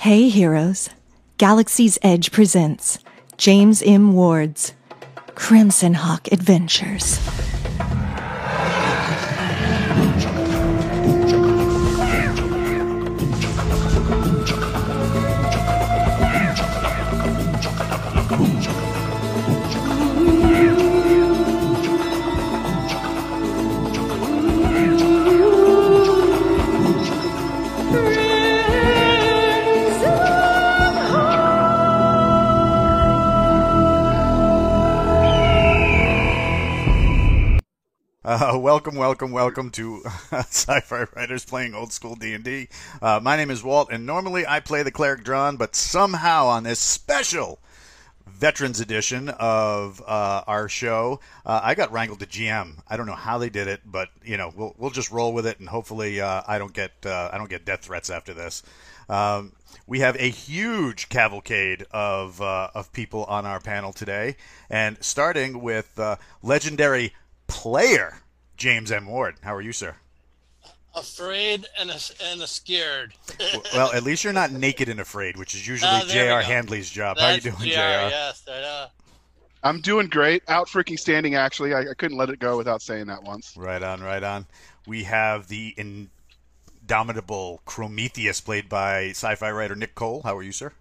Hey Heroes, Galaxy's Edge presents James M. Ward's Crimson Hawk Adventures. Welcome, welcome, welcome to Sci-Fi Writers playing old school D&D. Uh, my name is Walt, and normally I play the cleric Dron, but somehow on this special Veterans edition of uh, our show, uh, I got wrangled to GM. I don't know how they did it, but you know we'll we'll just roll with it, and hopefully uh, I don't get uh, I don't get death threats after this. Um, we have a huge cavalcade of of people on our panel today, and starting with legendary player, James M. Ward. How are you, sir? Afraid and a, and a scared. well, at least you're not naked and afraid, which is usually Ah, there J.R. Handley's job. That's How you doing, JR, J.R.? Yes, I know. I'm doing great. Out freaking standing, actually. I, I couldn't let it go without saying that once. Right on, right on. We have the indomitable Prometheus, played by sci-fi writer Nick Cole. How are you, sir?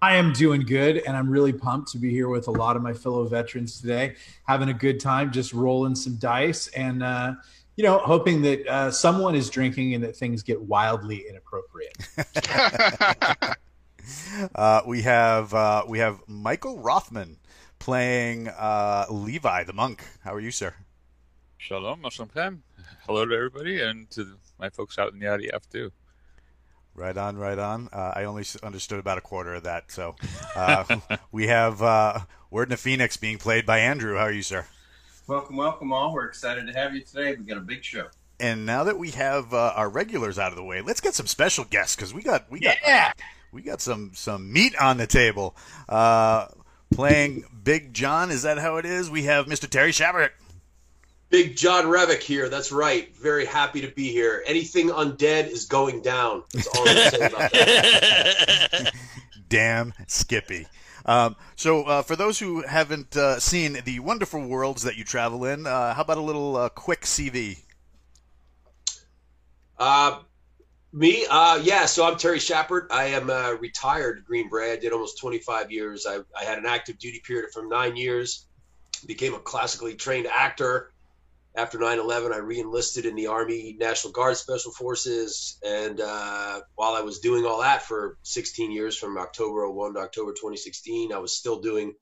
I am doing good, and I'm really pumped to be here with a lot of my fellow veterans today, having a good time, just rolling some dice, and uh, you know, hoping that uh, someone is drinking and that things get wildly inappropriate. Uh, we have uh, we have Michael Rothman playing uh, Levi the monk. How are you, sir? Shalom, Muslim Hello to everybody and to my folks out in the IDF too. Right on, right on. Uh, I only understood about a quarter of that. So uh, we have uh, Werdna the Phoenix being played by Andrew. How are you, sir? Welcome, welcome all. We're excited to have you today. We've got a big show. And now that we have uh, our regulars out of the way, let's get some special guests because we got we got Yeah, we got some some meat on the table. Uh, playing Big John, is that how it is? We have Mr. Terry Schappert. Big John Revick here. That's right. Very happy to be here. Anything undead is going down. That's all I'm about that. Damn Skippy. Um, so, uh, for those who haven't uh, seen the wonderful worlds that you travel in, uh, how about a little uh, quick CV? Uh, me? Uh, yeah, so I'm Terry Schappert. I am retired Green Beret. I did almost 25 years. I, I had an active duty period from nine years, became a classically trained actor. After 9 11, I re enlisted in the Army National Guard Special Forces. And uh, while I was doing all that for 16 years, from October 01 to October 2016, I was still doing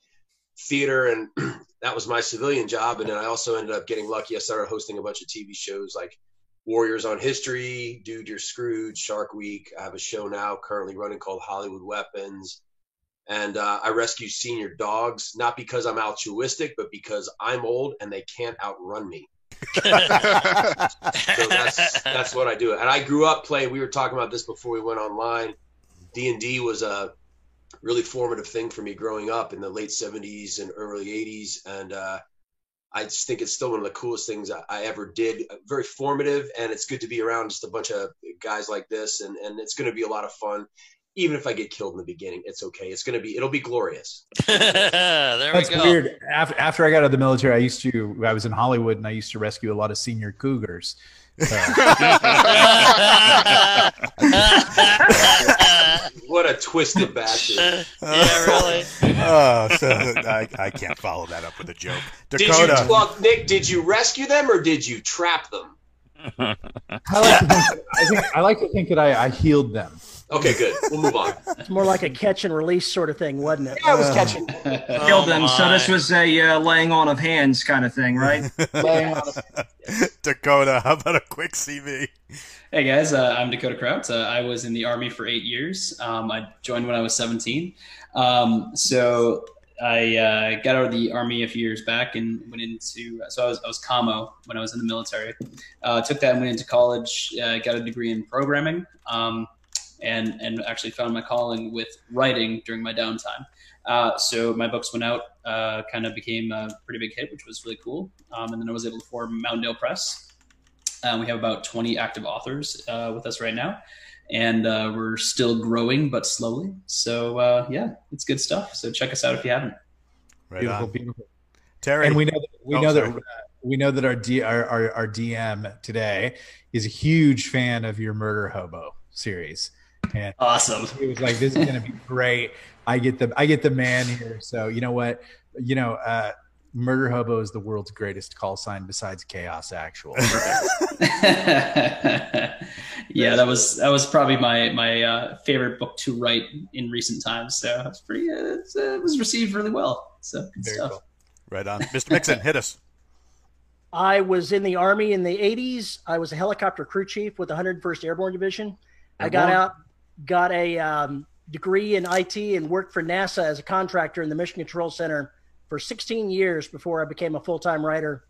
theater, and that was my civilian job. And then I also ended up getting lucky. I started hosting a bunch of TV shows like Warriors on History, Dude, You're Screwed, Shark Week. I have a show now currently running called Hollywood Weapons. And uh, I rescue senior dogs, not because I'm altruistic, but because I'm old and they can't outrun me. So that's that's what I do. And I grew up playing. We were talking about this before we went online. D and D was a really formative thing for me growing up in the late '70s and early '80s, and uh, I just think it's still one of the coolest things I, I ever did. Very formative, and it's good to be around just a bunch of guys like this, and and it's going to be a lot of fun. Even if I get killed in the beginning, it's okay. It's going to be it'll be glorious. there that's we go. weird. After, after I got out of the military, I used to. I was in Hollywood, and I used to rescue a lot of senior cougars. So, What a twisted bastard! yeah, really. Oh, so I, I can't follow that up with a joke. Did you, well, Nick? Did you rescue them or did you trap them? I like to think, I, think, I like to think that I, I healed them. Okay, good. We'll move on. It's more like a catch and release sort of thing, wasn't it? Yeah, I was catching. Killed them. So this was a uh, laying on of hands kind of thing, right? Dakota, how about a quick CV? Hey guys, uh, I'm Dakota Krout. Uh, I was in the Army for eight years. Um, I joined when I was 17. Um, so I uh, got out of the Army a few years back and went into, so I was, I was COMO when I was in the military. Uh, took that and went into college, uh, got a degree in programming, um, and, and actually found my calling with writing during my downtime. Uh, so my books went out, uh, kind of became a pretty big hit, which was really cool. Um, and then I was able to form Mountaindale Press. Um, we have about 20 active authors uh, with us right now. and uh, we're still growing, but slowly. So uh, yeah, it's good stuff. So check us out if you haven't. Right beautiful, on. beautiful. Terry. And we know that, we Oh, know that sorry. uh, we know that our, D, our, our our DM today is a huge fan of your Murder Hobo series, and Awesome. he was like, "This is going to be great." I get the I get the man here, so you know what, you know, uh, Murder Hobo is the world's greatest call sign besides Chaos Actual. yeah, that was that was probably my my uh, favorite book to write in recent times. So it's pretty. Uh, it's, uh, it was received really well. So good Very stuff. cool. Right on. Mr. Mixon, hit us. I was in the Army in the 80s. I was a helicopter crew chief with the 101st Airborne Division. I got out, got a um, degree in IT, and worked for NASA as a contractor in the Mission Control Center for 16 years before I became a full time writer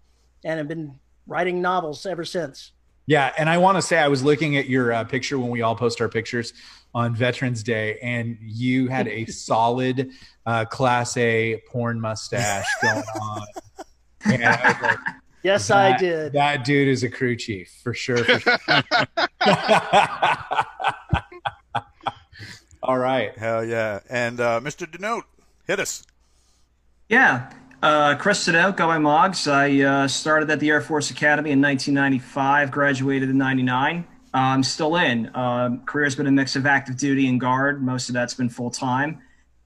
and have been writing novels ever since. Yeah, and I want to say I was looking at your uh, picture when we all post our pictures on Veterans Day, and you had a solid uh, Class A porn mustache going on. And I was like, Yes, I did. That dude is a crew chief for sure. For sure. all right. Hell yeah. And uh, Mr. Denote, hit us. Yeah. Uh, Chris Siddell, go by Moggs. I uh, started at the Air Force Academy in 1995, graduated in 99. Uh, I'm still in. Um, career's been a mix of active duty and guard. Most of that's been full time.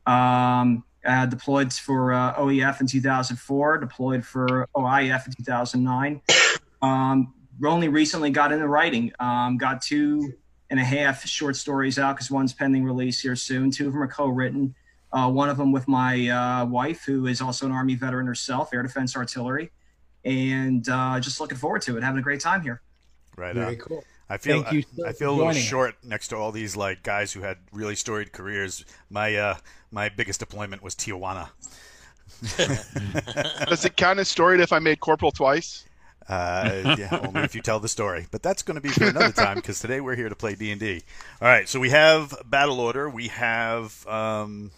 Um, uh, deployed for uh, OEF in 2004, deployed for OIF in 2009. Um, only recently got into writing. Um, got two and a half short stories out because one's pending release here soon. Two of them are co-written. Uh, one of them with my uh, wife, who is also an Army veteran herself, Air Defense Artillery, and uh, just looking forward to it. Having a great time here. Right Very on. cool. I feel Thank you I, I feel a little joining us. short next to all these like guys who had really storied careers. My uh my biggest deployment was Tijuana. Does it count as storied if I made corporal twice? Uh, yeah, only if you tell the story. But that's going to be for another time because today we're here to play D and D. All right, so we have battle order. We have um,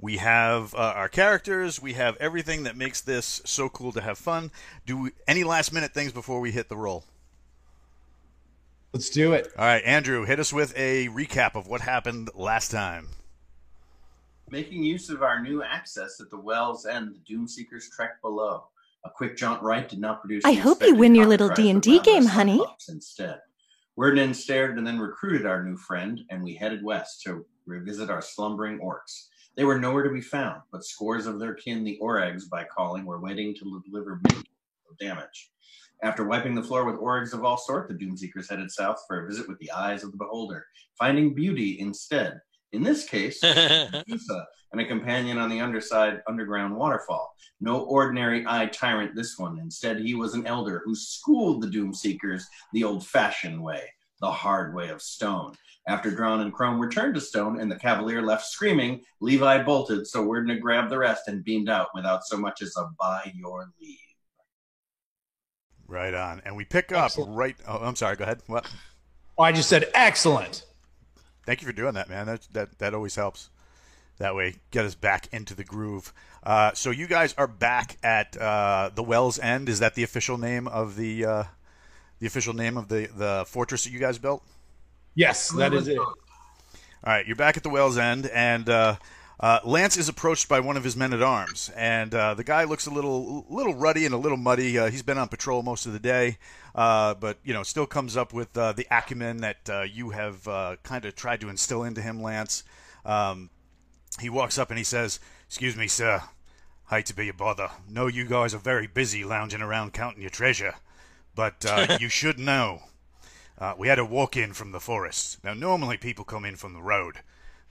we have uh, our characters. We have everything that makes this so cool to have fun. Do we, any last minute things before we hit the roll? Let's do it. All right, Andrew, hit us with a recap of what happened last time. Making use of our new access at the Wells End, the Doomseekers trek below. A quick jaunt right did not produce. I hope you win your little D&D game, honey. Instead, Werdna stared and then recruited our new friend, and we headed west to revisit our slumbering orcs. They were nowhere to be found, but scores of their kin, the orogs, by calling, were waiting to deliver damage. After wiping the floor with orogs of all sort, the Doomseekers headed south for a visit with the eyes of the beholder, finding beauty instead. In this case, Medusa and a companion on the underside underground waterfall. No ordinary eye tyrant, this one. Instead, he was an elder who schooled the Doom Seekers the old fashioned way, the hard way of stone. After Dron and Chrome returned to stone and the Cavalier left screaming, Levi bolted, so Werdna grabbed the rest and beamed out without so much as a by your leave. Right on, and we pick up right. Oh, I'm sorry. Go ahead. What? Oh, I just said excellent. Thank you for doing that, man. That that that always helps. That way, get us back into the groove. Uh, so you guys are back at uh, the Wells End. Is that the official name of the uh, the official name of the the fortress that you guys built? Yes, that is it. All right, you're back at the Wells End, and uh, Lance is approached by one of his men at arms, and uh, the guy looks a little little ruddy and a little muddy. Uh, he's been on patrol most of the day, uh, but you know still comes up with uh, the acumen that uh, you have uh, kind of tried to instill into him, Lance. Um, he walks up and he says, "Excuse me, sir. Hate to be a bother. Know you guys are very busy lounging around counting your treasure, but uh, you should know." Uh, we had a walk in from the forest. Now, normally people come in from the road,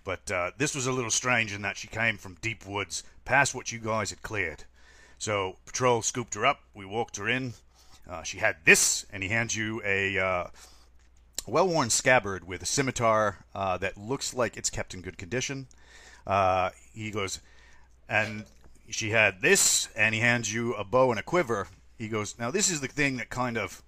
but uh, this was a little strange in that she came from deep woods, past what you guys had cleared. So, patrol scooped her up. We walked her in. Uh, she had this, and he hands you a uh, well worn scabbard with a scimitar uh, that looks like it's kept in good condition. Uh, he goes, and she had this, and he hands you a bow and a quiver. He goes, Now, this is the thing that kind of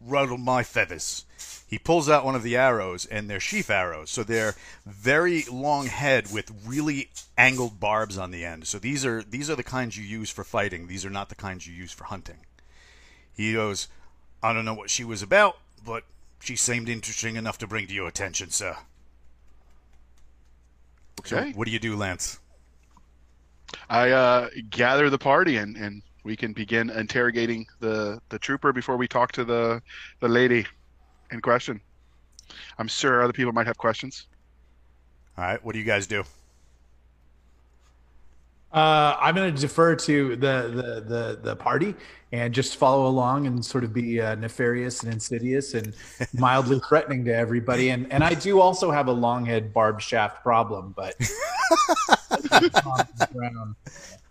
ruddle my feathers. He pulls out one of the arrows, and they're sheaf arrows, so they're very long head with really angled barbs on the end. So these are these are the kinds you use for fighting. These are not the kinds you use for hunting. He goes, I don't know what she was about, but she seemed interesting enough to bring to your attention, sir. So Okay. what do you do, Lance? I uh, gather the party and, and we can begin interrogating the, the trooper before we talk to the the lady in question. I'm sure other people might have questions. All right, what do you guys do? Uh, I'm going to defer to the, the the the party and just follow along and sort of be uh, nefarious and insidious and mildly threatening to everybody. And and I do also have a long head barbed shaft problem, but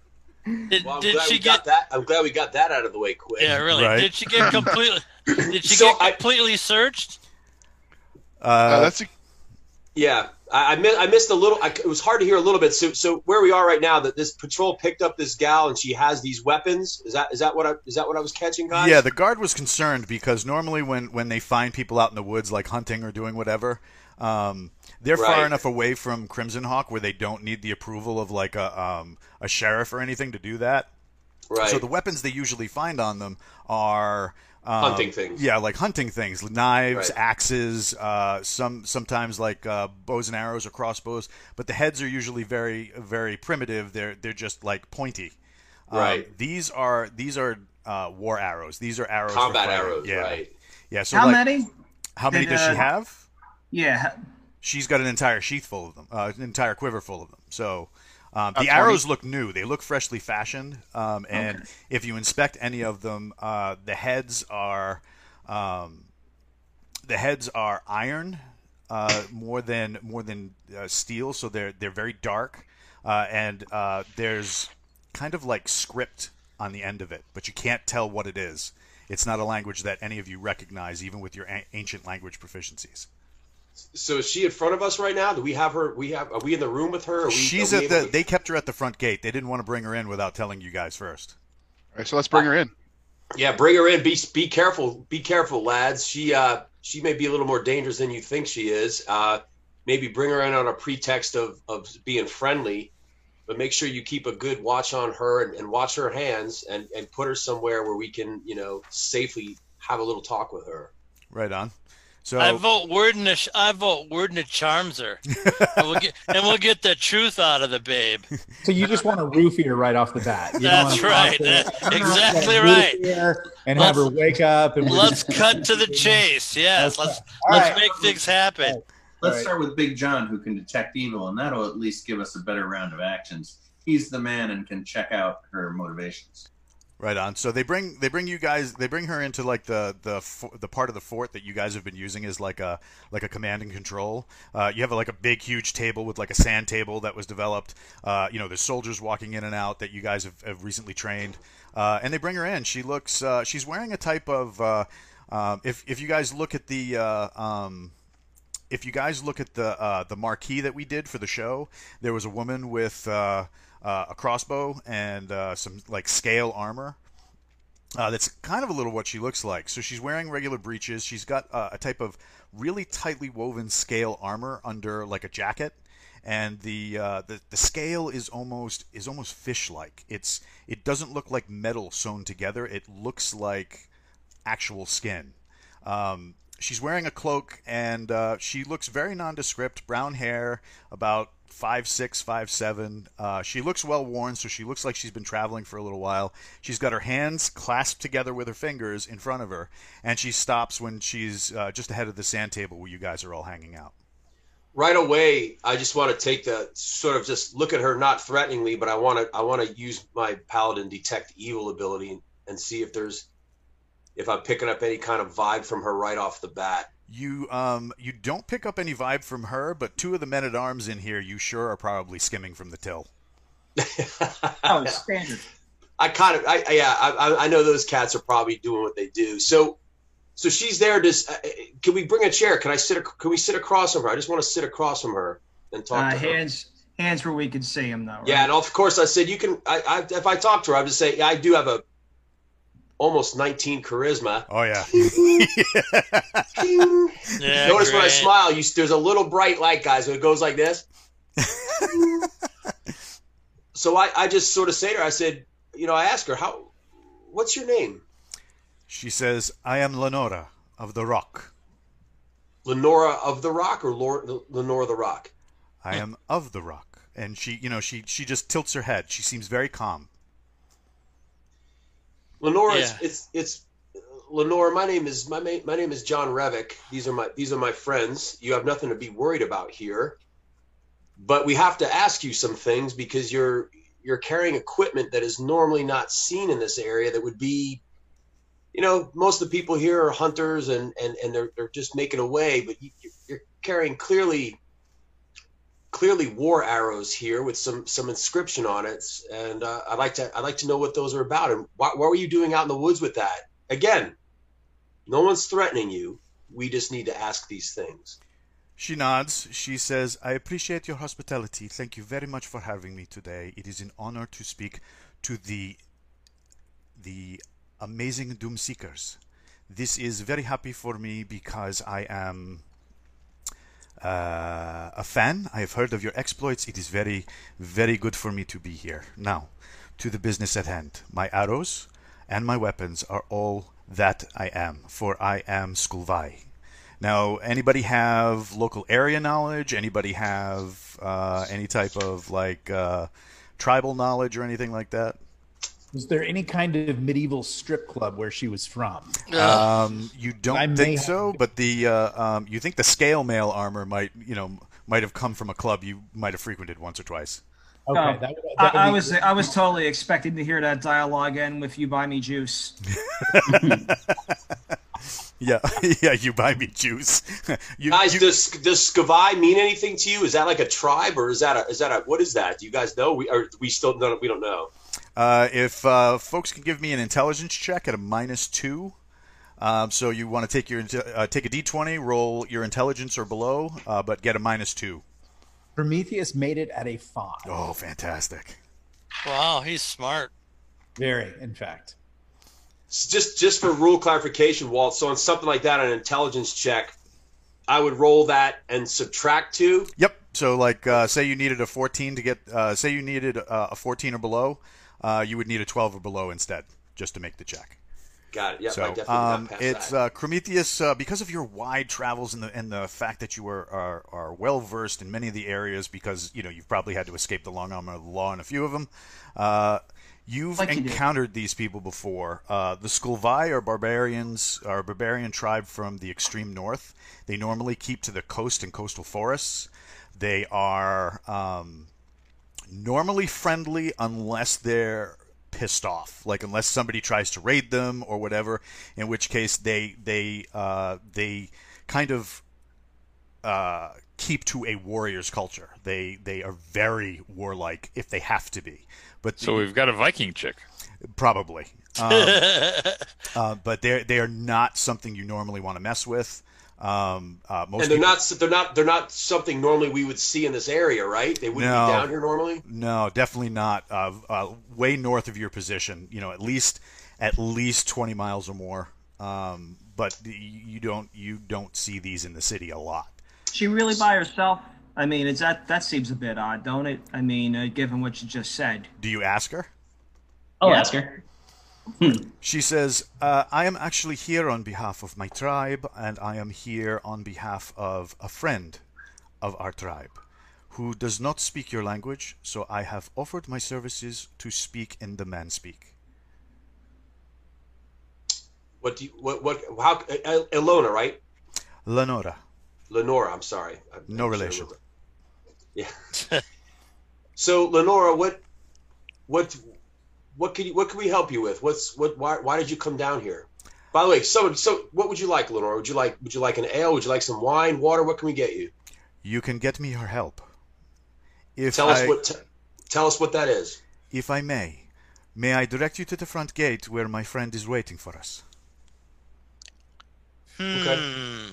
Did, Well, I'm did glad she we get? got that. I'm glad we got that out of the way quick. Yeah, really. Right. Did she get completely? Did she So get I- completely searched? Uh, Uh, that's a, Yeah, I, I, mi- I missed a little. I, it was hard to hear a little bit. So, so where we are right now, that this patrol picked up this gal and she has these weapons. Is that is that what I is that what I was catching, guys? Yeah, the guard was concerned because normally when, when they find people out in the woods, like hunting or doing whatever, um, they're far enough away from Crimson Hawk where they don't need the approval of like a um, a sheriff or anything to do that. right. So the weapons they usually find on them are um, Hunting things. Yeah, like hunting things, knives, Right. axes, uh, some sometimes like uh, bows and arrows or crossbows. But the heads are usually very very primitive. They're they're just like pointy. Um, Right. these are these are uh, war arrows. These are arrows. Combat arrows, Yeah. right? Yeah. So How like, many? How many Did, does she uh, have? Yeah. She's got an entire sheath full of them, uh, an entire quiver full of them. So um, the 20. arrows look new; they look freshly fashioned. Um, and if you inspect any of them, uh, the heads are um, the heads are iron uh, more than more than uh, steel, so they're they're very dark, uh, and uh, there's kind of like script on the end of it, but you can't tell what it is. It's not a language that any of you recognize, even with your a- ancient language proficiencies. So is she in front of us right now? Do we have her? We have. Are we in the room with her? Are we, She's are we at the. to- They kept her at the front gate. They didn't want to bring her in without telling you guys first. all right, so let's bring her in. Yeah, bring her in. Be be careful. Be careful, lads. She uh she may be a little more dangerous than you think she is. Uh, maybe bring her in on a pretext of of being friendly, but make sure you keep a good watch on her and, and watch her hands and and put her somewhere where we can you know safely have a little talk with her. Right on. So I vote Wordnish. I vote Wordnish charms her, and we'll get and we'll get the truth out of the babe. So you just want to roofie her right off the bat. You That's wanna right. go Exactly roofie right. her And have her wake up and Let's just- cut to the chase. Yes, let's All let's right. make things happen. Let's Right. start with Big John, who can detect evil, and that'll at least give us a better round of actions. He's the man and can check out her motivations. Right on. So they bring they bring you guys they bring her into like the the the part of the fort that you guys have been using as like a like a command and control. Uh, you have like a big huge table with like a sand table that was developed. Uh, you know, there's soldiers walking in and out that you guys have, have recently trained. Uh, and they bring her in. She looks uh, she's wearing a type of uh, um, if if you guys look at the uh, um, if you guys look at the the marquee that we did for the show, there was a woman with uh, a crossbow and uh, some like scale armor. Uh, that's kind of a little what she looks like. So she's wearing regular breeches. She's got uh, a type of really tightly woven scale armor under like a jacket, and the uh, the the scale is almost is almost fish like. It's it doesn't look like metal sewn together. It looks like actual skin. Um, she's wearing a cloak and uh, she looks very nondescript. Brown hair, about five six, five seven. Uh, she looks well worn, so she looks like she's been traveling for a little while. She's got her hands clasped together with her fingers in front of her, and she stops when she's uh, just ahead of the sand table where you guys are all hanging out. Right away, I just want to take the sort of just look at her not threateningly, but I want to I want to use my paladin detect evil ability and, and see if there's if I'm picking up any kind of vibe from her right off the bat. You um you don't pick up any vibe from her, but two of the men at arms in here you sure are probably skimming from the till. Oh, standard. I kind of, I, I yeah, I, I know those cats are probably doing what they do. So, so she's there. Does uh, can we bring a chair? Can I sit? ac- Can we sit across from her? I just want to sit across from her and talk Uh, to her. hands, hands where we can see him, though. Right? Yeah, and of course I said you can. I, I if I talk to her, I would just say yeah, I do have a almost 19 charisma. Oh yeah. Yeah, Notice when I smile, you there's a little bright light, guys. When it goes like this. so I, I just sort of say to her, I said, you know, I ask her how, what's your name? She says, "I am Lenora of the Rock." Lenora of the Rock or Lor- Lenora the Rock? I am of the rock, and she, you know, she she just tilts her head. She seems very calm. Lenora, Yeah. it's, it's it's Lenora. My name is my my name is John Revick. These are my these are my friends. You have nothing to be worried about here, but we have to ask you some things because you're you're carrying equipment that is normally not seen in this area. That would be, you know, most of the people here are hunters and and and they're they're just making away, but you, you're carrying clearly clearly war arrows here with some some inscription on it and uh, i'd like to i'd like to know what those are about and what, what were you doing out in the woods with that again no one's threatening you we just need to ask these things She nods. She says, I appreciate your hospitality. Thank you very much for having me today. It is an honor to speak to the the amazing Doom Seekers. This is very happy for me because I am uh, a fan. I have heard of your exploits. It is very, very good for me to be here. Now, to the business at hand. My arrows and my weapons are all that I am, for I am Skulvai. Now, anybody have local area knowledge? Anybody have uh, any type of like uh, tribal knowledge or anything like that? Was there any kind of medieval strip club where she was from? Um, you don't I may think have- so, but the uh, um, you think the scale mail armor might you know might have come from a club you might have frequented once or twice. Okay, Oh, that, that I, would I be was great. I was totally expecting to hear that dialogue end with "You buy me juice." Yeah, yeah, you buy me juice. you, guys you- does does skavai mean anything to you is that like a tribe or is that a is that a what is that do you guys know we or we still don't we don't know Uh, if uh, folks can give me an intelligence check at a minus two, um, so you want to take your uh, take a d20, roll your intelligence or below, uh, but get a minus two. Prometheus made it at a five. Oh, fantastic! Wow, he's smart. Very, in fact. S- just just for rule clarification walt so on something like that an intelligence check i would roll that and subtract two Yep. So, like, uh, say you needed a 14 to get, uh, say you needed uh, a 14 or below, uh, you would need a 12 or below instead, just to make the check. got it yeah I so definitely um, got past it's that. uh, Prometheus uh, because of your wide travels and the and the fact that you are are, are well versed in many of the areas because you know you've probably had to escape the long arm of the law in a few of them. Uh, you've Like you encountered these people before. Uh, the Skulvai are barbarians, are a barbarian tribe from the extreme north. They normally keep to the coast and coastal forests. They are um, normally friendly unless they're pissed off like unless somebody tries to raid them or whatever in which case they they uh, they kind of uh, keep to a warrior's culture. They they are very warlike if they have to be. But So the- we've got a Viking chick. probably. Um, uh, but they they are not something you normally want to mess with um, uh, most and they're people- not they're not they're not something normally we would see in this area right they wouldn't No. be down here normally No, definitely not. Uh, uh, way north of your position. You know, at least at least twenty miles or more. Um, but you don't you don't see these in the city a lot. She really by herself? I mean, is that that seems a bit odd, don't it? I mean, uh, given what you just said. Do you ask her? I'll Yeah. ask her. She says, uh, "I am actually here on behalf of my tribe, and I am here on behalf of a friend of our tribe." Who does not speak your language, so I have offered my services to speak in the man speak. what do you what what how Elona right Lenora, Lenora I'm sorry I'm, no I'm relation. sure. yeah so Lenora what what what can you what can we help you with what's what why why did you come down here by the way so so what would you like Lenora would you like would you like an ale would you like some wine water what can we get you You can get me her help. If tell us I- what t- tell us what that is If I may, may I direct you to the front gate where my friend is waiting for us? Okay. Hmm.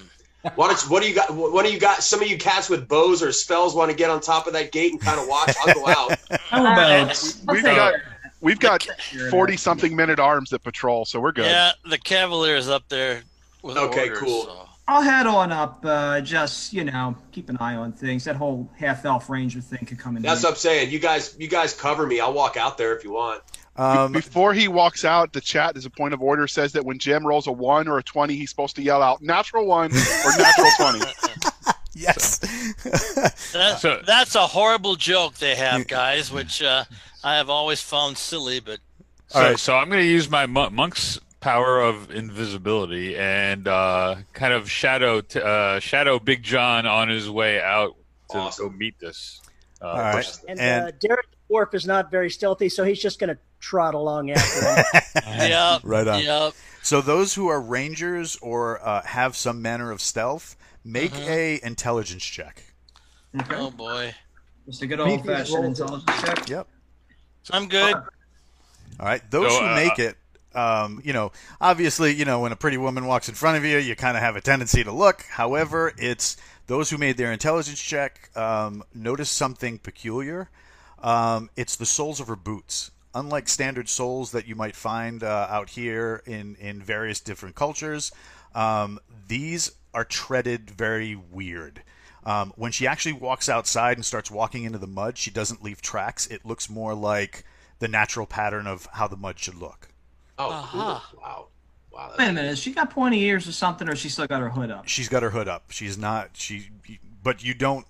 Why don't what do you got? What do you got? Some of you cats with bows or spells want to get on top of that gate and kind of watch. I'll go out. How about We've got we've got forty something minute arms that patrol, so we're good. Yeah, the Cavalier's up there. With Okay, orders, cool. so- I'll head on up. Uh, just you know, keep an eye on things. That whole half elf ranger thing could come in. That's handy. what I'm saying. You guys, you guys cover me. I'll walk out there if you want. Um, Before he walks out, the chat, there's a point of order says that when Jim rolls a one or a 20, he's supposed to yell out natural one or natural 20. yes. That, that's a horrible joke they have, guys, which uh, I have always found silly. But All right, so I'm going to use my monk's power of invisibility and uh, kind of shadow t- uh, shadow Big John on his way out to go meet this. Uh, All right. person. And, uh, Derek Dwarf is not very stealthy, so he's just going to trot along after him. Yep. right on. Yep. So those who are rangers or uh, have some manner of stealth, make Mhm. a intelligence check. oh boy, Just a good old fashioned intelligence check. Yep. I'm good. All right. Those So, who uh, make it, um, you know, obviously, you know, when a pretty woman walks in front of you, you kind of have a tendency to look. However, it's those who made their intelligence check um, notice something peculiar. Um, it's the soles of her boots. Unlike standard soles that you might find uh, out here in, in various different cultures, um, these are treaded very weird. Um, when she actually walks outside and starts walking into the mud, she doesn't leave tracks. It looks more like the natural pattern of how the mud should look. Oh, Uh-huh. cool. Wow. Wow. Wait a minute, has she got pointy ears or something, or she still got her hood up? She's got her hood up. She's not she, but you don't.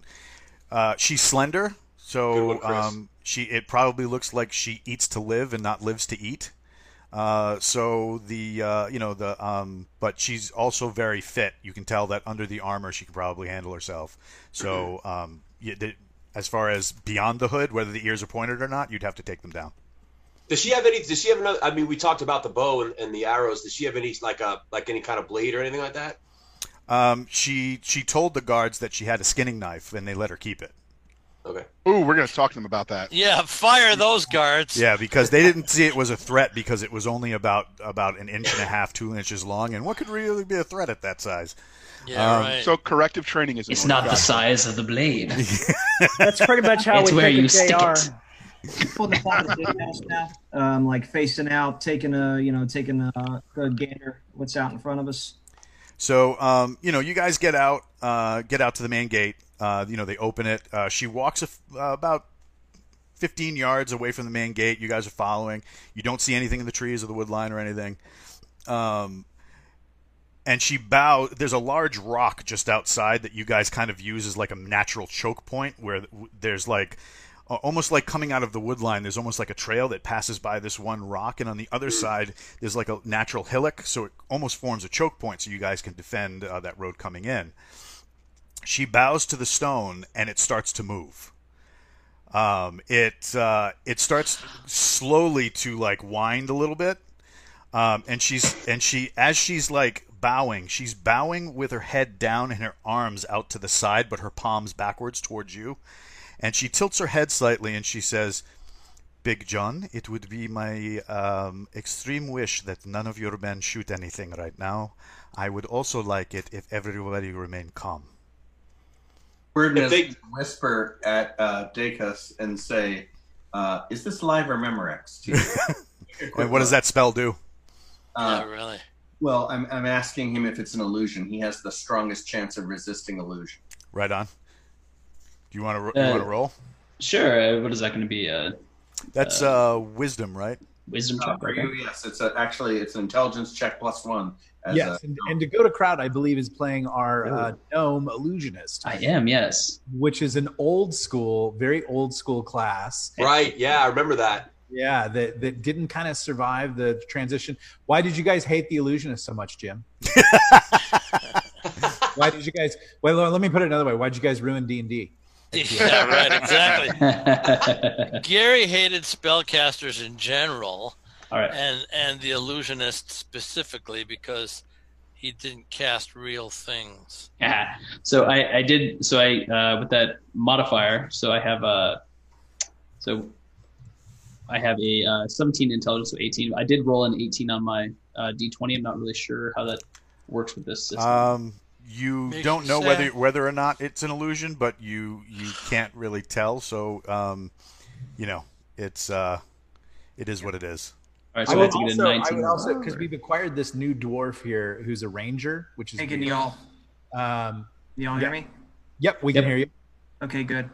Uh, she's slender, so one, um, she it probably looks like she eats to live and not lives to eat. Uh, so the uh, you know the um, but she's also very fit. You can tell that under the armor she can probably handle herself. So um, yeah, the, as far as beyond the hood, whether the ears are pointed or not, you'd have to take them down. Does she have any? Does she have another? I mean, we talked about the bow and, and the arrows. Does she have any like a like any kind of blade or anything like that? Um, she she told the guards that she had a skinning knife, and they let her keep it. Okay. Ooh, we're going to talk to them about that. Yeah, fire those guards. Yeah, because they didn't see it was a threat because it was only about about an inch and a half, two inches long, and what could really be a threat at that size? Yeah, Um, right. So corrective training is It's not the size of the blade. That's pretty much how It's we where you of stick JR. it. Pull the side of the house now, um, like facing out, taking a you know taking a, a gander. What's out in front of us? So, um, you know, you guys get out, uh, get out to the main gate. Uh, you know, they open it. Uh, she walks uh, about 15 yards away from the main gate. You guys are following. You don't see anything in the trees or the wood line or anything. Um, and she bows. There's a large rock just outside that you guys kind of use as like a natural choke point where there's like almost like coming out of the wood line there's almost like a trail that passes by this one rock and on the other side there's like a natural hillock so it almost forms a choke point so you guys can defend uh, that road coming in. She bows to the stone and it starts to move. Um, it uh, it starts slowly to like wind a little bit. Um, and she's and she as she's like bowing she's bowing with her head down and her arms out to the side but her palms backwards towards you and she tilts her head slightly and she says big john it would be my um, extreme wish that none of your men shoot anything right now i would also like it if everybody remained calm Weirdness If they- is whisper at uh, Dacus and say, uh, "Is this live or Memorex?" and what does that spell do Uh, yeah, really. well, I'm, I'm asking him if it's an illusion. He has the strongest chance of resisting illusion. right on do you want to you Uh, want to roll Sure. uh, What is that going to be? Uh, that's uh, wisdom right wisdom Uh, check. for you, yes, it's a, actually it's an intelligence check plus one. As yes, a, and, and to go to crowd, I believe is playing our uh, gnome illusionist, I am. Yes. which is an old school, very old school class. Right. Yeah, I remember that. Yeah, that that didn't kind of survive the transition. Why did you guys hate the illusionist so much, Jim? Why did you guys? Well, let me put it another way. Why did you guys ruin D and D? Yeah, right. Exactly. Gary hated spellcasters in general, All right. and and the illusionist specifically because he didn't cast real things. Yeah. So I, I did. So I uh, with that modifier. So I have a. So I have a uh, 17 intelligence, so 18. I did roll an 18 on my uh, D20. I'm not really sure how that works with this system. Um, you Makes don't know sad. whether whether or not it's an illusion, but you you can't really tell. So, um, you know, it's uh, it is what it is. All right. I So I, would have to get also, a I 19. would also because we've acquired this new dwarf here who's a ranger, which is Hey, can y'all Um, y'all hear me? yep, we can hear you. Okay, good.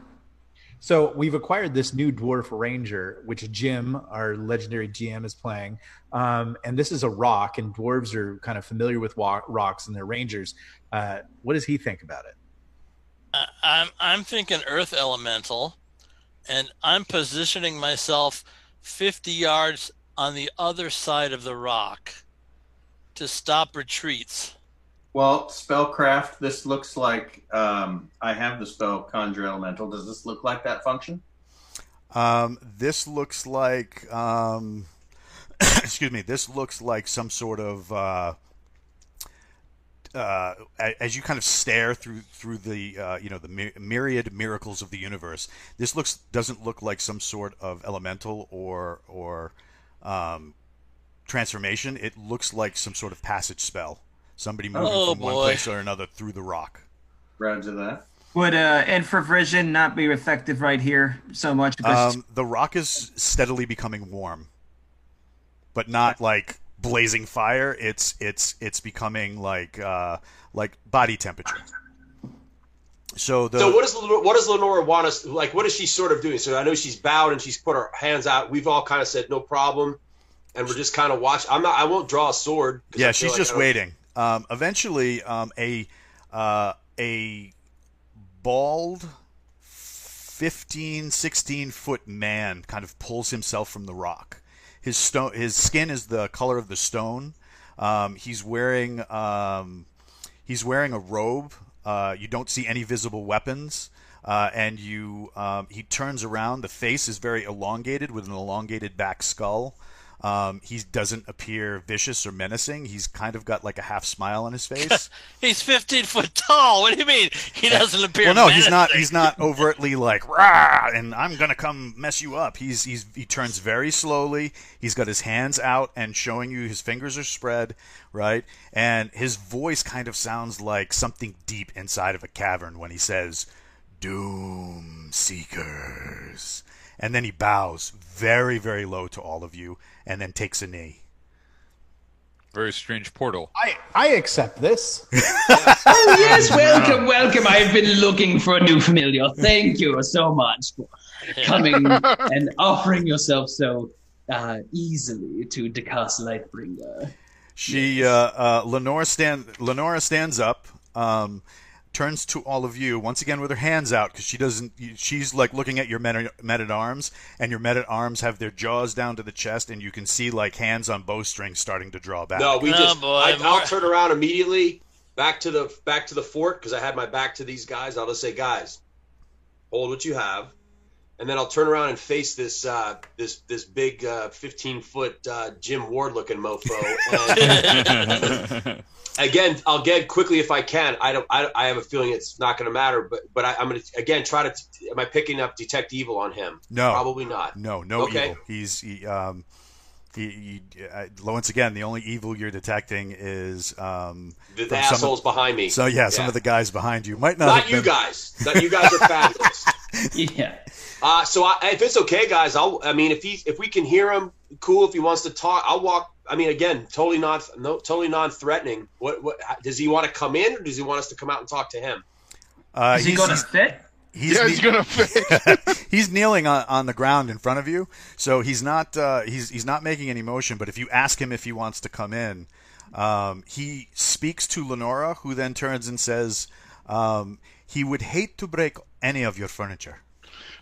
So we've acquired this new dwarf ranger, which Jim, our legendary GM, is playing. Um, and this is a rock, and dwarves are kind of familiar with wa- rocks and their rangers. Uh, what does he think about it? Uh, I'm I'm thinking Earth Elemental, and I'm positioning myself 50 yards on the other side of the rock to stop retreats. Well, spellcraft. This looks like um, I have the spell conjure elemental. Does this look like that function? Um, this looks like, um, excuse me, this looks like some sort of, uh, uh, as you kind of stare through through the uh, you know the my- myriad miracles of the universe, this looks doesn't look like some sort of elemental or or um, transformation. It looks like some sort of passage spell. Somebody moving Oh, from one place or another through the rock. Roger that. Would uh, infravision not be effective right here so much Um, the rock is steadily becoming warm, but not like blazing fire. It's it's it's becoming like uh, like body temperature. So the So what does what does Lenora want us like? What is she sort of doing? So I know she's bowed and she's put her hands out. We've all kind of said no problem, and we're just kind of watch. I'm not. I won't draw a sword. Yeah, she's like just waiting. Um, eventually, um, a uh, a bald 15, 16 foot man kind of pulls himself from the rock. His stone, his skin is the color of the stone. Um, he's wearing um, he's wearing a robe. Uh, you don't see any visible weapons. Uh, and you, um, he turns around. The face is very elongated with an elongated back skull. Um, he doesn't appear vicious or menacing. He's kind of got like a half smile on his face. He's 15 foot tall. What do you mean? He doesn't appear. well, no, he's not. He's not overtly like rah, and I'm gonna come mess you up. He's he's he turns very slowly. He's got his hands out and showing you his fingers are spread, right? And his voice kind of sounds like something deep inside of a cavern when he says, "Doom Seekers," and then he bows very very low to all of you, and then takes a knee. Very strange portal. I I accept this. Oh yes, welcome, welcome. I've been looking for a new familiar. Thank you so much for coming and offering yourself so uh, easily to Dekas Lightbringer. She, uh, uh, Lenora stand, Lenora stands up, um, turns to all of you once again with her hands out because she doesn't. She's like looking at your men, men at arms, and your men at arms have their jaws down to the chest, and you can see like hands on bowstrings starting to draw back. No, we Oh, just. boy, I, I'll more- turn around immediately back to the back to the fort because I had my back to these guys. I'll just say, guys, hold what you have, and then I'll turn around and face this uh, this this big uh, 15 foot uh, Jim Ward looking mofo. And again, I'll get quickly if I can. I don't. I, I have a feeling it's not going to matter, but but I, I'm going to again try to. Am I picking up detect evil on him? No. probably not. No, no Okay. evil. He's he, um, he, he uh, once again the only evil you're detecting is um, The, the some of- assholes behind me. So yeah, some of the guys behind you might not. not you been- guys. Not you guys are fabulous. Yeah. Uh, so I, if it's okay, guys, I'll. I mean, if he, if we can hear him, cool. If he wants to talk, I'll walk. I mean, again, totally not, no, totally non-threatening. What, what does he want to come in, or does he want us to come out and talk to him? Uh, is he he's- going to fit? He's, yeah, he's kne- gonna fit. he's kneeling on, on the ground in front of you, so he's not uh, he's he's not making any motion. But if you ask him if he wants to come in, um, he speaks to Lenora, who then turns and says, um, "He would hate to break any of your furniture."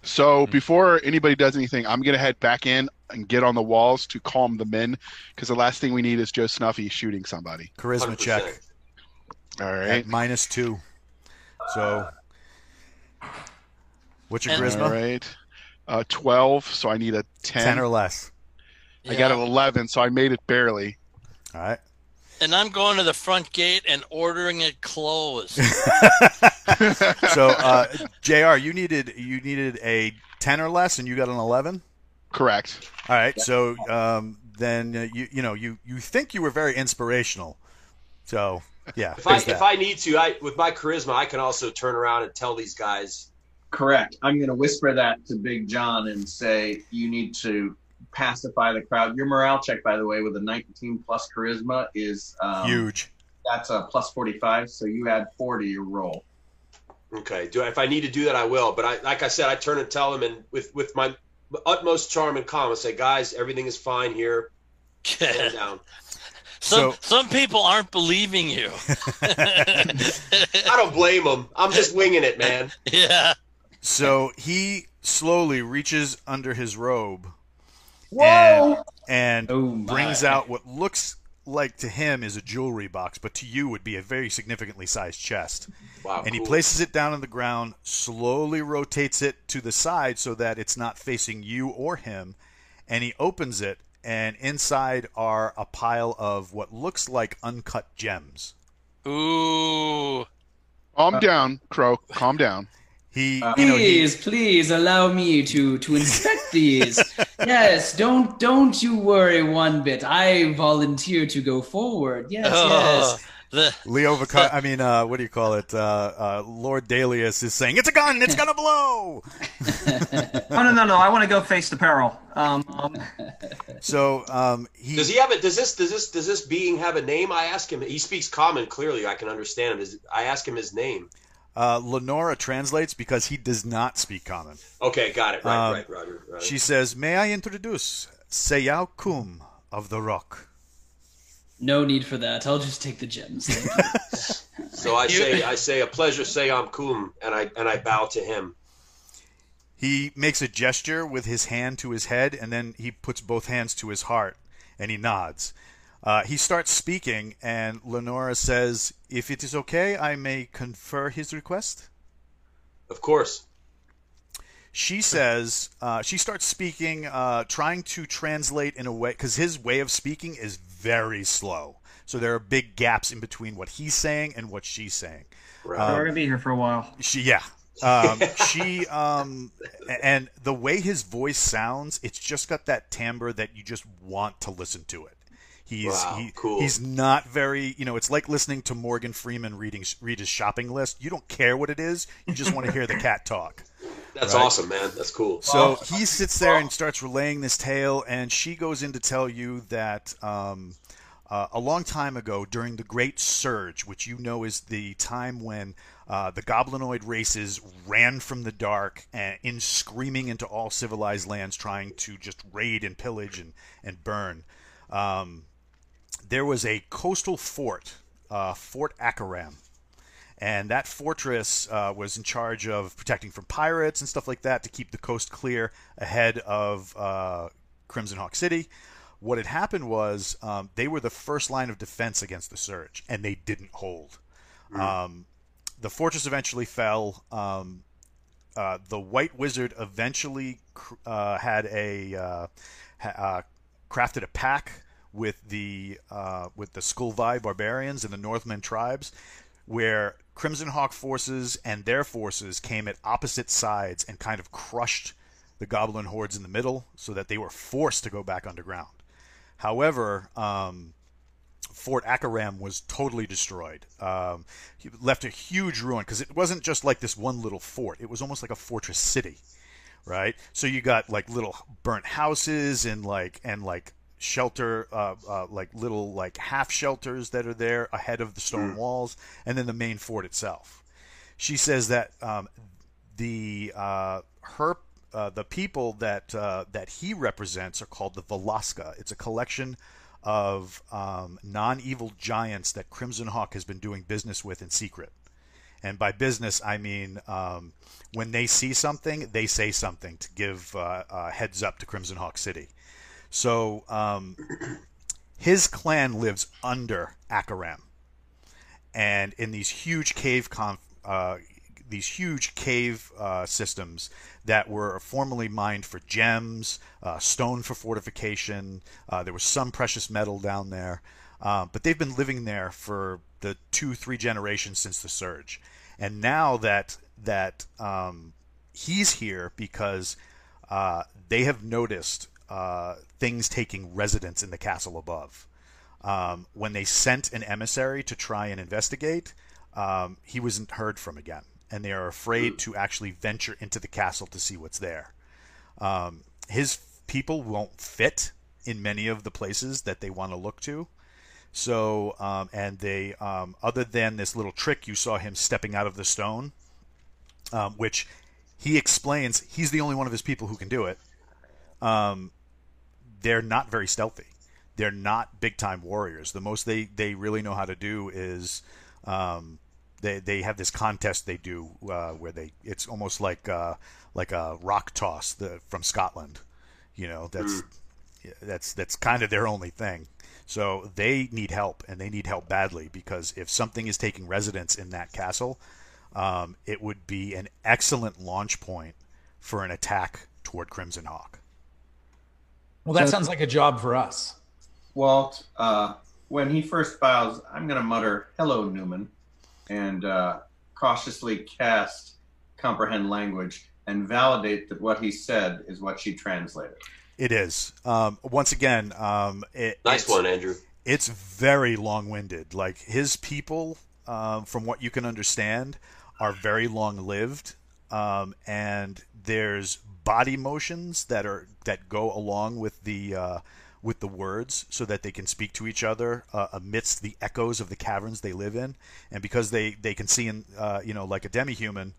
So before anybody does anything, I'm gonna head back in and get on the walls to calm the men, because the last thing we need is Joe Snuffy shooting somebody. Charisma 100%. check All right, at minus two. So, what's your And- charisma? All right. Uh, Twelve. So I need a ten. Ten or less. I got an eleven, so I made it barely. All right. And I'm going to the front gate and ordering it closed. So, uh, Jr., you needed you needed a ten or less, and you got an eleven. Correct. All right. So um, then uh, you you know you you think you were very inspirational. So yeah. If I, there's if. I need to, I with my charisma, I can also turn around and tell these guys. Correct. I'm going to whisper that to Big John and say you need to pacify the crowd. Your morale check, by the way, with a 19 plus charisma is um, huge. That's a plus 45, so you add four to your roll. Okay. Do I, if I need to do that, I will. But I, like I said, I turn and tell them, and with with my utmost charm and calm, I say, guys, everything is fine here. Stand down. Some So- some people aren't believing you. I don't blame them. I'm just winging it, man. yeah. So he slowly reaches under his robe Whoa! and Oh brings out what looks like to him is a jewelry box, but to you would be a very significantly sized chest. Wow. and he places it down on the ground, slowly rotates it to the side so that it's not facing you or him, and he opens it, and inside are a pile of what looks like uncut gems. Ooh. Calm down, Crow. Calm down. He, you know, he, Please, please allow me to to inspect these. yes, don't don't you worry one bit. I volunteer to go forward. Yes, Oh, yes. the Leo Vaca- I mean, uh, what do you call it? Uh, uh, Lord Dalius is saying, "It's a gun! It's gonna blow!" Oh no, no, no! I want to go face the peril. Um, um, So um, he, Does he have it? Does this does this does this being have a name? I ask him. He speaks common clearly. I can understand him. Is, I ask him his name. Uh, Lenora translates because he does not speak common. Okay, got it. Right, Um, right, Roger. Roger. She says, "May I introduce Seyao Kum of the Rock?" No need for that. I'll just take the gems. So I say I say a pleasure, say I'm kum, and I and I bow to him. He makes a gesture with his hand to his head, and then he puts both hands to his heart, and he nods. Uh, he starts speaking, and Lenora says, "If it is okay, I may confer his request." Of course. She says uh, she starts speaking, uh, trying to translate in a way because his way of speaking is very slow. So there are big gaps in between what he's saying and what she's saying. we're Um, gonna be here for a while. She yeah. Um, she um, and the way his voice sounds, it's just got that timbre that you just want to listen to it. He's Wow, he, cool. he's not very you know it's like listening to Morgan Freeman reading read his shopping list. You don't care what it is, you just want to hear the cat talk. That's Right. awesome, man. That's cool. So he sits there and starts relaying this tale, and she goes in to tell you that um, uh, a long time ago, during the Great Surge, which you know is the time when uh, the goblinoid races ran from the dark and in screaming into all civilized lands, trying to just raid and pillage and and burn. Um, there was a coastal fort, uh, Fort Akaram, and that fortress uh, was in charge of protecting from pirates and stuff like that to keep the coast clear ahead of uh, Crimson Hawk City. What had happened was um, they were the first line of defense against the surge, and they didn't hold. Um, the fortress eventually fell. Um, uh, the White Wizard eventually cr- uh, had a uh, ha- uh, crafted a pack with the uh, with the Skullvi barbarians and the Northmen tribes, where Crimson Hawk forces and their forces came at opposite sides and kind of crushed the Goblin hordes in the middle, so that they were forced to go back underground. However, um, Fort Akaram was totally destroyed. Um, left a huge ruin because it wasn't just like this one little fort; it was almost like a fortress city, right? So you got like little burnt houses and like and like shelter, uh, uh, like little like half shelters that are there ahead of the stone walls, and then the main fort itself. She says that um, the uh, her uh, the people that uh, that he represents are called the Velasca. It's a collection of um, non-evil giants that Crimson Hawk has been doing business with in secret. And by business, I mean um, when they see something, they say something to give uh, uh, heads up to Crimson Hawk City. So um, his clan lives under Akaram, and in these huge cave conf- uh, these huge cave uh, systems that were formerly mined for gems, uh, stone for fortification. Uh, there was some precious metal down there, uh, but they've been living there for the two, three generations since the surge. And now that that um, he's here because uh, they have noticed uh, things taking residence in the castle above. Um, when they sent an emissary to try and investigate, um, he wasn't heard from again, and they are afraid to actually venture into the castle to see what's there. Um, his people won't fit in many of the places that they want to look to. So, um, and they, um, other than this little trick you saw him stepping out of the stone, um, which he explains he's the only one of his people who can do it. Um, they're not very stealthy. They're not big time warriors. The most they, they really know how to do is um, they, they have this contest they do uh, where they it's almost like uh, like a rock toss the, from Scotland. You know that's that's that's kind of their only thing. So they need help, and they need help badly because if something is taking residence in that castle, um, it would be an excellent launch point for an attack toward Crimson Hawk. Well, that sounds like a job for us. Walt, uh, when he first bows, I'm going to mutter, hello, Newman, and uh, cautiously cast comprehend language and validate that what he said is what she translated. It is. Um, once again, um, it, Nice it's- one, Andrew. It's very long-winded. Like his people, um, from what you can understand, are very long-lived, um, and there's body motions that are that go along with the uh, with the words, so that they can speak to each other uh, amidst the echoes of the caverns they live in. And because they they can see in uh, you know like a demi-human,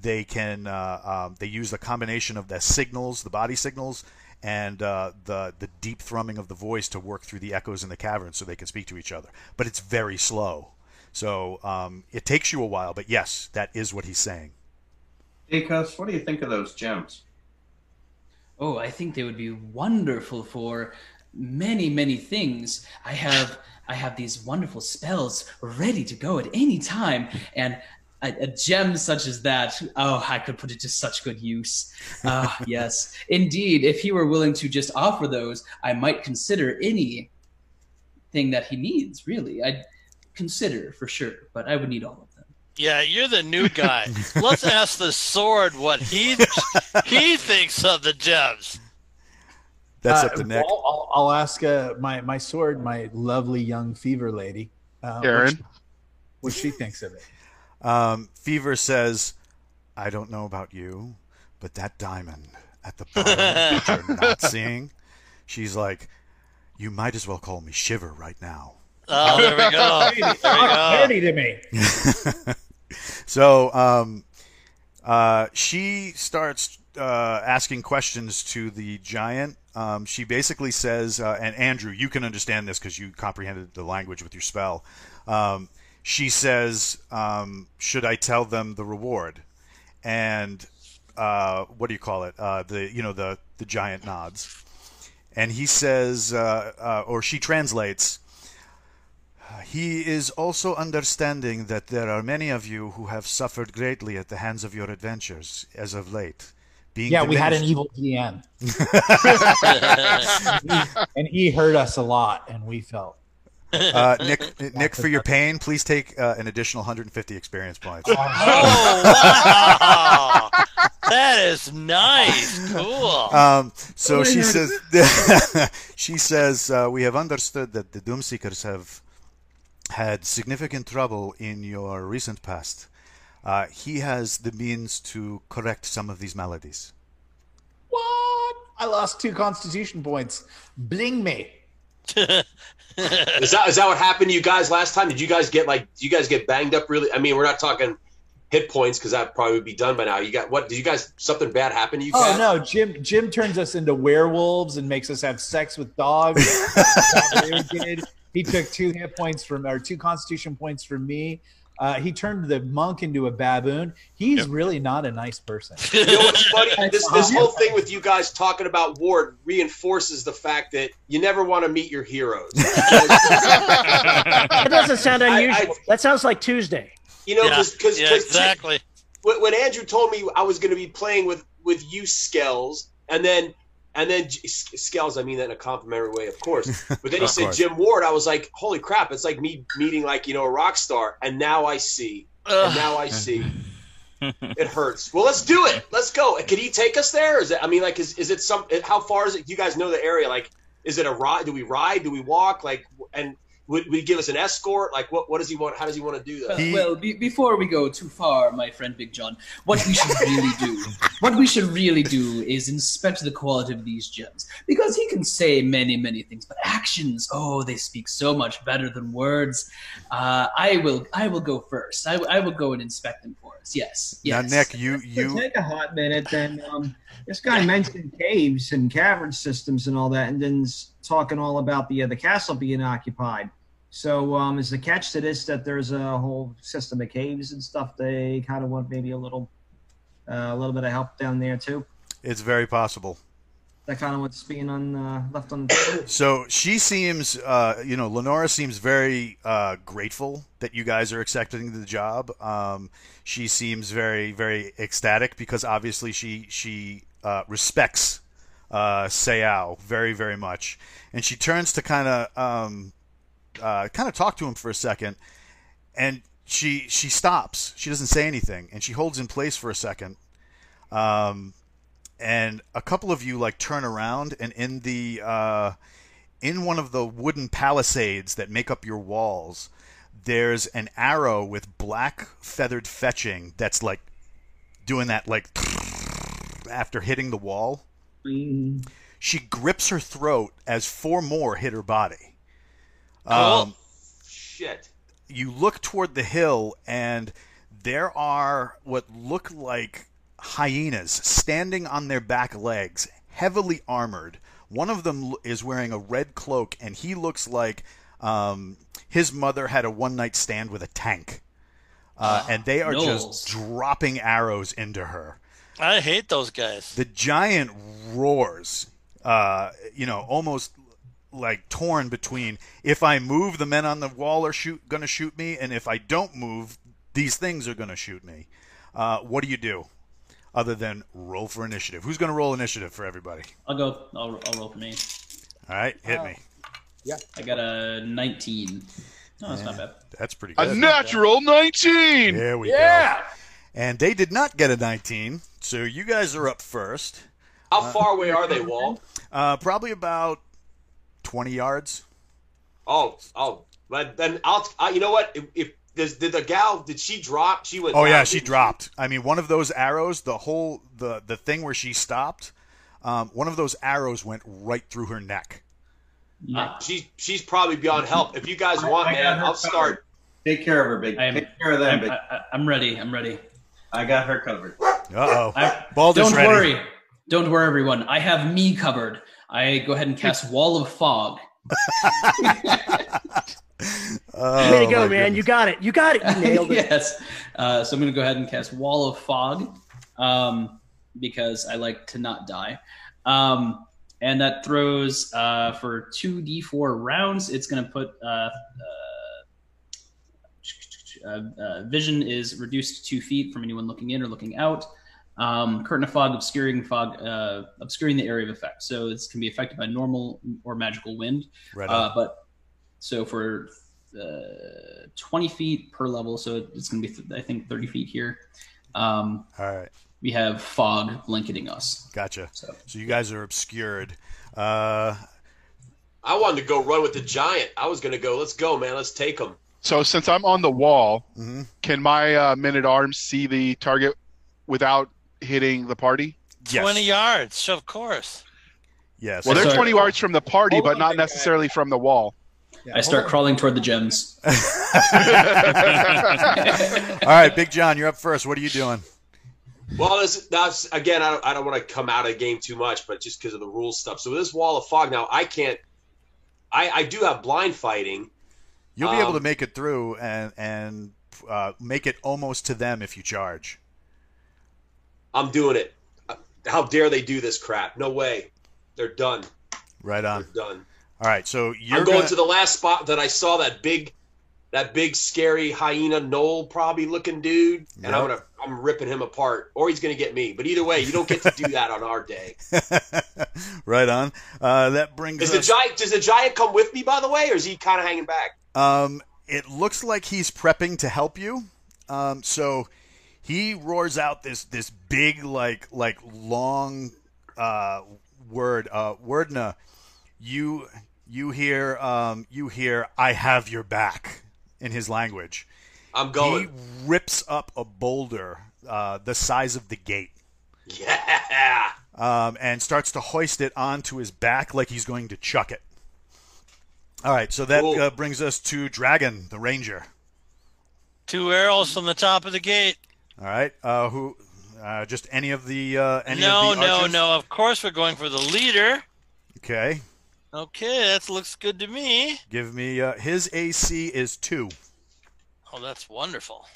they can uh, um, they use a combination of the signals, the body signals, and uh, the the deep thrumming of the voice to work through the echoes in the cavern so they can speak to each other. But it's very slow, so um, it takes you a while. But yes, that is what he's saying. Akos, what do you think of those gems? Oh, I think they would be wonderful for many, many things. I have I have these wonderful spells ready to go at any time, and a, a gem such as that, oh, I could put it to such good use. Ah, yes, indeed. If he were willing to just offer those, I might consider any thing that he needs. Really, I'd consider for sure, but I would need all of them. Yeah, you're the new guy. Let's ask the sword what he he thinks of the gems. That's Uh, up to Nick. I'll, I'll, I'll ask uh, my my sword, my lovely young fever lady, uh, what Aaron? she- what she thinks of it. Um, Fever says, "I don't know about you, but that diamond at the bottom that you're not seeing." She's like, "You might as well call me Shiver right now." Oh, there we go. There we go. Handy to me. so um, uh, she starts uh, asking questions to the giant. Um, she basically says, uh, and Andrew, you can understand this because you comprehended the language with your spell. Um, she says, um, "Should I tell them the reward?" And uh, what do you call it? Uh, the you know the the giant nods, and he says, uh, or she translates. He is also understanding that there are many of you who have suffered greatly at the hands of your adventures as of late. Being Yeah, we had an evil DM, and he hurt us a lot, and we felt. uh, Nick, Nick, for your pain, please take uh, an additional 150 experience points. Oh wow, that is nice. Cool. Um, so she says, she says, uh, we have understood that the Doomseekers have had significant trouble in your recent past. Uh, he has the means to correct some of these maladies. What? I lost two Constitution points. Bling me. Is that is that what happened to you guys last time? Did you guys get like? Do you guys get banged up really? I mean, we're not talking hit points because that probably would be done by now. You got what? Did you guys something bad happen to you? Oh Kat? no, Jim! Jim turns us into werewolves and makes us have sex with dogs. That's what Larry did. He took two hit points from, or two Constitution points from me. Uh, he turned the monk into a baboon. He's really not a nice person. You know what's funny? This this whole thing with you guys talking about Ward reinforces the fact that you never want to meet your heroes. That doesn't sound I- unusual. that sounds like Tuesday. You know, yeah, because yeah, exactly. when, when Andrew told me I was going to be playing with with you, Skells, and then and then J- S- Skells, I mean that in a complimentary way, of course. But then he said course. Jim Ward. I was like, holy crap! It's like me meeting like you know a rock star, and now I see, and now I see. It hurts. Well, let's do it. Let's go. Can he take us there? Is it? I mean, like, is, is it some? How far is it? You guys know the area. Like, is it a ride? Do we ride? Do we walk? Like, and would, would he give us an escort? Like, what? What does he want? How does he want to do that? Well, well be, before we go too far, my friend Big John, what we should really do, what we should really do is inspect the quality of these gems. Because he can say many, many things, but actions, oh, they speak so much better than words. Uh, I will, I will go first. I, I will go and inspect them for us. Yes, yes, Now. Nick, you It'll you take a hot minute. Then um, this guy mentioned caves and cavern systems and all that, and then talking all about the uh, the castle being occupied. So um, is the catch to this that there's a whole system of caves and stuff? They kind of want maybe a little uh, a little bit of help down there too. it's very possible. That kind of what's being on uh, left on the table. So she seems, uh, you know, Lenora seems very uh, grateful that you guys are accepting the job. Um, she seems very, very ecstatic because obviously she she uh, respects uh, Seao very, very much, and she turns to kind of um, uh, kind of talk to him for a second, and she she stops. She doesn't say anything, and she holds in place for a second. Um, and a couple of you like turn around and in the uh, in one of the wooden palisades that make up your walls there's an arrow with black feathered fetching that's like doing that like after hitting the wall Mm, she grips her throat as four more hit her body Cool. um, Shit. you look toward the hill and there are what look like hyenas standing on their back legs, heavily armored. One of them is wearing a red cloak, and he looks like um, his mother had a one night stand with a tank. Uh, and they are gnolls. just dropping arrows into her. I hate those guys. The giant roars, uh, you know, almost like torn between if I move, the men on the wall are shoot going to shoot me, and if I don't move, these things are going to shoot me. Uh, what do you do other than roll for initiative? Who's going to roll initiative for everybody? I'll go. I'll, I'll roll for me. All right, hit me. Yeah, I got a 19. No, that's not bad. That's pretty good. A natural 19. There we yeah. go. And they did not get a 19, so you guys are up first. How far away are they, Walt? Uh, probably about 20 yards. Oh, oh, but then I'll. I, you know what? If, if does, did the gal did she drop? She went. Oh yeah, she didn't dropped. I mean, one of those arrows, the whole the the thing where she stopped, um, one of those arrows went right through her neck. Yeah. She's she's probably beyond help. If you guys want, I got man, I'll start. Take care of her, big. I'm- Take care of them, I'm, big. I, I- I'm ready. I'm ready. I got her covered. Uh oh, I- Baldur's Don't ready. worry. Don't worry, everyone. I have me covered. I go ahead and cast Wall of Fog. Oh, Way to go, man. goodness. You got it. You got it. You nailed it. yes. Uh, so I'm going to go ahead and cast Wall of Fog um, because I like to not die. Um, and that throws uh, for 2d4 rounds. It's going to put uh, uh, uh, uh, vision is reduced two feet from anyone looking in or looking out. Um, curtain of fog, obscuring fog, uh, obscuring the area of effect. So this can be affected by normal or magical wind. Right Uh, but so for uh, 20 feet per level, so it's going to be, th- I think, 30 feet here. Um, All right, we have fog blanketing us. gotcha. So So you guys are obscured. Uh, I wanted to go run with the giant. I was gonna go. Let's go, man. Let's take him. So since I'm on the wall, mhm. can my uh, men at arms see the target without hitting the party? Yes. 20 yards, so of course. Yes. Well, they're Sorry. 20 yards from the party, but not big guy. necessarily from the wall. I start crawling toward the gems. All right, Big John, you're up first. What are you doing? Well, this, that's again. I don't, I don't want to come out of the game too much, but just because of the rules stuff. So this wall of fog now, I can't. I I do have blind fighting. You'll be able Um, to make it through and and uh, make it almost to them if you charge. I'm doing it. How dare they do this crap? No way. They're done. Right on. They're done. All right, so you're I'm going gonna, to the last spot that I saw that big, that big scary hyena gnoll probably looking dude, and I'm gonna I'm ripping him apart, or he's gonna get me. But either way, you don't get to do that on our day. right on. Uh, that brings Is the giant? Does the giant come with me, by the way, or is he kind of hanging back? Um, it looks like he's prepping to help you. Um, so he roars out this this big like like long uh, word uh, wordna. You you hear um, you hear I have your back in his language. I'm going. He rips up a boulder uh, the size of the gate. Yeah. um, and starts to hoist it onto his back like he's going to chuck it. All right, so that Cool. uh, brings us to Dron, the ranger. Two arrows from the top of the gate. All right. Uh, who? Uh, just any of the uh, any no, of the no, archers? no. Of course, we're going for the leader. Okay. Okay, that looks good to me. Give me uh, his AC is two. Oh, that's wonderful.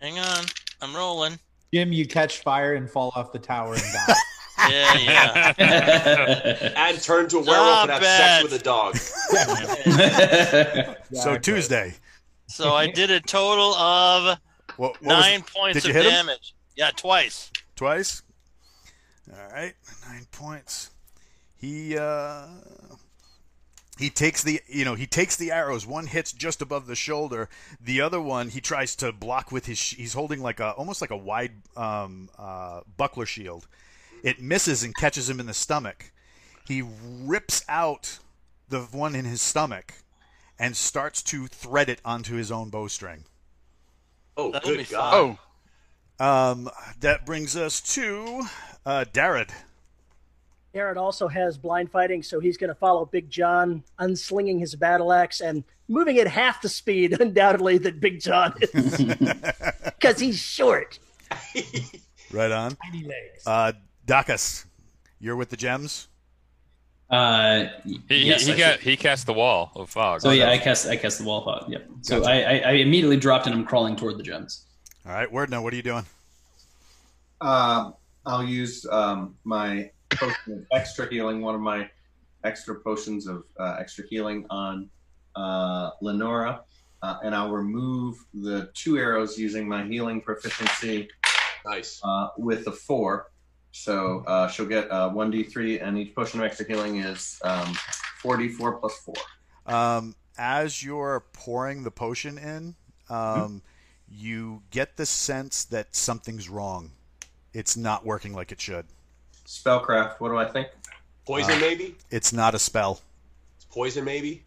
Hang on, I'm rolling. Jim, you catch fire and fall off the tower and die. Yeah, yeah. And turn to a werewolf and have bad. sex with a dog. So Tuesday. so I did a total of What, what nine points of hit him? damage. Yeah, twice. Twice. All right, nine points. He uh, he takes the you know he takes the arrows. One hits just above the shoulder. The other one he tries to block with his. sh- He's holding like a almost like a wide um, uh, buckler shield. It misses and catches him in the stomach. He rips out the one in his stomach and starts to thread it onto his own bowstring. Oh, That'll be good fun. God. Oh, Um, that brings us to uh, Darrod. Garrett also has blind fighting, so he's going to follow Big John, unslinging his battle axe and moving at half the speed, undoubtedly, that Big John is, because he's short. Right on. Tiny legs. Uh, Dacus, you're with the gems. Uh, He, yes, he, I got he cast the wall of fog. So yeah, I cast I cast the wall fog. Yep. So Gotcha. I, I, I immediately dropped and I'm crawling toward the gems. All right, Werdna. What are you doing? Um, I'll use um, my potion of extra healing, one of my extra potions of uh, extra healing on uh, Lenora, uh, and I'll remove the two arrows using my healing proficiency Nice. uh, with a four. So uh, she'll get uh, 1d3, and each potion of extra healing is um, 4d4 plus 4. Um, as you're pouring the potion in, um, you get the sense that something's wrong. It's not working like it should. Spellcraft, what do I think? Poison, Uh, maybe? It's not a spell. It's poison, maybe?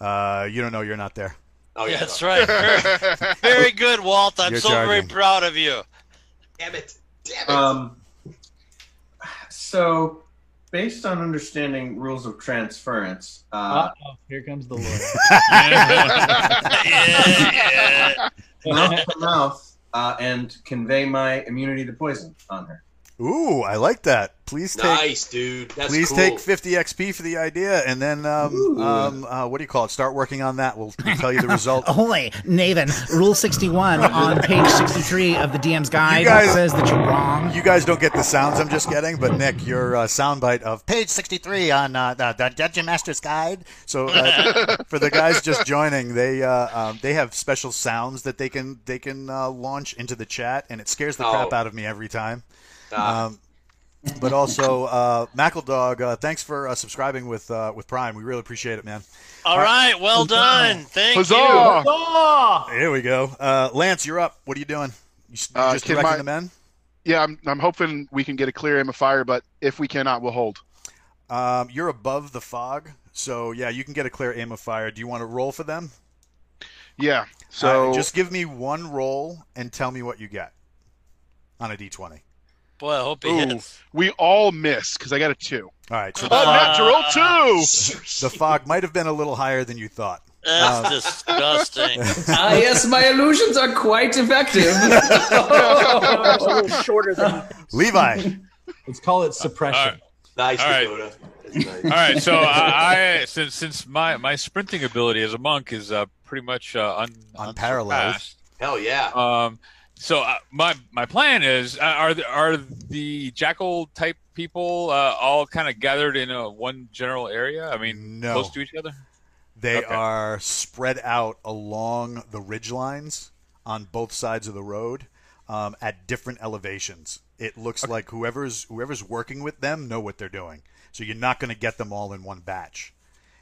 Uh, you don't know. You're not there. Oh, yeah. That's right. Very, very good, Walt. I'm You're so very charging. proud of you. Damn it. Damn it. Um, so, based on understanding rules of transference, uh, Uh-oh, here comes the lawyer. yeah, yeah. mouth to mouth, uh, and convey my immunity to poison on her. Ooh, I like that. Please take. nice, dude. That's Please cool. take 50 XP for the idea, and then um, um, uh, what do you call it? Start working on that. We'll, we'll tell you the result. Ahoy, Naven. Rule 61 on page 63 of the DM's guide You guys- says that you're wrong. You guys don't get the sounds I'm just getting, but Nick, your uh, soundbite of page 63 on uh, the, the Dungeon Master's Guide. So uh, for the guys just joining, they uh, um, they have special sounds that they can they can uh, launch into the chat, and it scares the crap Oh. out of me every time. Um, but also, uh, Mackledog, uh, thanks for uh, subscribing with uh, with Prime. We really appreciate it, man. All right, well done. Thank Huzzah! you. Oh! Here we go. Uh, Lance, you're up. What are you doing? You, s- you Uh, just directing my- the men? yeah. I'm I'm hoping we can get a clear aim of fire, but if we cannot, we'll hold. Um, you're above the fog, so yeah, you can get a clear aim of fire. Do you want to roll for them? Yeah. So Uh, just give me one roll and tell me what you get on a d20. Boy, I hope he Ooh. hits. we all miss because I got a two. All right, so Oh, the, natural two. the fog might have been a little higher than you thought. That's Uh, disgusting. Ah, yes, my illusions are quite effective. a little shorter than Levi, Let's call it suppression. Nice, All right. Dakota. Nice. All right. so I, I since since my my sprinting ability as a monk is uh, pretty much uh, un, Unparalleled. Hell yeah. Um, so uh, my my plan is uh, are the, are the jackal type people uh, all kind of gathered in a one general area? I mean, No. close to each other. they Okay. are spread out along the ridge lines on both sides of the road um, at different elevations. It looks like whoever's whoever's working with them know what they're doing. So you're not going to get them all in one batch.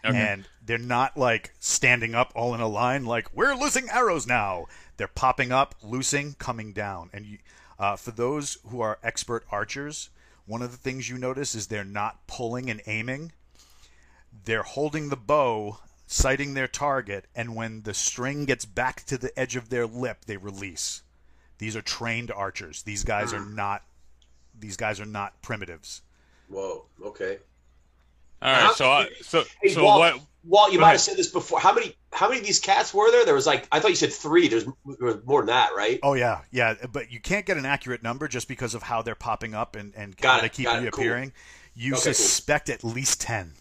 Okay. and they're not like standing up all in a line like we're losing arrows now they're popping up loosing coming down. And you, uh, for those who are expert archers one of the things you notice is they're not pulling and aiming. They're holding the bow sighting their target and when the string gets back to the edge of their lip they release. These are trained archers. These guys are not these guys are not primitives. Whoa. Okay. All right. So I, so Hey, so Walt, what? Walt, you might ahead. have said this before. How many how many of these cats were there? There was like I thought you said three. There's there was more than that, right? Oh yeah, yeah, but you can't get an accurate number just because of how they're popping up and and Got how it, they keep got it, cool. reappearing. You Okay, cool. suspect at least ten.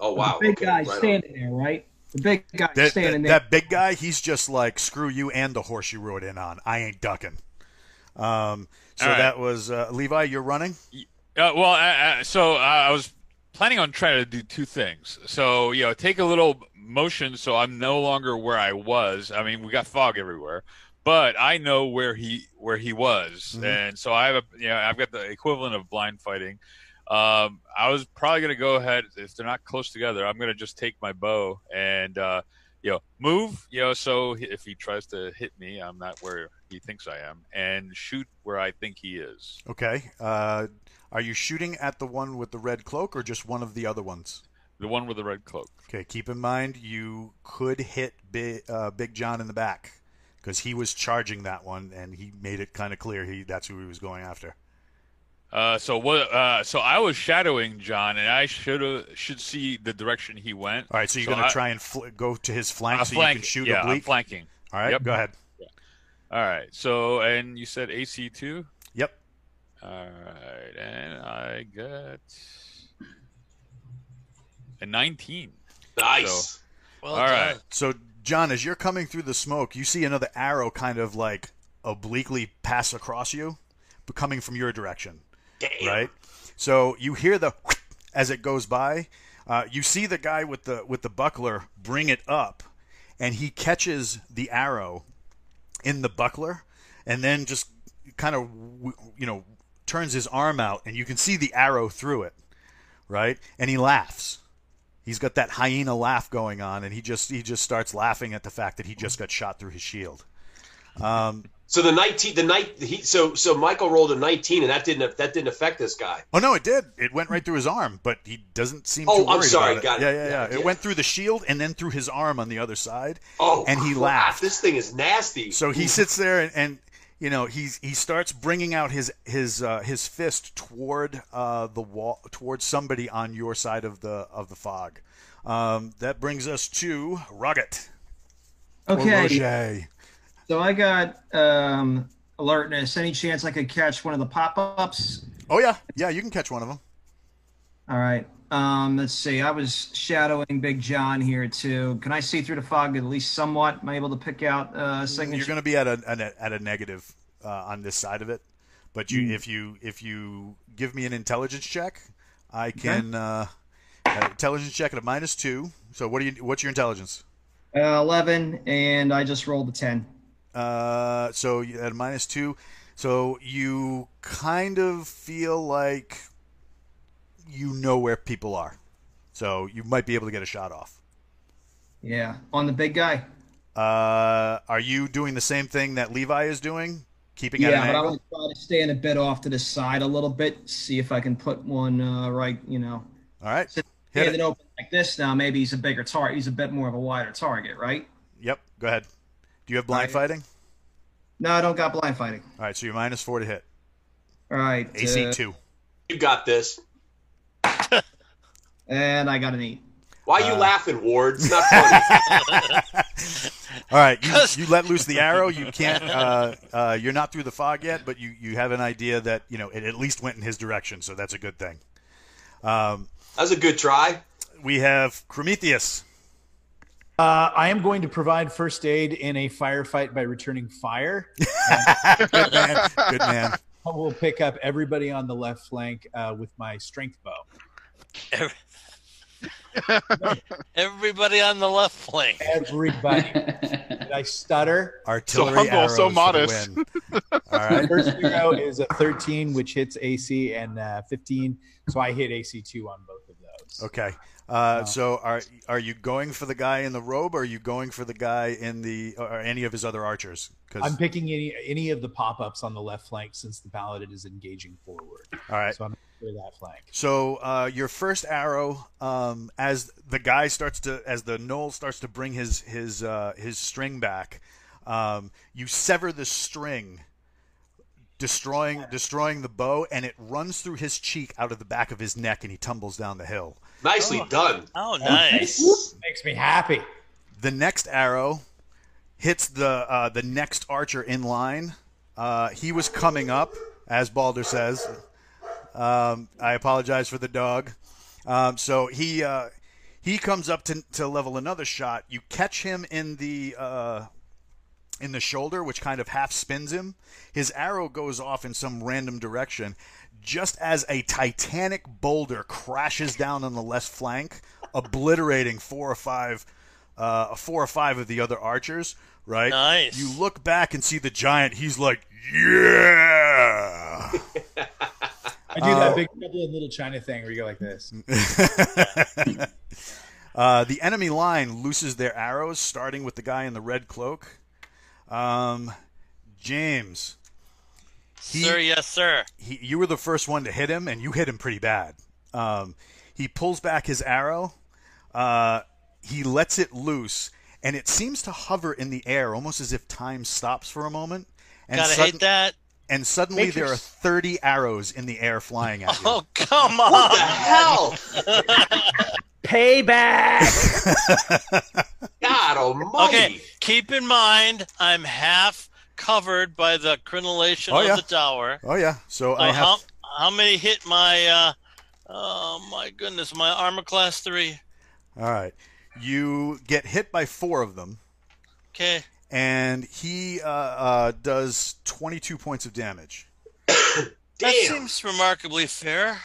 Oh wow. The big okay, guy right on. standing there, right? The big guy That, standing that, there. that big guy, he's just like screw you and the horse you rode in on. I ain't ducking. Um, so All right. that was uh, Levi. You're running. Uh, well, uh, uh, so uh, I was planning on trying to do two things. So you know, take a little motion, so I'm no longer where I was. I mean, we got fog everywhere, but I know where he where he was, Mhm. and so I have a you know I've got the equivalent of blind fighting. Um, I was probably going to go ahead if they're not close together. I'm going to just take my bow and uh, you know move. You know, so if he tries to hit me, I'm not where he thinks I am, and shoot where I think he is. Okay. Uh, are you shooting at the one with the red cloak or just one of the other ones? The one with the red cloak. Okay. Keep in mind you could hit Big, uh, Big John in the back because he was charging that one and he made it kind of clear he that's who he was going after. Uh, so what? Uh, so I was shadowing John, and I should should see the direction he went. All right. So you're So going to I- try and fl- go to his flank Uh, so flank- you can shoot yeah, I'm flanking. All right. Yep. Go ahead. All right. So and you said AC two. Yep. All right, and I got a 19. Nice. So, Well all right. done. So, John, as you're coming through the smoke, you see another arrow kind of like obliquely pass across you, but coming from your direction, Damn. right? So you hear the as it goes by. Uh, you see the guy with the with the buckler bring it up, and he catches the arrow in the buckler, and then just kind of you know turns his arm out, and you can see the arrow through it, right? And he laughs. He's got that hyena laugh going on, and he just he just starts laughing at the fact that he just got shot through his shield. Um, So the nineteen, the night he so so Michael rolled a nineteen, and that didn't that didn't affect this guy. oh no, it did. It went right through his arm, but he doesn't seem to. Oh, I'm sorry. it. Got it. Yeah, yeah, yeah. Yeah, It went through the shield and then through his arm on the other side. Oh, and he crap, laughed. This thing is nasty. So he sits there and, and you know he's he starts bringing out his his uh, his fist toward uh, the wall towards somebody on your side of the of the fog. Um, that brings us to Ruggett. Okay. So I got um, alertness. Any chance I could catch one of the pop-ups? Oh yeah, yeah. You can catch one of them. All right. Um, let's see. I was shadowing Big John here too. Can I see through the fog at least somewhat? Am I able to pick out uh, signature? You're going to be at a, at a at a negative uh, on this side of it, but you Hmm. if you if you give me an intelligence check, I can uh, uh, intelligence check at a minus two. So what do you what's your intelligence? Uh, Eleven, and I just rolled a ten. Uh, so you- at a minus two, so you kind of feel like you know where people are, so you might be able to get a shot off. Yeah, on the big guy. Uh, are you doing the same thing that Levi is doing, keeping at Yeah, but I'm angle? gonna try to stand a bit off to the side a little bit. See if I can put one uh, right. You know, All right, hit hand it. it open like this. Now maybe he's a bigger target. He's a bit more of a wider target, right? Yep, go ahead. Do you have blind Alright. fighting? No, I don't got blind fighting. All right, so you're minus four to hit. All right. AC uh, two. you got this. And I got an eight. Why are you Uh, laughing, Ward? It's not funny. All right, you, you let loose the arrow. You can't. Uh, uh, you're not through the fog yet, but you, you have an idea that you know it at least went in his direction, so that's a good thing. Um, that was a good try. we have Prometheus. Uh, I am going to provide first aid in a firefight by returning fire. good man. Good man. I will pick up everybody on the left flank uh, with my strength bow. Every- Everybody on the left flank. Everybody. Did I stutter? Artillery humble, arrows so for modest. win. All right. First hero is a 13, which hits AC, and uh, 15. So I hit AC two on both of those. Okay. Uh, so are are you going for the guy in the robe, or are you going for the guy in the or any of his other archers? Cause... I'm picking any any of the pop ups on the left flank since the paladin is engaging forward. all right. So I'm for that flank. So uh, your first arrow, um, as the guy starts to, as the gnoll starts to bring his his uh, his string back, um, you sever the string destroying destroying the bow, and it runs through his cheek out of the back of his neck, and he tumbles down the hill. Nicely done. Oh, nice. Makes me happy. The next arrow hits the uh, the next archer in line. Uh, he was coming up, as Balder says. Um, I apologize for the dog. Um, so he uh, he comes up to, to level another shot. You catch him in the uh, in the shoulder, which kind of half spins him. His arrow goes off in some random direction. Just as a titanic boulder crashes down on the left flank, obliterating four or five, uh, four or five of the other archers. Right. Nice. You look back and see the giant. He's like, yeah. I do that Uh, big double and little China thing where you go like this. uh, the enemy line looses their arrows, starting with the guy in the red cloak. Um, James, he- sir, yes, sir. he, you were the first one to hit him, and you hit him pretty bad. Um, he pulls back his arrow. Uh, he lets it loose, and it seems to hover in the air, almost as if time stops for a moment. And Gotta sudden- hate that. And suddenly there are 30 arrows in the air flying at you. Oh, come on. What the hell? Payback. God almighty. Okay, keep in mind, I'm half covered by the crenellation Oh, yeah. of the tower. Oh yeah. So Uh, I have how, how many hit my, uh, oh my goodness, my armor class three? All right. You get hit by four of them, Okay. and he uh, uh, does 22 points of damage. That seems remarkably fair.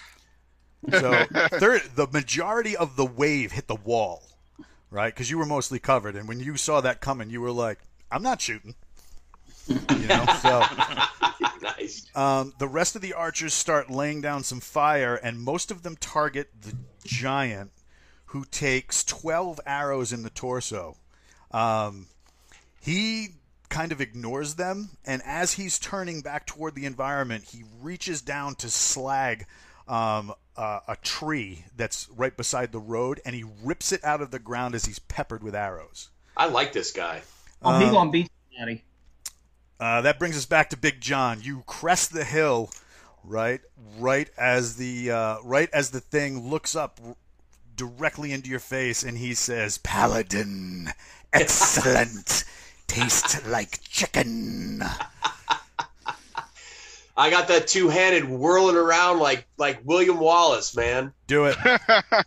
So third, the majority of the wave hit the wall, right? Because you were mostly covered, and when you saw that coming, you were like, "I'm not shooting." You know. So nice. um, the rest of the archers start laying down some fire, and most of them target the giant, who takes 12 arrows in the torso. Um, he kind of ignores them, and as he's turning back toward the environment, he reaches down to slag um, uh, a tree that's right beside the road, and he rips it out of the ground as he's peppered with arrows. I like this guy. Oh, he Um, gonna beat Daddy. Uh, that brings us back to Big John. You crest the hill, right, right as the uh, right as the thing looks up directly into your face, and he says, "Paladin, excellent, taste like chicken." I got that two handed whirling around like like William Wallace, man. Do it.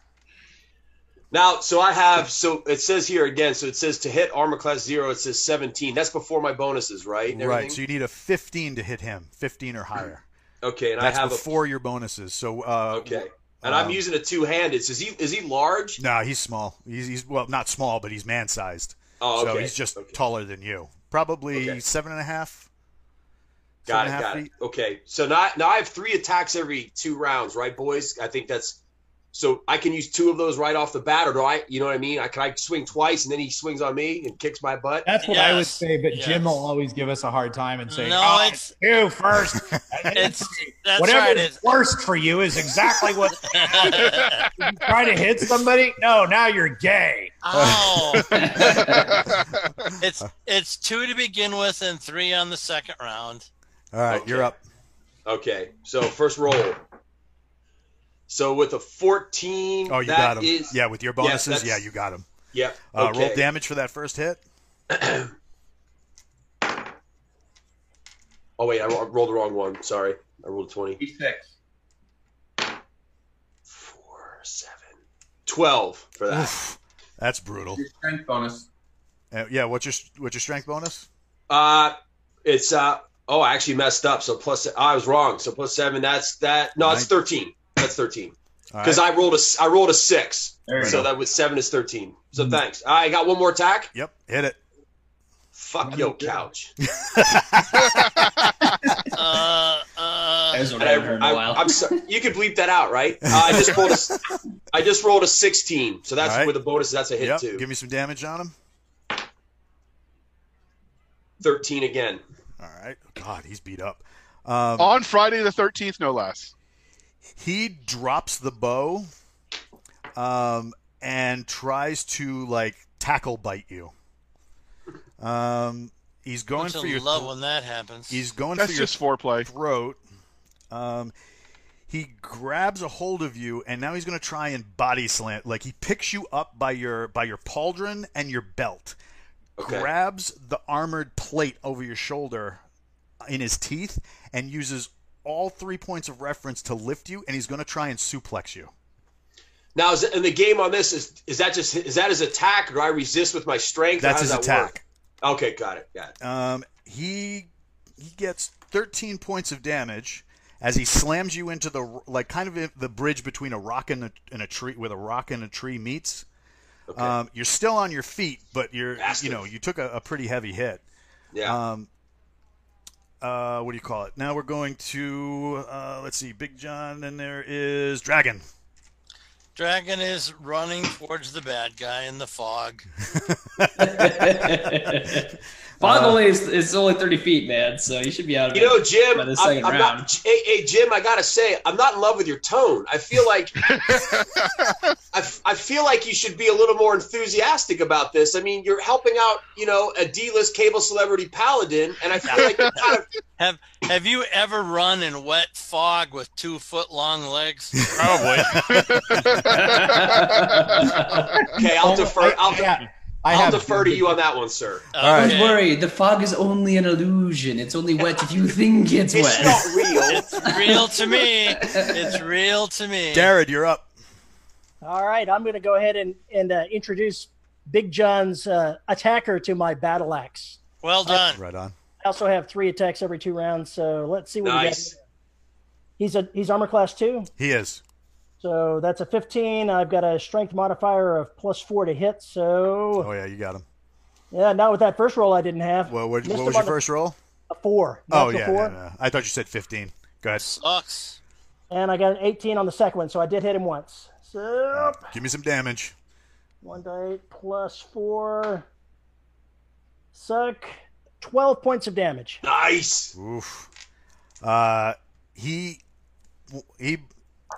Now, so I have so it says here again. So it says to hit armor class zero. It says seventeen. That's before my bonuses, right? right. So you need a 15 to hit him, 15 or higher. Okay, and That's I have before your bonuses. So uh, okay, and I'm um, using a two handed. Is he is he large? No, he's small. He's, he's well, not small, but he's man sized. Oh, okay. So he's just okay. taller than you. Probably Okay. seven and a half. Got it, and a half got feet. it. Okay, so now now I have three attacks every two rounds, right, boys? I think that's so I can use two of those right off the bat, or do I? You know what I mean? I can I swing twice and then he swings on me and kicks my butt. That's what I would say, but Jim will always give us a hard time and say, No, "Oh, it's- you first. It's that's Whatever right. is It's, worst for you is exactly what you try to hit somebody. No, now you're gay. oh, it's it's two to begin with and three on the second round. All right, Okay. you're up. Okay, so first roll. So with a fourteen, Oh, you that got him. is- yeah, with your bonuses, that's- yeah, you got him. Yep. Uh, okay. Roll damage for that first hit. Oh wait, I rolled the wrong one. Sorry, I rolled a twenty. six. Four, seven, twelve for that. Oof, that's brutal. Your strength bonus. Uh, yeah, what's your what's your strength bonus? Uh, it's uh. Oh, I actually messed up. So plus, I was wrong. So plus seven. That's that. No, it's thirteen. That's thirteen. Because right. I rolled a I rolled a six. There So go. that was seven is thirteen. So thanks. I got one more attack. Yep, hit it. Fuck yo couch. Uh, uh, That was what And I haven't heard in a while. I, am sorry. You can bleep that out, right? Uh, I just rolled a I just rolled a sixteen. So that's All right. with the bonus. That's a hit Yep, too. give me some damage on him. Thirteen again. All right. God, he's beat up. Um, On Friday the 13th, no less. he drops the bow um, and tries to like tackle bite you. Um, He's going Don't for your love thro- when that happens. He's going That's for your just foreplay. throat. Um, he grabs a hold of you, and now he's going to try and body slam. Like he picks you up by your by your pauldron and your belt, Okay. grabs the armored plate over your shoulder in his teeth, and uses all three points of reference to lift you, and he's going to try and suplex you. Now, is and the game on this is is that just is that his attack, or do I resist with my strength? That's his that work? attack. Okay, got it, got it. Um, he he gets 13 points of damage as he slams you into the like kind of the bridge between a rock and a, and a tree where the rock and a tree meets. Okay. Um, you're still on your feet, but you're Bastard. you know you took a, a pretty heavy hit. yeah. Um, uh, what do you call it? Now we're going to uh, let's see, Big John, and there is Dragon. Dragon is running towards the bad guy in the fog. Fog only uh, is, is only thirty feet, man. So you should be out of you it know, Jim, by the I'm, I'm round. not. Hey, hey, Jim, I gotta say, I'm not in love with your tone. I feel like I, I feel like you should be a little more enthusiastic about this. I mean, you're helping out, you know, a D-list cable celebrity paladin, and I feel like you're kind of Have Have you ever run in wet fog with two foot long legs? Probably. okay. I'll defer. I'll, I, I I'll have defer to you on that one, sir. right. Don't worry, the fog is only an illusion. It's only wet if you think it's, It's wet. It's not real. It's real to me. It's real to me. Garrett, you're up. All right, I'm going to go ahead and, and uh, introduce Big John's uh, attacker to my battle axe. Well done. Right on. I also have three attacks every two rounds, so let's see what Nice. we got. He's a he's armor class two, He is. So that's a 15. I've got a strength modifier of plus four to hit, so Oh yeah, you got him. yeah. Not with that first roll, I didn't have. Well, what, what was your first roll? A four. Oh natural yeah, four. yeah, yeah. I thought you said 15. Go ahead. Sucks. And I got an 18 on the second one, so I did hit him once. So Give me some damage. one die eight plus four. Suck. 12 points of damage. Nice. Oof. Uh, he he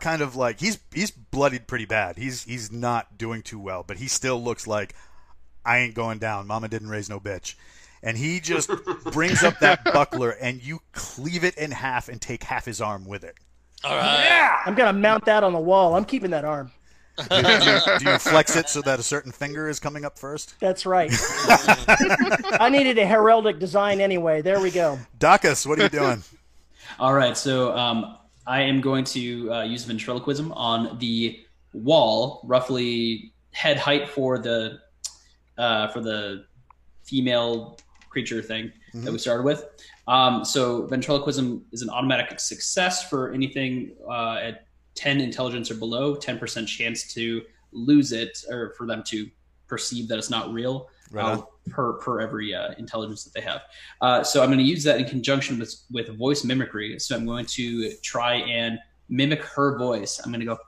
kind of like he's he's bloodied pretty bad. He's he's not doing too well, but he still looks like I ain't going down. Mama didn't raise no bitch. And he just brings up that buckler and you cleave it in half and take half his arm with it. All right. Yeah. I'm going to mount that on the wall. I'm keeping that arm. Do, do you, do you flex it so that a certain finger is coming up first? That's right. I needed a heraldic design anyway. There we go. Dacus, what are you doing? All right, so um, I am going to uh, use ventriloquism on the wall, roughly head height for the uh, for the female creature thing that we started with. Um, so ventriloquism is an automatic success for anything uh, at 10 intelligence or below, 10% chance to lose it or for them to perceive that it's not real Right. Per per every uh, intelligence that they have. Uh, so I'm going to use that in conjunction with with voice mimicry. So I'm going to try and mimic her voice. I'm going to go.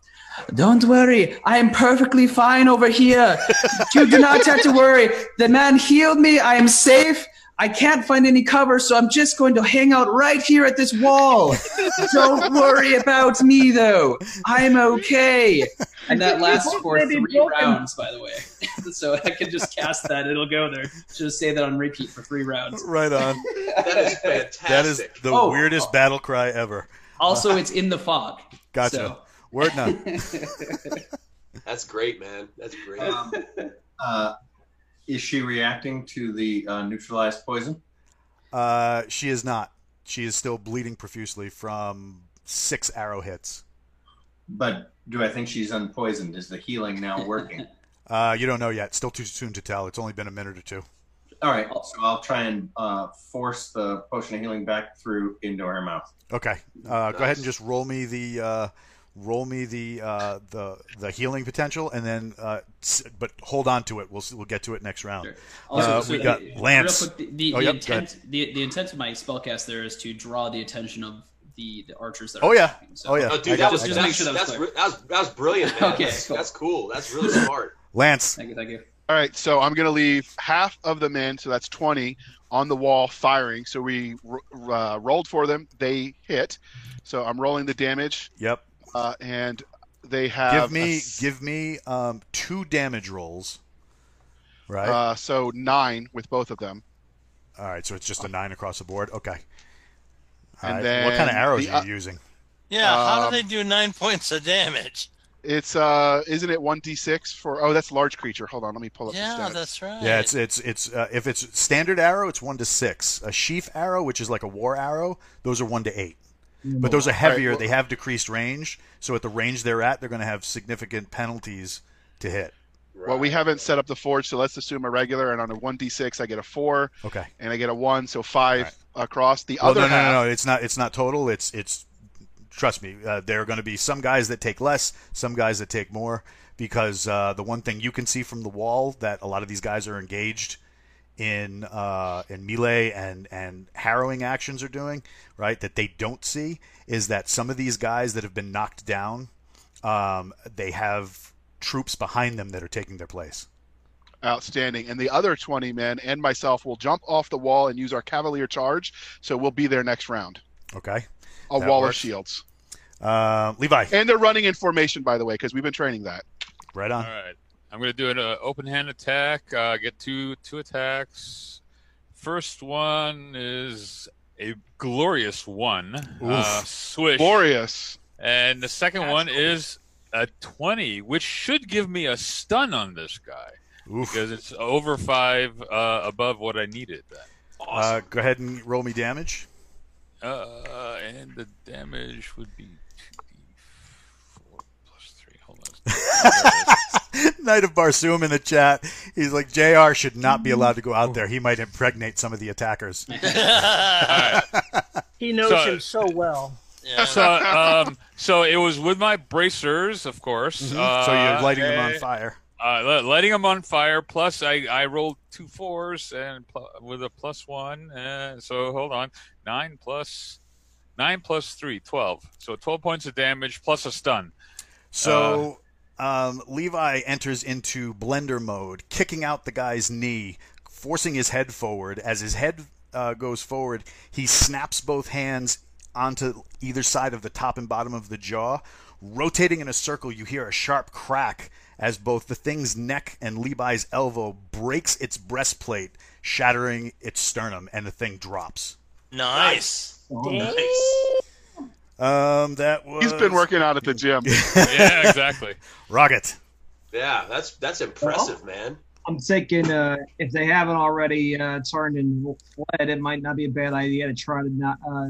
Don't worry, I am perfectly fine over here. you do not have to worry. The man healed me. I am safe. I can't find any cover, so I'm just going to hang out right here at this wall. Don't worry about me, though. I'm okay. And that lasts for three broken. rounds, by the way. so I can just cast that; it'll go there. Just say that on repeat for three rounds. Right on. That is fantastic. That is the Oh. weirdest battle cry ever. Also, it's in the fog. Gotcha. So- Word none. That's great, man. That's great. Um, uh, is she reacting to the uh, neutralized poison? Uh, she is not. She is still bleeding profusely from six arrow hits. But do I think she's unpoisoned? Is the healing now working? Uh, you don't know yet. Still too soon to tell. It's only been a minute or two. All right, so I'll try and uh, force the potion of healing back through into her mouth. Okay. Uh, Go ahead and just roll me the uh, roll me the uh, the the healing potential, and then uh, but hold on to it. We'll we'll get to it next round. Also, Uh, so we got real Lance. quick, the, the, Oh, the yep, go intent, the, the intent of my spellcast there is to draw the attention of the, the archers that Oh are yeah. So- Oh yeah. Oh, dude, got that was, it, just got make sure that was that's, clear. re- that was, that was brilliant, man. Okay, that's, cool. that's cool. That's really smart. Lance. Thank you, thank you. All right, so I'm going to leave half of the men, so that's 20, on the wall firing. So we r- uh, rolled for them. They hit. So I'm rolling the damage, Yep. uh, and they have. Give me a s- give me um, two damage rolls. Right. uh, so nine with both of them. All right, so it's just a nine across the board. Okay. All And right. what kind of arrows the are you using? Yeah, how Um, do they do nine points of damage? It's uh, isn't it one d six for? Oh, that's large creature. Hold on, let me pull up Yeah, the stats. that's right. Yeah, it's it's it's uh, if it's standard arrow, it's one to six. A sheaf arrow, which is like a war arrow, those are one to eight. But those are All right, heavier. well- they have decreased range, so at the range they're at, they're going to have significant penalties to hit. Well, we haven't set up the forge, so let's assume a regular, and on a one d six, I get a four, Okay. and I get a one, so five across. The Well, other no, no, half, no, no. It's not. It's not total. It's it's. Trust me. Uh, there are going to be some guys that take less, some guys that take more, because uh, the one thing you can see from the wall that a lot of these guys are engaged in uh, in melee and and harrowing actions are doing right that they don't see is that some of these guys that have been knocked down, um, they have troops behind them that are taking their place. outstanding, and the other twenty men and myself will jump off the wall and use our cavalier charge, so we'll be there next round. Okay. A That wall works. of shields, Uh, Levi, and they're running in formation, by the way, because we've been training that. right on. All right. I'm going to do an uh, open hand attack. Uh, get two two attacks. First one is a glorious one. Uh, swish. Glorious. And the second one is a 20, which should give me a stun on this guy Oof. because it's over five uh, above what I needed. Then. Uh, go ahead and roll me damage. Uh, and the damage would be 2d4 plus 3. Hold on. Knight of Barsoom in the chat. He's like, JR should not be allowed to go out there. He might impregnate some of the attackers. He knows So- him so well. Yeah. so, um, so it was with my bracers, of course. Mhm. Uh, so you're lighting them on fire. Uh, lighting them on fire. Plus, I, I rolled two fours and pl- with a plus one. Uh, so hold on, nine plus nine plus three, twelve. So twelve points of damage plus a stun. So um, Levi enters into blender mode, kicking out the guy's knee, forcing his head forward. As his head uh, goes forward, he snaps both hands onto either side of the top and bottom of the jaw. Rotating in a circle, you hear a sharp crack as both the thing's neck and Levi's elbow breaks its breastplate, shattering its sternum, and the thing drops. nice. Nice. Um, that was. He's been working out at the gym. Yeah, exactly. Rocket. Yeah, that's that's impressive, man. I'm thinking uh, if they haven't already uh, turned and fled, it might not be a bad idea to try to not uh,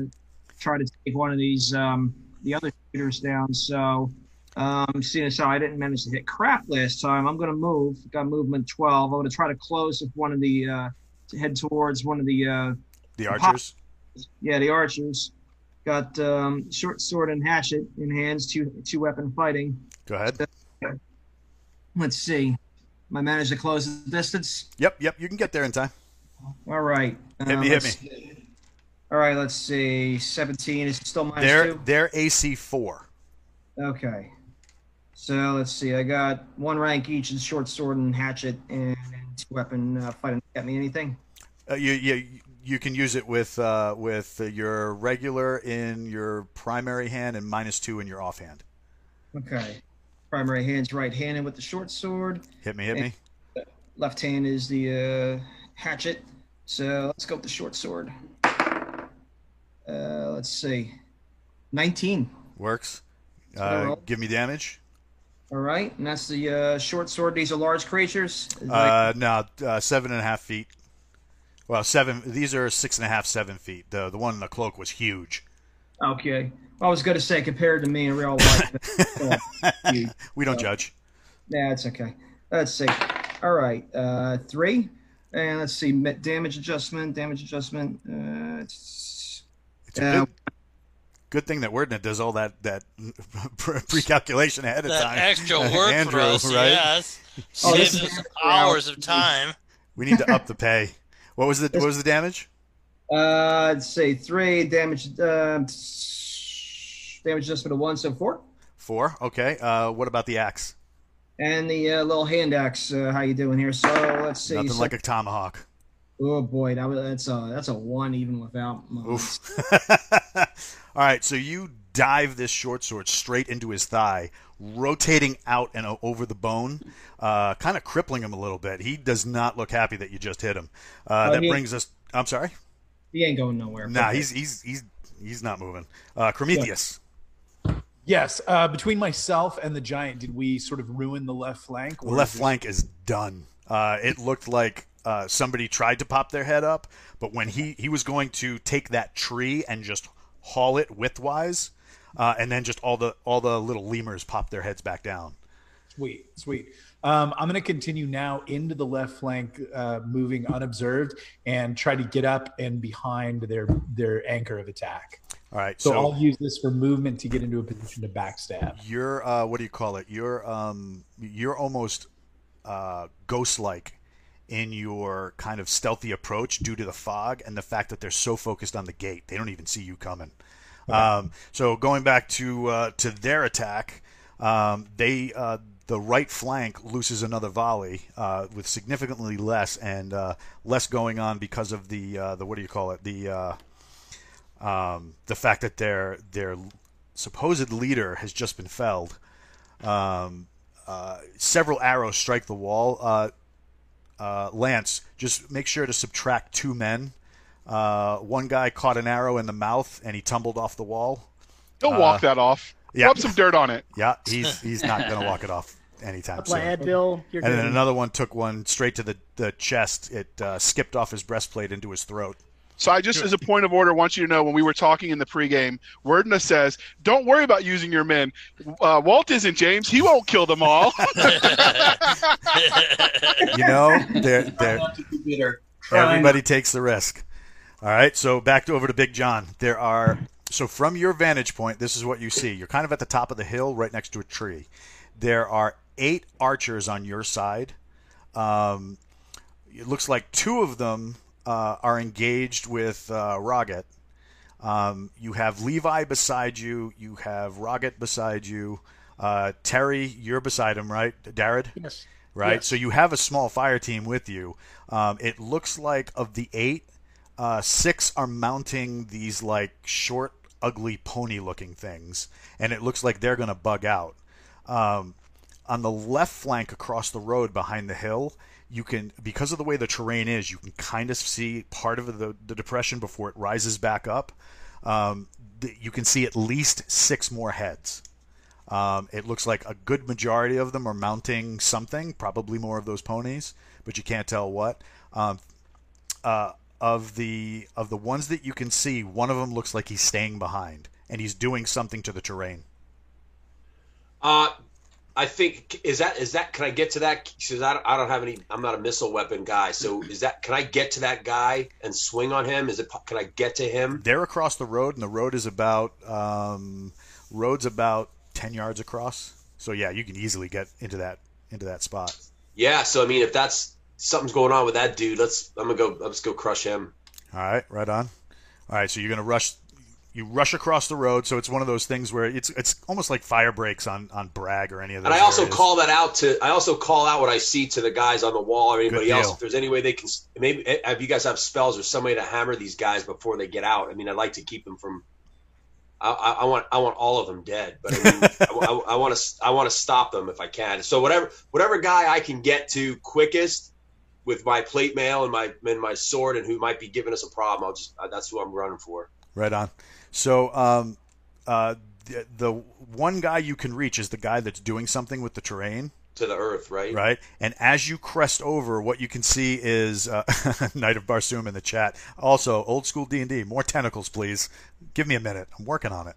try to take one of these um, the other shooters down. So, um, seeing as how I didn't manage to hit crap last time, I'm going to move. Got movement 12. I'm going to try to close with one of the uh, to head towards one of the uh, The archers. yeah the archers. Got um, short sword and hatchet in hands, two two weapon fighting. Go ahead. Let's see. Am I managed to close the distance? Yep, yep. You can get there in time. All right. Hit Uh, me, hit let's me. All right, let's see. 17 is still minus They're two. they're AC four. Okay. So let's see. I got one rank each in short sword and hatchet and, two weapon uh, fighting. Got me anything? Uh, you, you you can use it with uh, with your regular in your primary hand and minus two in your offhand. Okay. Primary hand's right handed with the short sword. Hit me, hit me. Left hand is the uh, hatchet. So let's go with the short sword. Uh, let's see. 19. Works. Uh, give me damage. All right. And that's the uh, short sword. These are large creatures. Like- Uh, no, uh, seven and a half feet. Well, seven. These are six and a half, seven feet. The the one in the cloak was huge. Okay. I was going to say compared to me in real life. but- We don't judge. Yeah, it's okay. Let's see. All right. Uh, three. And let's see. Damage adjustment. Damage adjustment. Uh, it's, It's a good, good thing that Werdna does all that that pre-calculation ahead of That time. extra work Andrew, for us, right? yes. Oh, this Saves is- us hours of time. We need to up the pay. What was the what was the damage? uh, let's say three. Damage. Uh, damage for of one, so four. Four. Okay. Uh, what about the axe? And the uh, little hand axe. Uh, how you doing here? So let's see. Nothing so- like a tomahawk. Oh boy, that was, that's a that's a one even without. my- Oof. All right, so you dive this short sword straight into his thigh, rotating out and over the bone, uh, kind of crippling him a little bit. He does not look happy that you just hit him. Uh, Oh, that brings us I'm sorry. He ain't going nowhere. Nah, Okay. he's he's he's he's not moving. Uh, Prometheus. Yes, uh, between myself and the giant, did we sort of ruin the left flank? The left flank is done. Uh, it looked like uh, somebody tried to pop their head up, but when he he was going to take that tree and just haul it widthwise, uh, and then just all the all the little lemurs pop their heads back down. Sweet, sweet. Um, I'm going to continue now into the left flank, uh, moving unobserved, and try to get up and behind their their anchor of attack. All right, So, so, I'll use this for movement to get into a position to backstab. you're uh, what do you call it? You're um, you're almost uh, ghost-like in your kind of stealthy approach due to the fog and the fact that they're so focused on the gate, they don't even see you coming. Um, so going back to uh, to their attack, um, they uh, the right flank loses another volley uh, with significantly less and uh, less going on because of the uh, the what do you call it the uh, um, the fact that their their supposed leader has just been felled. Um, uh, several arrows strike the wall. Uh, Lance, just make sure to subtract two men. Uh, one guy caught an arrow in the mouth and he tumbled off the wall. Don't Uh, walk that off. yeah. Rub some dirt on it. Yeah, he's he's not going to walk it off anytime Apply soon. Advil. You're And good. then another one took one straight to the, the chest. It uh, skipped off his breastplate into his throat. So I just, as a point of order, want you to know when we were talking in the pregame, Werdna says, "Don't worry about using your men. Uh, Walt isn't James. He won't kill them all." You know, they're they're Not to be bitter. Try Everybody takes the risk. All right, so back to over to Big John. There are so from your vantage point, this is what you see. You're kind of at the top of the hill, right next to a tree. There are eight archers on your side. Um, it looks like two of them uh, are engaged with uh, Roget. Um, you have Levi beside you. You have Roget beside you. Uh, Terry, you're beside him, right? Darred? Yes. right? Yes. So you have a small fire team with you. Um, it looks like of the eight, uh, six are mounting these like short, ugly pony-looking things, and it looks like they're going to bug out. Um, on the left flank across the road behind the hill, you can because of the way the terrain is, you can kind of see part of the, the depression before it rises back up. Um, th- you can see at least six more heads. Um, it looks like a good majority of them are mounting something, probably more of those ponies, but you can't tell what. Um, uh, of the of the ones that you can see, one of them looks like he's staying behind and he's doing something to the terrain. Uh, I think is that is that can I get to that? Because I don't, I don't have any. I'm not a missile weapon guy. So is that can I get to that guy and swing on him? Is it can I get to him? They're across the road, and the road is about um, road's about ten yards across. So yeah, you can easily get into that into that spot. Yeah. So I mean, if that's something's going on with that dude, let's. I'm gonna go. Let's go crush him. All right, right on. All right, so you're gonna rush. You rush across the road, so it's one of those things where it's it's almost like fire breaks on on Bragg or any of those. And I also areas. call that out to. I also call out what I see to the guys on the wall or anybody else. If there's any way they can, maybe eh, if you guys have spells or some way to hammer these guys before they get out. I mean, I'd like to keep them from. I, I, I want I want all of them dead, but I, mean, I, I, want to I want to stop them if I can. So whatever whatever guy I can get to quickest with my plate mail and my and my sword and who might be giving us a problem, I'll just uh, that's who I'm running for. Right on. So, um, uh, the, the one guy you can reach is the guy that's doing something with the terrain, To the earth, right? right? And as you crest over, what you can see is uh, Knight of Barsoom in the chat. Also, old school D and D. More tentacles, please. Give me a minute. I'm working on it.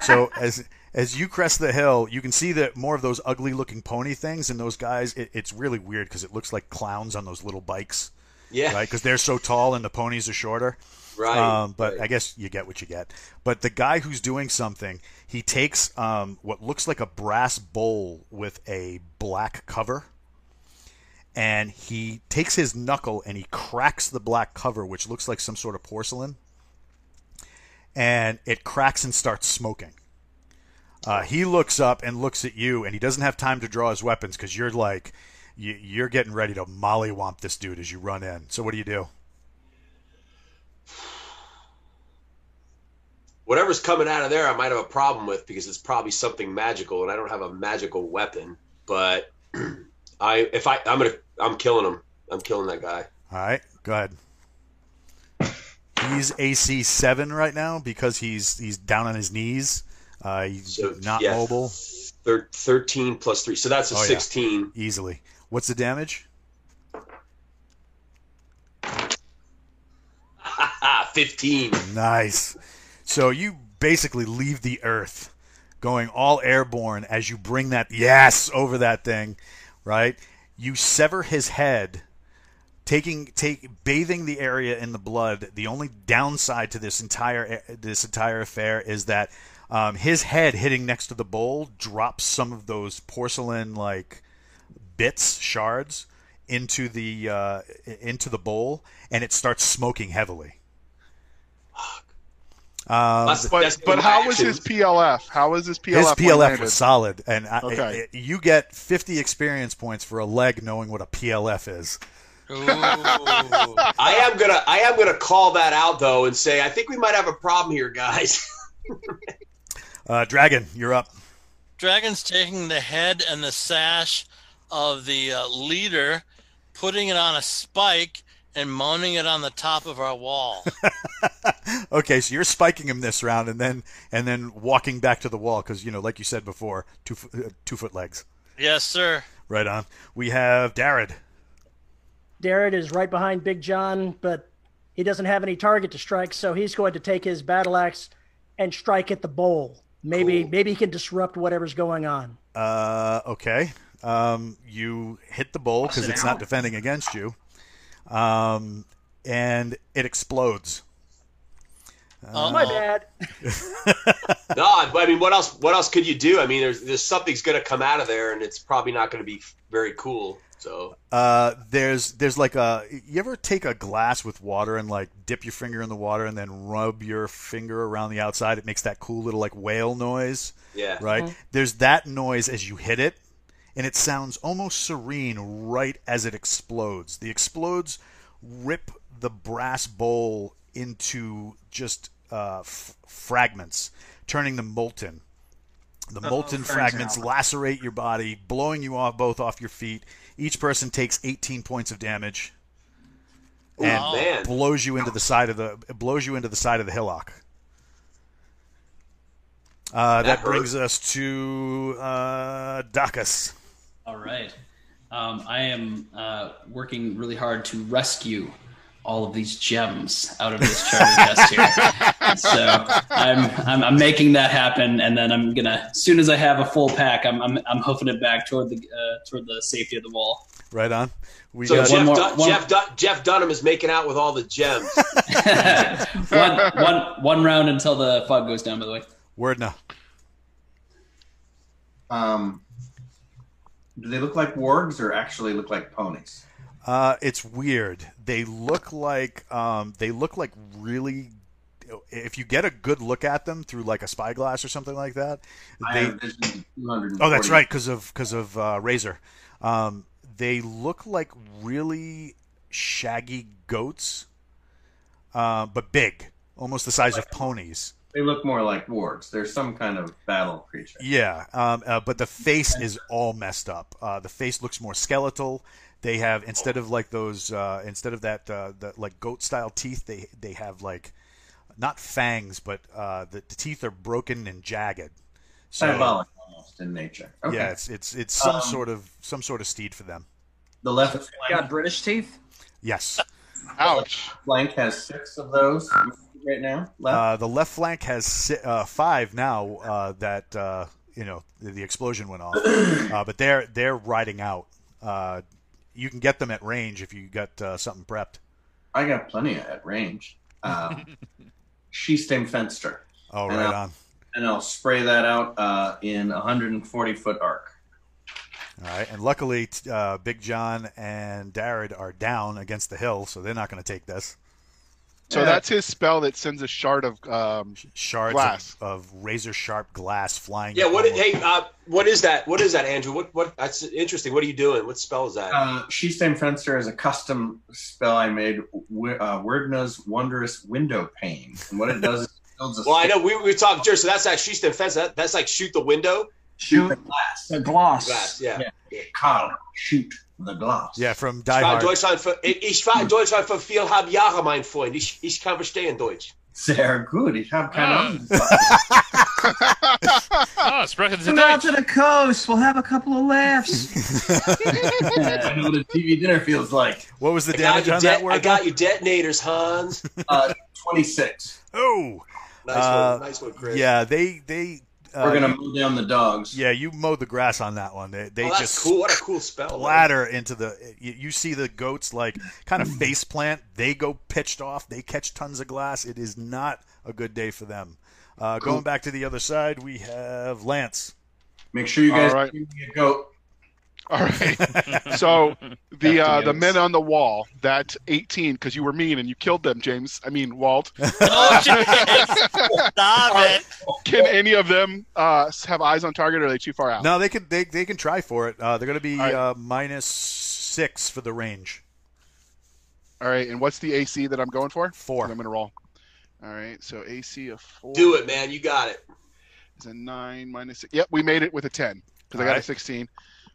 So as as you crest the hill, you can see that more of those ugly looking pony things and those guys. It, it's really weird because it looks like clowns on those little bikes. Yeah. Right, because they're so tall and the ponies are shorter. Right, Um, but right. I guess you get what you get. But the guy who's doing something, he takes um, what looks like a brass bowl with a black cover, and he takes his knuckle and he cracks the black cover, which looks like some sort of porcelain, and it cracks and starts smoking. Uh, he looks up and looks at you, and he doesn't have time to draw his weapons because you're like, you, you're getting ready to mollywomp this dude as you run in. So what do you do? Whatever's coming out of there, I might have a problem with because it's probably something magical, and I don't have a magical weapon. But I, if I, I'm gonna, I'm killing him. I'm killing that guy. All right, go ahead. he's AC seven right now because he's he's down on his knees. Uh, he's So, not yeah, mobile. Thir- 13 plus 3. So that's a Oh, yeah. 16. Easily. What's the damage? 15. Nice. So you basically leave the earth, going all airborne as you bring that yes over that thing, right? You sever his head, taking take bathing the area in the blood. The only downside to this entire this entire affair is that um, his head hitting next to the bowl drops some of those porcelain like bits shards into the uh, into the bowl, and it starts smoking heavily. Um, but but how was his PLF? How was his PLF? his PLF was solid, and I, Okay. it- you get 50 experience points for a leg knowing what a PLF is. I am gonna I am gonna call that out though and say I think we might have a problem here, guys. Uh, Dragon, you're up. Dragon's taking the head and the sash of the uh, leader, putting it on a spike, and mounting it on the top of our wall. Okay, so you're spiking him this round, and then and then walking back to the wall because you know, like you said before, two uh, two foot legs. yes, sir. Right on. We have Darred. Darren is right behind Big John, but he doesn't have any target to strike, so he's going to take his battle axe and strike at the bowl. Maybe maybe he can disrupt whatever's going on. Uh, okay. Um, you hit the bowl because Bust it it's not defending against you, um, and it explodes. Oh, my bad. no, I mean, what else? What else could you do? I mean, there's there's something's going to come out of there, and it's probably not going to be very cool. So Uh, there's there's like a you ever take a glass with water and like dip your finger in the water and then rub your finger around the outside. It makes that cool little like whale noise. Yeah. Right. Mhm. There's that noise as you hit it, and it sounds almost serene right as it explodes. The explodes rip the brass bowl into just uh, f- fragments, turning them molten. The Uh-oh, molten fragments out. lacerate your body, blowing you off both off your feet. Each person takes 18 points of damage, Ooh, and man. blows you into the side of the it blows you into the side of the hillock. Uh, that, That brings us to uh, Dacus. All right. Um, I am uh, working really hard to rescue all of these gems out of this charter chest here. So I'm, I'm I'm making that happen, and then I'm gonna as soon as I have a full pack, I'm I'm, I'm hoofing it back toward the uh, toward the safety of the wall. Right on. We so got Jeff, more- Dun- one- Jeff, Dun- Jeff Dunham is making out with all the gems. one one one round until the fog goes down. By the way. Word now. Um, do they look like wargs or actually look like ponies? Uh, it's weird. They look like um, they look like really. If you get a good look at them through like a spyglass or something like that, they. Oh, that's right, because of because of uh, Razor. Um, they look like really shaggy goats, uh, but big, almost the size of ponies. They look more like wargs. They're some kind of battle creature. Yeah, um, uh, but the face is all messed up. Uh, the face looks more skeletal. They have instead of like those, uh, instead of that, uh, the, like goat style teeth, they they have like not fangs, but uh, the, the teeth are broken and jagged. So Diabolic almost in nature. Okay. yeah, it's it's it's some Um, sort of some sort of steed for them. The left You got British teeth? Yes. Ouch. flank has six of those right now. Uh, the left flank has si- uh, five now uh, that uh, you know the, the explosion went off, uh, but they're they're riding out. Uh, you can get them at range if you got uh, something prepped. I got plenty at range. Um, Sheestem Fenster. Oh, And right I'll- on. And I'll spray that out uh, in a 140 foot arc. All right, and luckily uh, Big John and Darred are down against the hill, so they're not going to take this. So that's his spell that sends a shard of um, Shards glass. Of, of razor sharp glass flying. yeah. What? almost- Hey, uh, what is that? What is that, Andrew? What? What? That's interesting. What are you doing? What spell is that? Uh, Sheestem Fenster is a custom spell I made, w- uh, Werdna's Wondrous Window Pane. And what it does is builds a well, I know we we talked, Jerry. So that's actually Sheeston fence. That, that's like shoot the window. Shoot the glass. The gloss. Glass, yeah. Karl, shoot the glass. Yeah, from Ich Die war in Hard. Deutschland für, ich ich war in Deutschland für viereinhalb Jahre, mein Freund. Ich, ich kann verstehen Deutsch. Sehr gut. Ich habe keine Ah. Ahnung. Oh, sprechen Sie Come out to the coast. We'll have a couple of laughs. I know what a TV dinner feels like. What was the I damage on de- that I got your detonators, Hans. Uh, 26. Oh, Nice Uh, one, nice one, Chris. yeah. They they. Uh, We're going to mow down the dogs. Yeah, you mowed the grass on that one. They they oh, that's just cool. What a cool spell. man. splatter into the. You, you see the goats like kind of face plant. They go pitched off. They catch tons of glass. It is not a good day for them. Uh, Going back to the other side, we have Lance. Make sure you guys All right. give me a goat. All right. So the uh, the men on the wall, that 18, because you were mean and you killed them, James. I mean Walt. Oh, James. Stop it. Can any of them uh, have eyes on target, or are they too far out? No, they can they, they can try for it. Uh, they're going to be All right. uh, minus six for the range. All right. And what's the AC that I'm going for? Four. I'm going to roll. All right. So AC of four. Do it, man. You got it. Is a nine minus. Six. Yep, we made it with a 10 because I All got a right.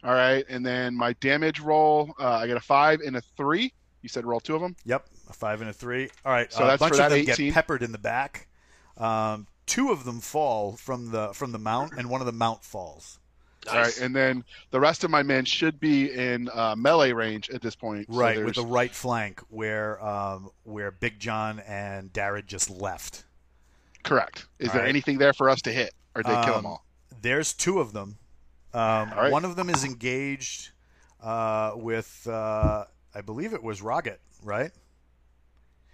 16. All right. And then my damage roll, uh, I got a five and a three. You said roll two of them. Yep, a five and a three. All right, So uh, that's a bunch for that of them 18? get peppered in the back. Um, two of them fall from the from the mount, and one of the mount falls. All right. And then the rest of my men should be in uh, melee range at this point. So Right, with the right flank where um, where Big John and Darrett just left. Correct. Is All there right. anything there for us to hit, or did they kill them Um, all? There's two of them. Um, right. One of them is engaged uh, with, uh, I believe it was Roget, right?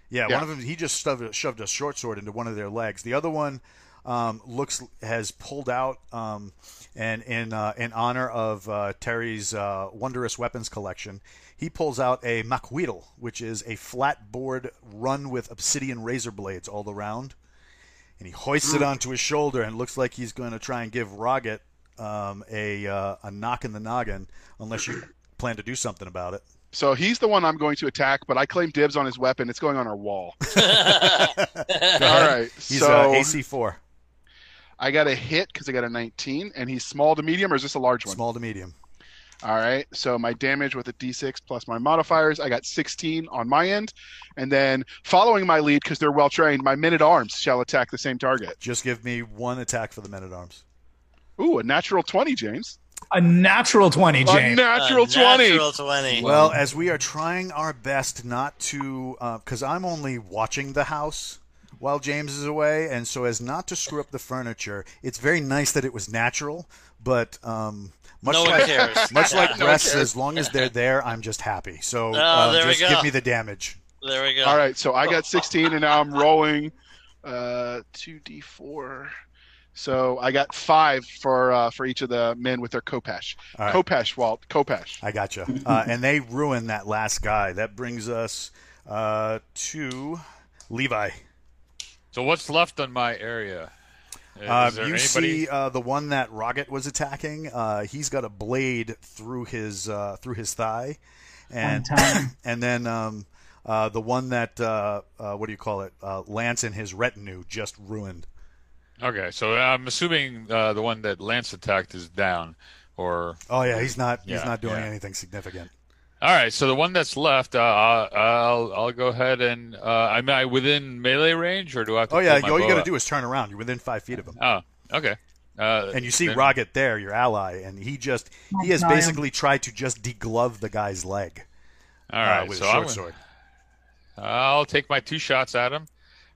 Yeah, Yeah. one of them. He just shoved, shoved a short sword into one of their legs. The other one um, looks has pulled out, um, and in uh, in honor of uh, Terry's uh, wondrous weapons collection, he pulls out a macuahuitl, which is a flat board run with obsidian razor blades all around and he hoists it onto his shoulder and looks like he's going to try and give Roget um, a uh, a knock in the noggin, unless you plan to do something about it. So he's the one I'm going to attack, but I claim dibs on his weapon. It's going on our wall. Go All ahead. right. He's so uh, AC four, I got a hit because I got a 19, and he's small to medium, or is this a large one? small to medium. All right. So my damage with a d6 plus my modifiers, I got 16 on my end. And then following my lead, because they're well trained, my men at arms shall attack the same target. Just give me one attack for the men at arms. Ooh, a natural 20, James. A natural 20, A James. natural Uh, 20. Natural 20. Well, as we are trying our best not to, because I'm only watching the house while James is away, and so as not to screw up the furniture, it's very nice that it was natural, but. Um, much No one like, cares. Much like No one breasts, as long as they're there, I'm just happy. So Oh, uh, there we just go. give me the damage. There we go. All right. So I got 16, and now I'm rolling uh, 2d4. So I got five for uh, for each of the men with their khopesh. All right. khopesh, Walt. khopesh. I gotcha. Uh, and they ruined that last guy. That brings us uh, to Levi. So what's left on my area? Is Uh, there you anybody? see uh, the one that Rocket was attacking. Uh, he's got a blade through his uh, through his thigh, and and then um, uh, the one that uh, uh, what do you call it? Uh, Lance and his retinue just ruined. Okay, so I'm assuming uh, the one that Lance attacked is down, or Oh yeah, he's not he's not doing yeah. anything significant. all right. So the one that's left, uh, I'll I'll go ahead and uh, am I within melee range, or do I have to? Oh yeah, my all you got to do is turn around. You're within five feet of him. Oh, okay. Uh, and you see then- Rocket there, your ally, and he just he has basically tried to just deglove the guy's leg. All right, uh, with so a short I'm- sword. I'll take my two shots at him.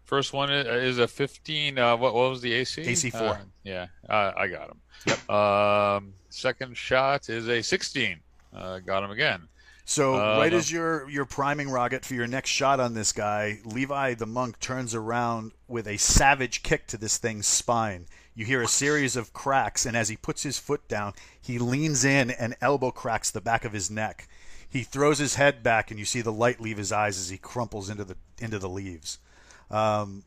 First one is a 15. Uh, what, what was the AC? AC four. Uh, yeah, uh, I got him. Yep. Um, second shot is a 16. Uh, got him again. So Uh, right no- as you're you're priming Rocket for your next shot on this guy, Levi the monk turns around with a savage kick to this thing's spine. You hear a series of cracks, and as he puts his foot down, he leans in and elbow cracks the back of his neck. He throws his head back, and you see the light leave his eyes as he crumples into the into the leaves. Um,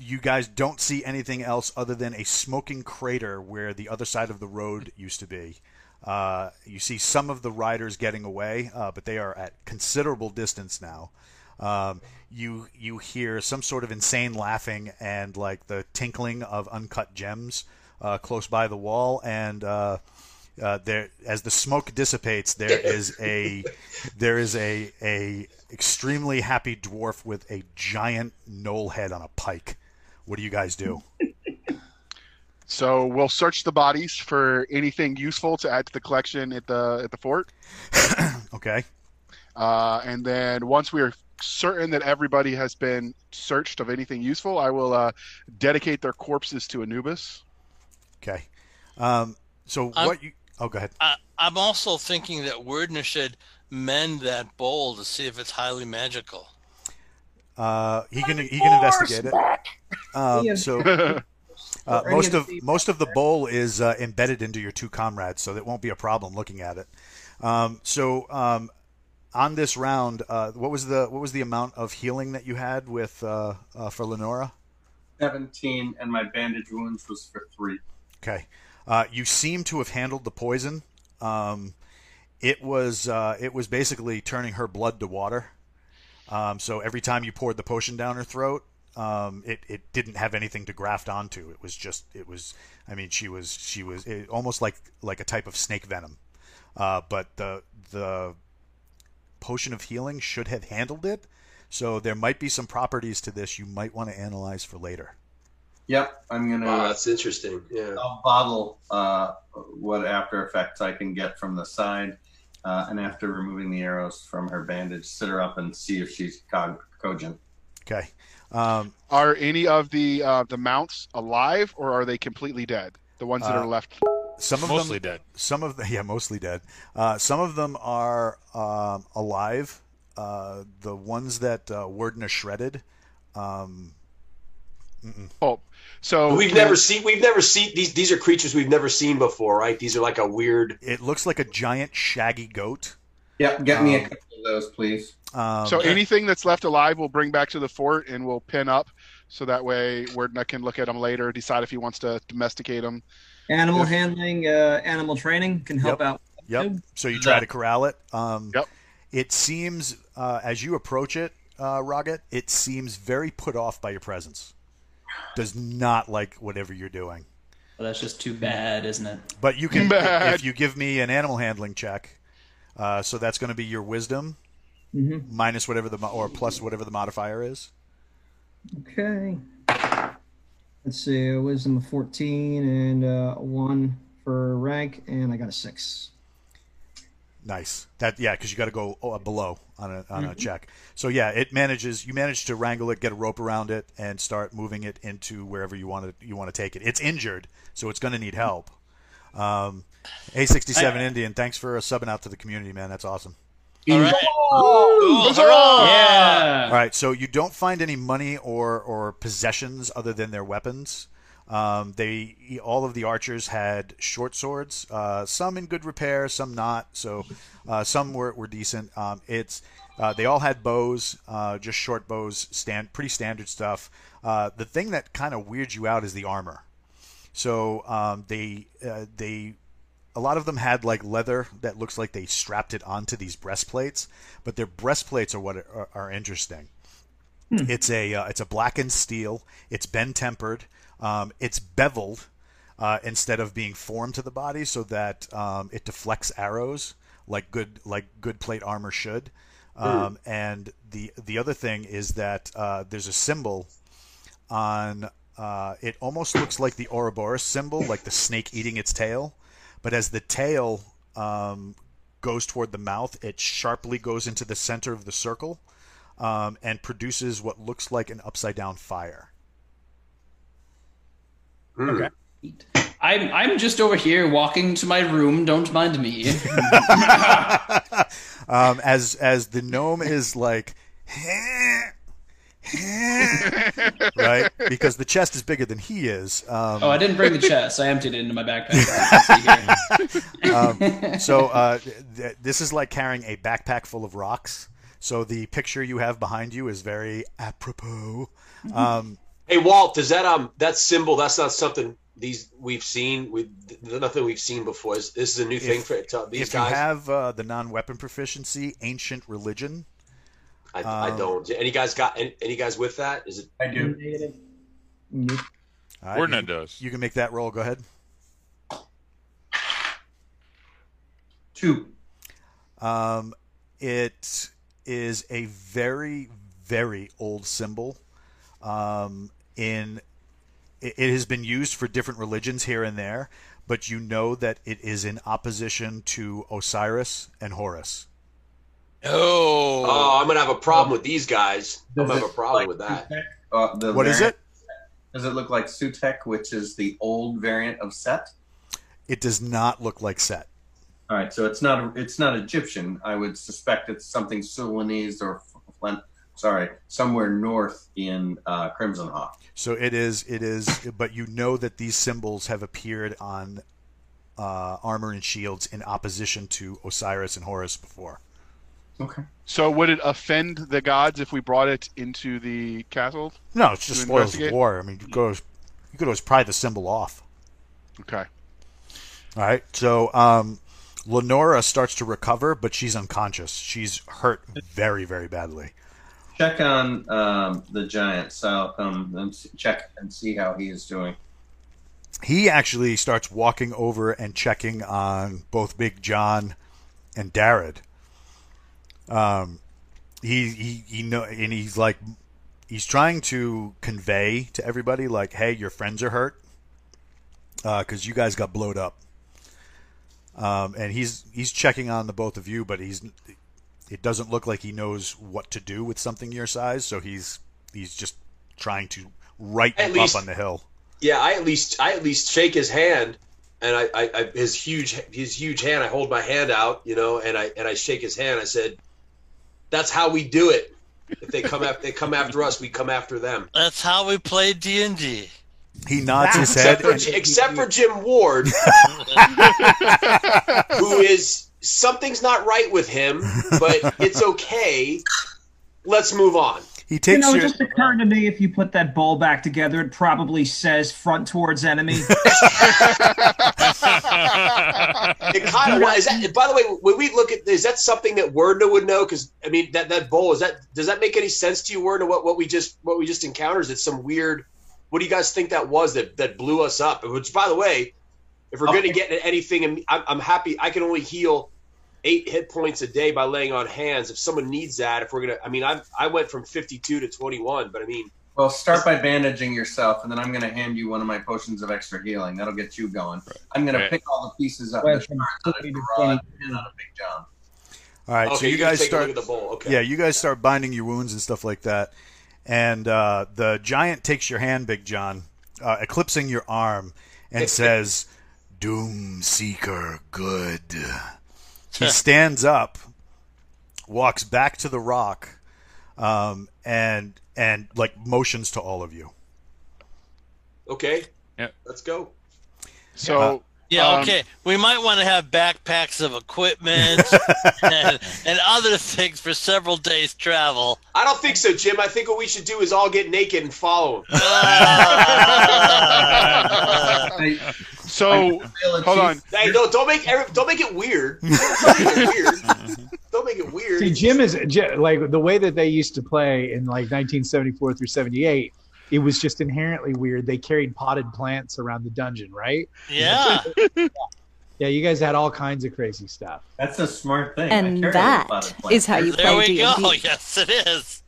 you guys don't see anything else other than a smoking crater where the other side of the road used to be. Uh, you see some of the riders getting away, uh, but they are at considerable distance now. Um, you you hear some sort of insane laughing and like the tinkling of uncut gems uh, close by the wall, and uh, uh, there, as the smoke dissipates, there is a there is a a extremely happy dwarf with a giant gnoll head on a pike. What do you guys do? So we'll search the bodies for anything useful to add to the collection at the at the fort. okay. Uh, and then once we are certain that everybody has been searched of anything useful, I will uh, dedicate their corpses to Anubis. Okay. Um, so I'm- what you? Oh, go ahead. I, I'm also thinking that Werdna should mend that bowl to see if it's highly magical. Uh, he can he can investigate it. Um, so uh, most of of the- most of the bowl is uh, embedded into your two comrades, so that won't be a problem looking at it. Um, so um, on this round, uh, what was the what was the amount of healing that you had with uh, uh, for Lenora? 17, and my bandage wounds was for three. Okay. Uh, you seem to have handled the poison. Um, it was uh, it was basically turning her blood to water. Um, so every time you poured the potion down her throat, um, it, it didn't have anything to graft onto. It was just it was. I mean, she was she was it, almost like like a type of snake venom. Uh, but the the potion of healing should have handled it. So there might be some properties to this you might want to analyze for later. Yep, I'm gonna. Wow, that's interesting. Yeah. I'll bottle uh, what after effects I can get from the side, uh, and after removing the arrows from her bandage, sit her up and see if she's cog- cogent. Okay. Um, Are any of the uh, the mounts alive, or are they completely dead? The ones that Uh, are left. Some of Mostly them, dead. Some of the, yeah, mostly dead. Uh, some of them are um, alive. Uh, the ones that uh, Werdna shredded. Um, mm-mm. Oh, so we've never seen we've never seen these these are creatures we've never seen before, right? These are like a weird It looks like a giant shaggy goat. Yep, get me a Um, couple of those, please. Um, so anything that's left alive, we'll bring back to the fort and we'll pin up, so that way Werdna can look at them later, decide if he wants to domesticate them. Animal If- handling, uh, animal training can help Yep. out. Yep. too. So you try to corral it. Um, yep. It seems uh, as you approach it, uh, Rocket, it seems very put off by your presence. Does not like whatever you're doing. Well, that's just too bad, isn't it? But you can, Bad. if you give me an animal handling check, uh, so that's going to be your wisdom Mhm. minus whatever the or plus whatever the modifier is. Okay. Let's see, a wisdom of 14 and uh, a 1 for rank, and I got a 6. Nice. That yeah, because you got to go uh, below on a on a Mhm. check. So yeah, it manages. You manage to wrangle it, get a rope around it, and start moving it into wherever you want to you want to take it. It's injured, so it's going to need help. Um, A67 I- Indian, thanks for subbing out to the community, man. That's awesome. All right. Huzzah! Yeah. All right, so you don't find any money or or possessions other than their weapons. Um, they all of the archers had short swords, uh, some in good repair, some not. So uh, some were, were decent. Um, it's uh, they all had bows, uh, just short bows, stand pretty standard stuff. Uh, the thing that kind of weirds you out is the armor. So um, they uh, they a lot of them had like leather that looks like they strapped it onto these breastplates, but their breastplates are what are, are interesting. It's a uh, it's a blackened steel. It's been tempered. Um, it's beveled uh, instead of being formed to the body, so that um, it deflects arrows like good like good plate armor should. Um, And the the other thing is that uh, there's a symbol on. Uh, it almost looks like the Ouroboros symbol, like the snake eating its tail, but as the tail um, goes toward the mouth, it sharply goes into the center of the circle um, and produces what looks like an upside down fire. Okay. I'm I'm just over here walking to my room. Don't mind me. um, as as the gnome is like, right, because the chest is bigger than he is. Um, oh, I didn't bring the chest. I emptied it into my backpack. um, so uh, th- this is like carrying a backpack full of rocks. So the picture you have behind you is very apropos. Um, Hey Walt, does that um that symbol? That's not something these we've seen. We nothing we've seen before. Is this is a new thing for to these if guys? you have uh, the non-weapon proficiency, ancient religion. I, I um, don't. Any guys got any, any guys with that? Is it? I do. Nope. All right, Werdna you, does. You can make that roll. Go ahead. Two. Um, it is a very, very old symbol. Um, in it, it has been used for different religions here and there, but you know that it is in opposition to Osiris and Horus. Oh. Oh, I'm gonna have a problem with these guys. I'm gonna have a problem like with that. Sutek? Uh, the What is variant- it? Does it look like Sutek, which is the old variant of Set? It does not look like Set. All right, so it's not it's not Egyptian. I would suspect it's something Sudanese or Flint. Sorry, somewhere north in uh, Crimson Hawk. So it is. It is. But you know that these symbols have appeared on uh, armor and shields in opposition to Osiris and Horus before. Okay. So would it offend the gods if we brought it into the castle? No, it's just spoils of war. I mean, you could always, you could always pry the symbol off. Okay. All right. So um, Lenora starts to recover, but she's unconscious. She's hurt very, very badly. Check on um, the giant. So I'll come and check and see how he is doing. He actually starts walking over and checking on both Big John and Darrad. Um, he he he know, and he's like, he's trying to convey to everybody like, hey, your friends are hurt because you guys got blowed up. Um, and he's he's checking on the both of you, but he's it doesn't look like he knows what to do with something your size, so he's he's just trying to right At you least- up on the hill. Yeah, I at least I at least shake his hand, and I, I, I his huge his huge hand. I hold my hand out, you know, and I and I shake his hand. I said, "That's how we do it. If they come after they come after us, we come after them." That's how we play D and D. He nods his head. For, and- J- except for Jim Ward, who is something's not right with him, but it's okay. Let's move on. He You takes know, it your just occurred to me if you put that bowl back together, it probably says front towards enemy. It kind of was. Is that, by the way, when we look at is that something that Werdna would know? Because I mean, that that bowl is that does that make any sense to you, Werdna? What what we just what we just encountered is it some weird? What do you guys think that was that that blew us up? Which, by the way, if we're going to get into anything, I'm, I'm happy. I can only heal eight hit points a day by laying on hands. If someone needs that, if we're gonna, I mean, I I went from 52 to 21, but I mean, Well, start by bandaging yourself, and then I'm going to hand you one of my potions of extra healing. That'll get you going. I'm going to Right. pick all the pieces up. Went the out of 50 and out of Big John. All right, so okay, you you're guys start. the bowl. Okay. Yeah, you guys start binding your wounds and stuff like that, and uh, the giant takes your hand, Big John, uh, eclipsing your arm, and says, "Doom Seeker, good." He stands up, walks back to the rock, um, and and like motions to all of you. Okay. Yep. Let's go. So Yeah, Um, okay. We might want to have backpacks of equipment and, and other things for several days' travel. I don't think so, Jim. I think what we should do is all get naked and follow him. Hey, so hold on. Hey, no, don't make don't make it weird. Don't make it weird. Don't make it weird. See, Jim is like the way that they used to play in like 1974 through 78. It was just inherently weird. They carried potted plants around the dungeon, right? yeah. Yeah, you guys had all kinds of crazy stuff. That's a smart thing. And carry a that potted plant. is how you There play we go. D&D. Yes, it is.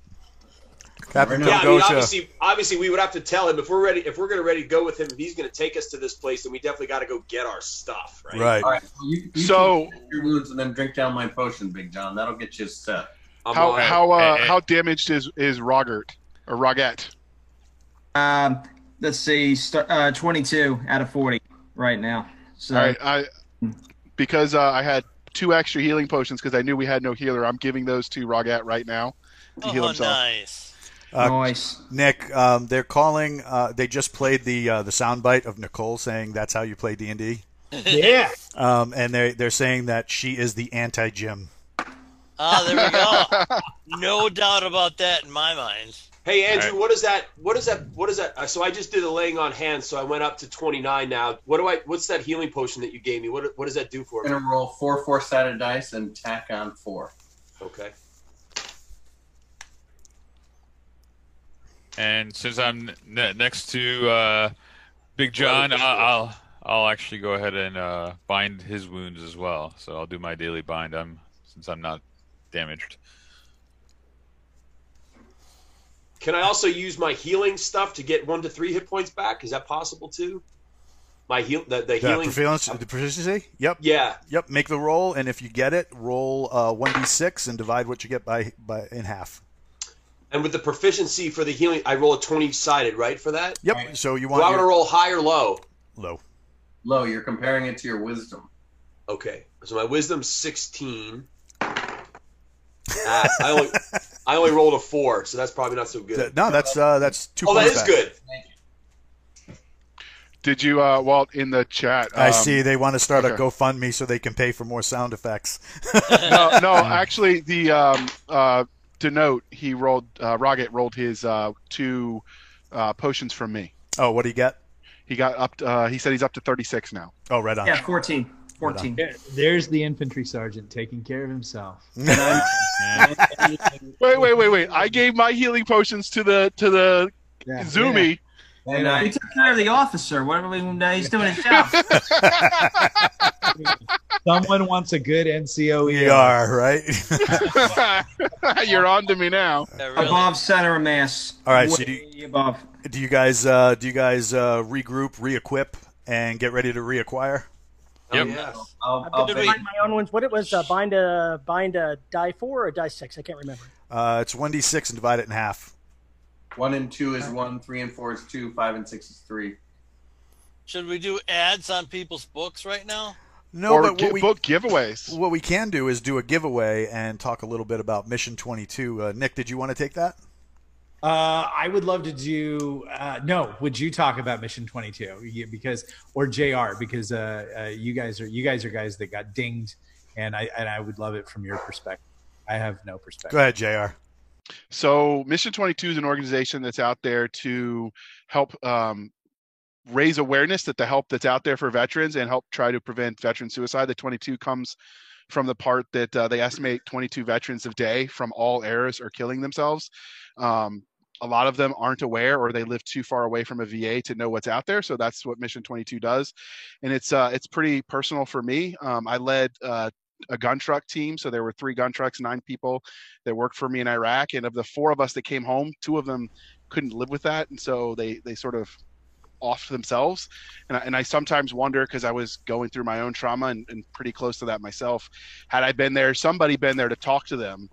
Captain Never know. yeah, I mean, obviously, obviously, we would have to tell him if we're ready. If we're gonna ready to go with him, if he's gonna take us to this place, then we definitely got to go get our stuff, right? Right. All right, well, you, you So- keep your wounds and then drink down my potion, Big John. That'll get you set. I'm How on. how uh, Hey, hey. how damaged is is Rogert or Rogette? Um, let's see, start, uh, 22 out of 40 right now. So All right, I because uh, I had two extra healing potions because I knew we had no healer. I'm giving those to Rogat right now to heal Oh, himself. nice. Uh, nice. Nick, um, they're calling. Uh, they just played the uh, the soundbite of Nicole saying that's how you play D and D, Yeah. um, and they they're saying that she is the anti Jim. Ah, there we go. No doubt about that in my mind. Hey Andrew, All what is that? What is that? What is that? uh, So I just did a laying on hands, so I went up to 29 now. What do I? What's that healing potion that you gave me? What what does that do for We're me? gonna roll four four-sided dice and tack on four. Okay. And since I'm ne- next to uh, Big John, I- I'll I'll actually go ahead and uh, bind his wounds as well. So I'll do my daily bind. I'm since I'm not damaged. Can I also use my healing stuff to get one to three hit points back? Is that possible too? My heal the, the The healing. proficiency, the proficiency? Yep. Yeah. Yep. Make the roll, and if you get it, roll uh, one d six and divide what you get by by in half. And with the proficiency for the healing, I roll a twenty sided, right? For that. Yep. So you Do want I want to roll high or low? low. Low, you're comparing it to your wisdom. Okay. So my wisdom's sixteen. Ah, I only I only rolled a four, so that's probably not so good. No, that's uh, that's two. Oh, that points is back. good. Did you, uh, Walt, in the chat? I um, see. They want to start a okay. GoFundMe so they can pay for more sound effects. no, no, actually, the um, uh, denote he rolled. Uh, Rocket rolled his uh, two uh, potions from me. Oh, what do you get? He got up. To, uh, he said he's up to thirty six now. Oh, right on. Yeah, 14. 14. There- There's the infantry sergeant taking care of himself. wait, wait, wait, wait! I gave my healing potions to the to the Yeah. Zoomy. And uh, he took care of the officer. What are we, uh, he's doing his job. Someone wants a good NCO. We are right. You're on to me now. Above center of mass. All right. So do you, above. do you guys uh, do you guys uh, regroup, re-equip, and get ready to reacquire? Yep. yes. I'll, I've I'll been bet- bind my own ones. What it was? Uh, bind a bind a die four or die six? I can't remember. Uh, it's one d six and divide it in half. one and two is one, three and four is two, five and six is three. Should we do ads on people's books right now? No, or but gi- what we book giveaways. what we can do is do a giveaway and talk a little bit about Mission Twenty Two. Uh, Nick, did you want to take that? Uh, I would love to do. Uh, no, would you talk about Mission Twenty Two? Because or Jr. Because uh, uh, you guys are you guys are guys that got dinged, and I and I would love it from your perspective. I have no perspective. Go ahead, Jr. So, Mission 22 is an organization that's out there to help um, raise awareness that the help that's out there for veterans and help try to prevent veteran suicide. The 22 comes from the part that uh, they estimate 22 veterans a day from all eras are killing themselves. Um, a lot of them aren't aware or they live too far away from a VA to know what's out there. So that's what Mission 22 does, and it's uh, it's pretty personal for me. Um, I led uh, a gun truck team, so there were three gun trucks, nine people that worked for me in Iraq, and of the four of us that came home, two of them couldn't live with that, and so they they sort of off themselves. And I, and I sometimes wonder because I was going through my own trauma and, and pretty close to that myself. Had I been there, somebody been there to talk to them.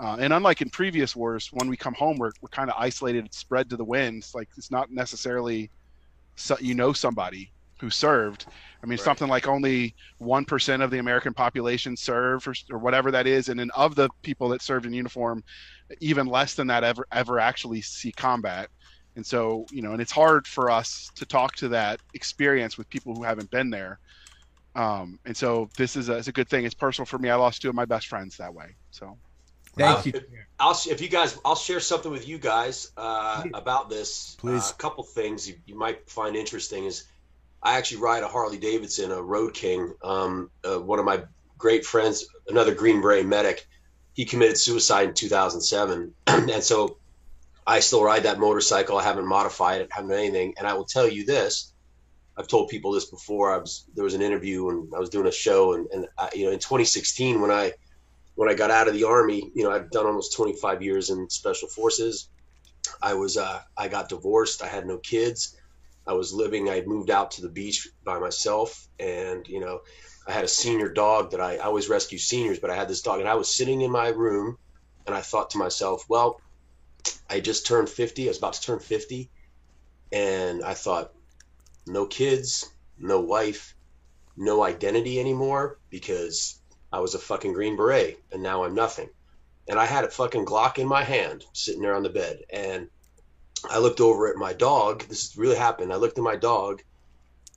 Uh, and unlike in previous wars, when we come home, we're, we're kind of isolated, spread to the winds. Like it's not necessarily so, you know somebody who served. I mean, Right. something like only one percent of the American population served, or, or whatever that is, and then of the people that served in uniform, even less than that ever ever actually see combat. And so, you know, and it's hard for us to talk to that experience with people who haven't been there. Um, and so, this is a, it's a good thing. It's personal for me. I lost two of my best friends that way. So, Thank you. I'll if you guys, I'll share something with you guys uh, about this. Please. Uh, a couple things you, you might find interesting is I actually ride a Harley Davidson, a Road King. Um, uh, one of my great friends, another Green Beret medic, he committed suicide in 2007, and so I still ride that motorcycle. I haven't modified it, haven't done anything. And I will tell you this: I've told people this before. I was there was an interview and I was doing a show, and, and I, you know, in 2016 when I when I got out of the army, you know, I'd done almost 25 years in special forces. I was, uh, I got divorced. I had no kids. I was living, I moved out to the beach by myself. And, you know, I had a senior dog that I, I always rescue seniors, but I had this dog and I was sitting in my room and I thought to myself, well, I just turned 50. I was about to turn 50. And I thought, no kids, no wife, no identity anymore because I was a fucking Green Beret and now I'm nothing. And I had a fucking Glock in my hand sitting there on the bed. And I looked over at my dog. This really happened. I looked at my dog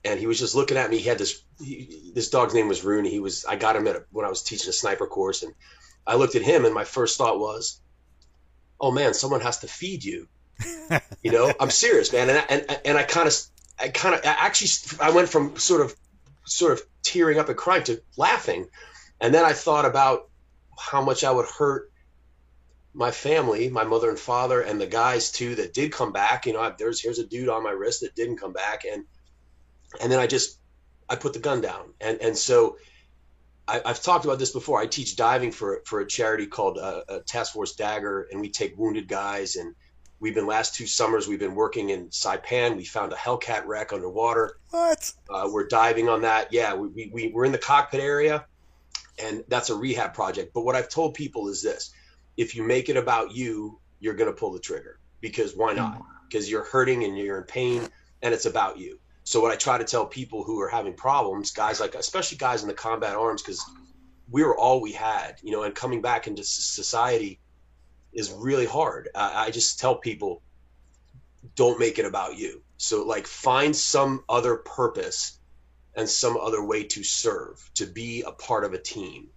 and he was just looking at me. He had this, he, this dog's name was Rooney. He was, I got him at a, when I was teaching a sniper course. And I looked at him and my first thought was, oh man, someone has to feed you. you know, I'm serious, man. And, I- and, and I kind of, I kind of, I actually, I went from sort of, sort of tearing up and crying to laughing. And then I thought about how much I would hurt my family, my mother and father, and the guys too that did come back. You know, there's here's a dude on my wrist that didn't come back, and and then I just I put the gun down, and and so I, have talked about this before. I teach diving for for a charity called uh, uh, Task Force Dagger, and we take wounded guys. And we've been last two summers we've been working in Saipan. We found a Hellcat wreck underwater. What? Uh, we're diving on that. Yeah, we, we we're in the cockpit area, and that's a rehab project. But what I've told people is this: if you make it about you, you're going to pull the trigger because why not? Mm. Because you're hurting and you're in pain, and it's about you. So what I try to tell people who are having problems, guys like especially guys in the combat arms, because we were all we had, you know, and coming back into society is really hard. I, I just tell people, don't make it about you. So like find some other purpose and some other way to serve, to be a part of a team.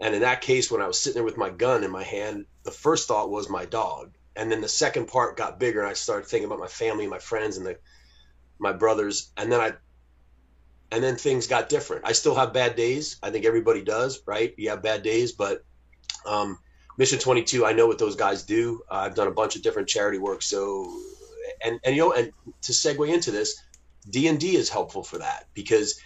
And in that case, when I was sitting there with my gun in my hand, the first thought was my dog. And then the second part got bigger and I started thinking about my family, my friends, and the my brothers, and then I, and then things got different. I still have bad days. I think everybody does, right? You have bad days, but um, Mission 22, I know what those guys do. Uh, I've done a bunch of different charity work. So, and and you know, and to segue into this, D and D is helpful for that because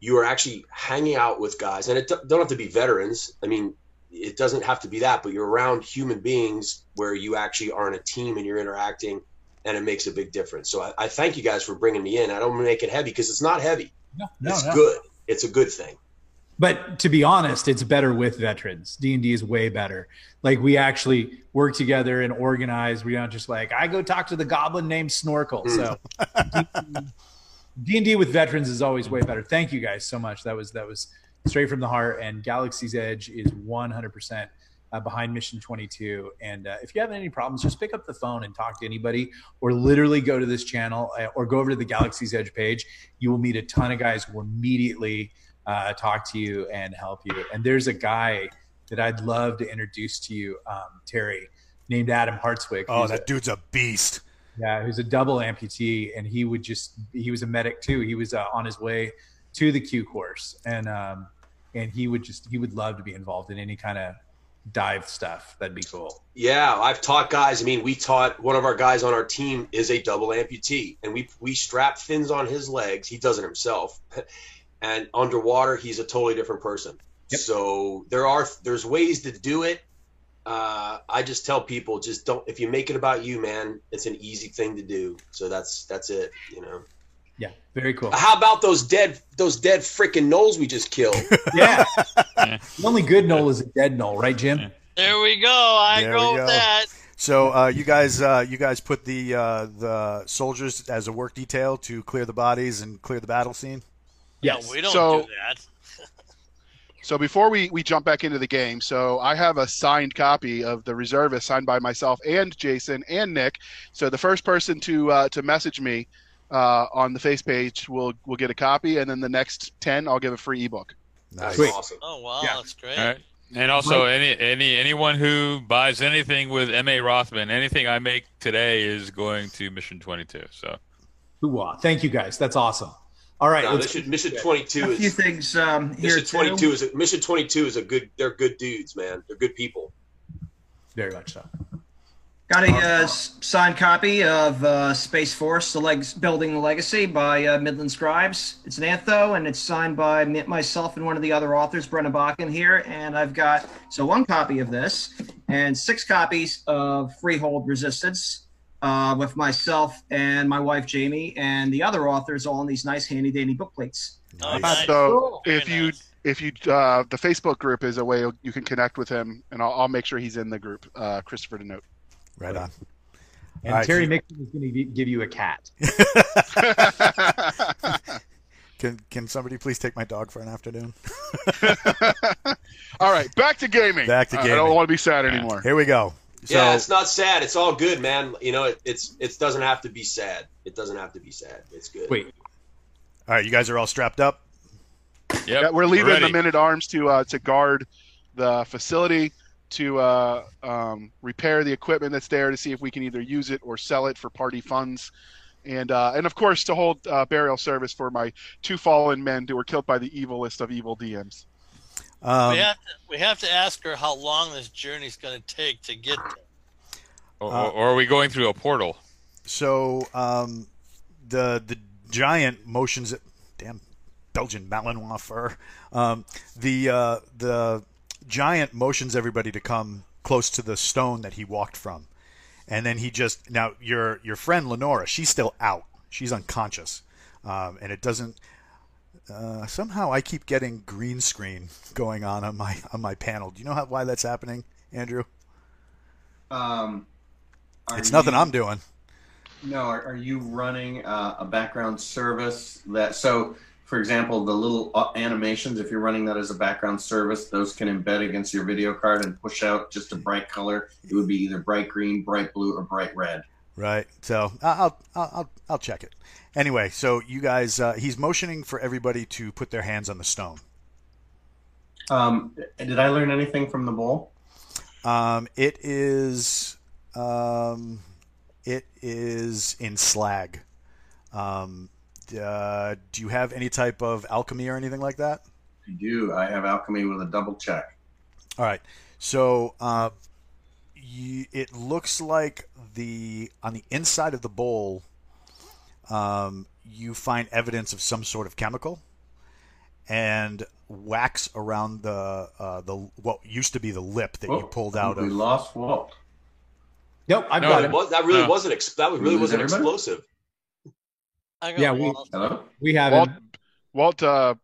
you are actually hanging out with guys, and it don't have to be veterans. I mean, it doesn't have to be that, but you're around human beings where you actually are in a team and you're interacting and it makes a big difference. So I, I thank you guys for bringing me in. I don't make it heavy because it's not heavy. No, no, it's no. good. It's a good thing. But to be honest, it's better with veterans. D and D is way better. Like we actually work together and organize. we're not just like I go talk to the goblin named Snorkel. So D and D with veterans is always way better. Thank you guys so much. That was that was straight from the heart. And Galaxy's Edge is one hundred percent uh, behind Mission 22. And uh, if you have any problems, just pick up the phone and talk to anybody, or literally go to this channel uh, or go over to the Galaxy's Edge page. You will meet a ton of guys who will immediately uh, talk to you and help you. And there's a guy that I'd love to introduce to you, um, Terry, named Adam Hartswick. Oh, that a, dude's a beast. Yeah, who's a double amputee, and he would just he was a medic too. He was uh, on his way to the Q course, and um, and he would just he would love to be involved in any kind of dive stuff. That'd be cool. Yeah, I've taught guys. I mean, we taught one of our guys on our team is a double amputee, and we we strap fins on his legs. He does it himself, and underwater, he's a totally different person. Yep. So there are there's ways to do it. Uh, I just tell people just don't. If you make it about you, man, it's an easy thing to do. So that's that's it. You know. Yeah, very cool. How about those dead those dead freaking gnolls we just killed? yeah. the only good gnoll is a dead gnoll, right, Jim? There we go. I there go, with that. So uh, you guys, uh, you guys put the uh, the soldiers as a work detail to clear the bodies and clear the battle scene. Yes, no, we don't so, do that. so before we, we jump back into the game, so I have a signed copy of the reservist signed by myself and Jason and Nick. So the first person to uh, to message me uh, on the face page will will get a copy, and then the next ten I'll give a free ebook. Nice. Sweet. Awesome. Oh wow, yeah. that's great. All right. And also, any any anyone who buys anything with M. A. Rothman, anything I make today is going to Mission Twenty Two. So, Hoo-wah. thank you guys. That's awesome. All right, no, mission, mission Twenty Two. A few is, things um, here Mission Twenty Two is a, Mission Twenty Two is a good. They're good dudes, man. They're good people. Very much so. Got a uh, signed copy of uh, Space Force: The Legs Building the Legacy by uh, Midland Scribes. It's an antho, and it's signed by me, myself and one of the other authors, Brenna Bakken here. And I've got so one copy of this and six copies of Freehold Resistance uh, with myself and my wife Jamie, and the other authors all in these nice, handy dandy book plates. Nice. So cool. if you if you uh, the Facebook group is a way you can connect with him, and I'll, I'll make sure he's in the group. Uh, Christopher to note. Right on. And right, Terry so... Mixon is going to give you a cat. can can somebody please take my dog for an afternoon? all right, back to gaming. Back to gaming. I don't want to be sad anymore. Here we go. So, yeah, it's not sad. It's all good, man. You know, it, it's it doesn't have to be sad. It doesn't have to be sad. It's good. Wait. All right, you guys are all strapped up. Yep, yeah, we're leaving we're the men at arms to uh, to guard the facility to uh, um, repair the equipment that's there to see if we can either use it or sell it for party funds. And, uh, and of course, to hold uh, burial service for my two fallen men who were killed by the evilest of evil DMs. Um, we, have to, we have to ask her how long this journey is going to take to get there. Or, or, are we going through a portal? So um, the the giant motions. Damn, Belgian Malinois fur. Um, the uh, the giant motions everybody to come close to the stone that he walked from, and then he just now your your friend Lenora, she's still out. She's unconscious, um, and it doesn't. Uh, somehow I keep getting green screen going on on my on my panel. Do you know how, why that's happening, Andrew? Um, It's nothing I'm doing. No, are, are you running uh, a background service that so? For example, the little uh, animations, if you're running that as a background service, those can embed against your video card and push out just a bright color. It would be either bright green, bright blue, or bright red. Right. So I- I'll I'll I'll, I'll check it. Anyway, so you guys, uh, he's motioning for everybody to put their hands on the stone. Um, did I learn anything from the bowl? Um, it is um, it is in slag. Um, uh, do you have any type of alchemy or anything like that? I do. I have alchemy with a double check. All right. So uh, you, it looks like the on the inside of the bowl, um, you find evidence of some sort of chemical, and wax around the uh, the what used to be the lip that you Oh, pulled out of we of. lost Walt. Nope, I've No, got That, it. was, that really No. wasn't. Ex- that really Lose wasn't everybody? explosive. I got Yeah, we- Hello. We have Walt, him. Walt uh,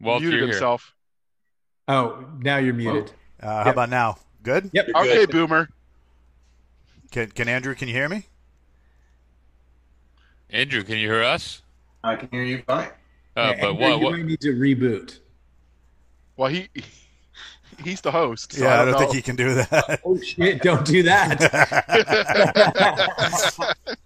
Walt, muted you're here. himself. Oh, now you're muted. Uh, how Yep. about now? Good. Yep. You're Okay, good. Boomer. Can can Andrew? Can you hear me? Andrew, can you hear us? I can hear you fine. Uh, Yeah, but Andrew, what? you what might need to reboot. Well, he he's the host. So yeah, I I don't, don't, think know. he can do that. Oh shit! Don't do that.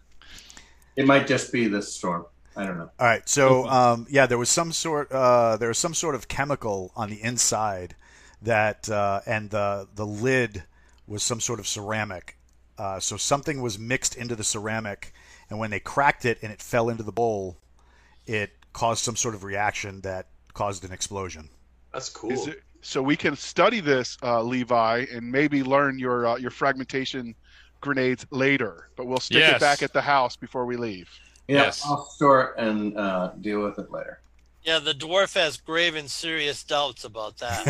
It might just be this storm. I don't know. All right. So um, yeah, there was some sort uh, there was some sort of chemical on the inside that uh, and the the lid was some sort of ceramic. Uh, so something was mixed into the ceramic, and when they cracked it and it fell into the bowl, it caused some sort of reaction that caused an explosion. That's cool. Is it, so we can study this, uh, Levi, and maybe learn your uh, your fragmentation grenades later. But we'll stick Yes. it back at the house before we leave. Yeah, Yes. I'll store it and uh, deal with it later. Yeah, the dwarf has grave and serious doubts about that.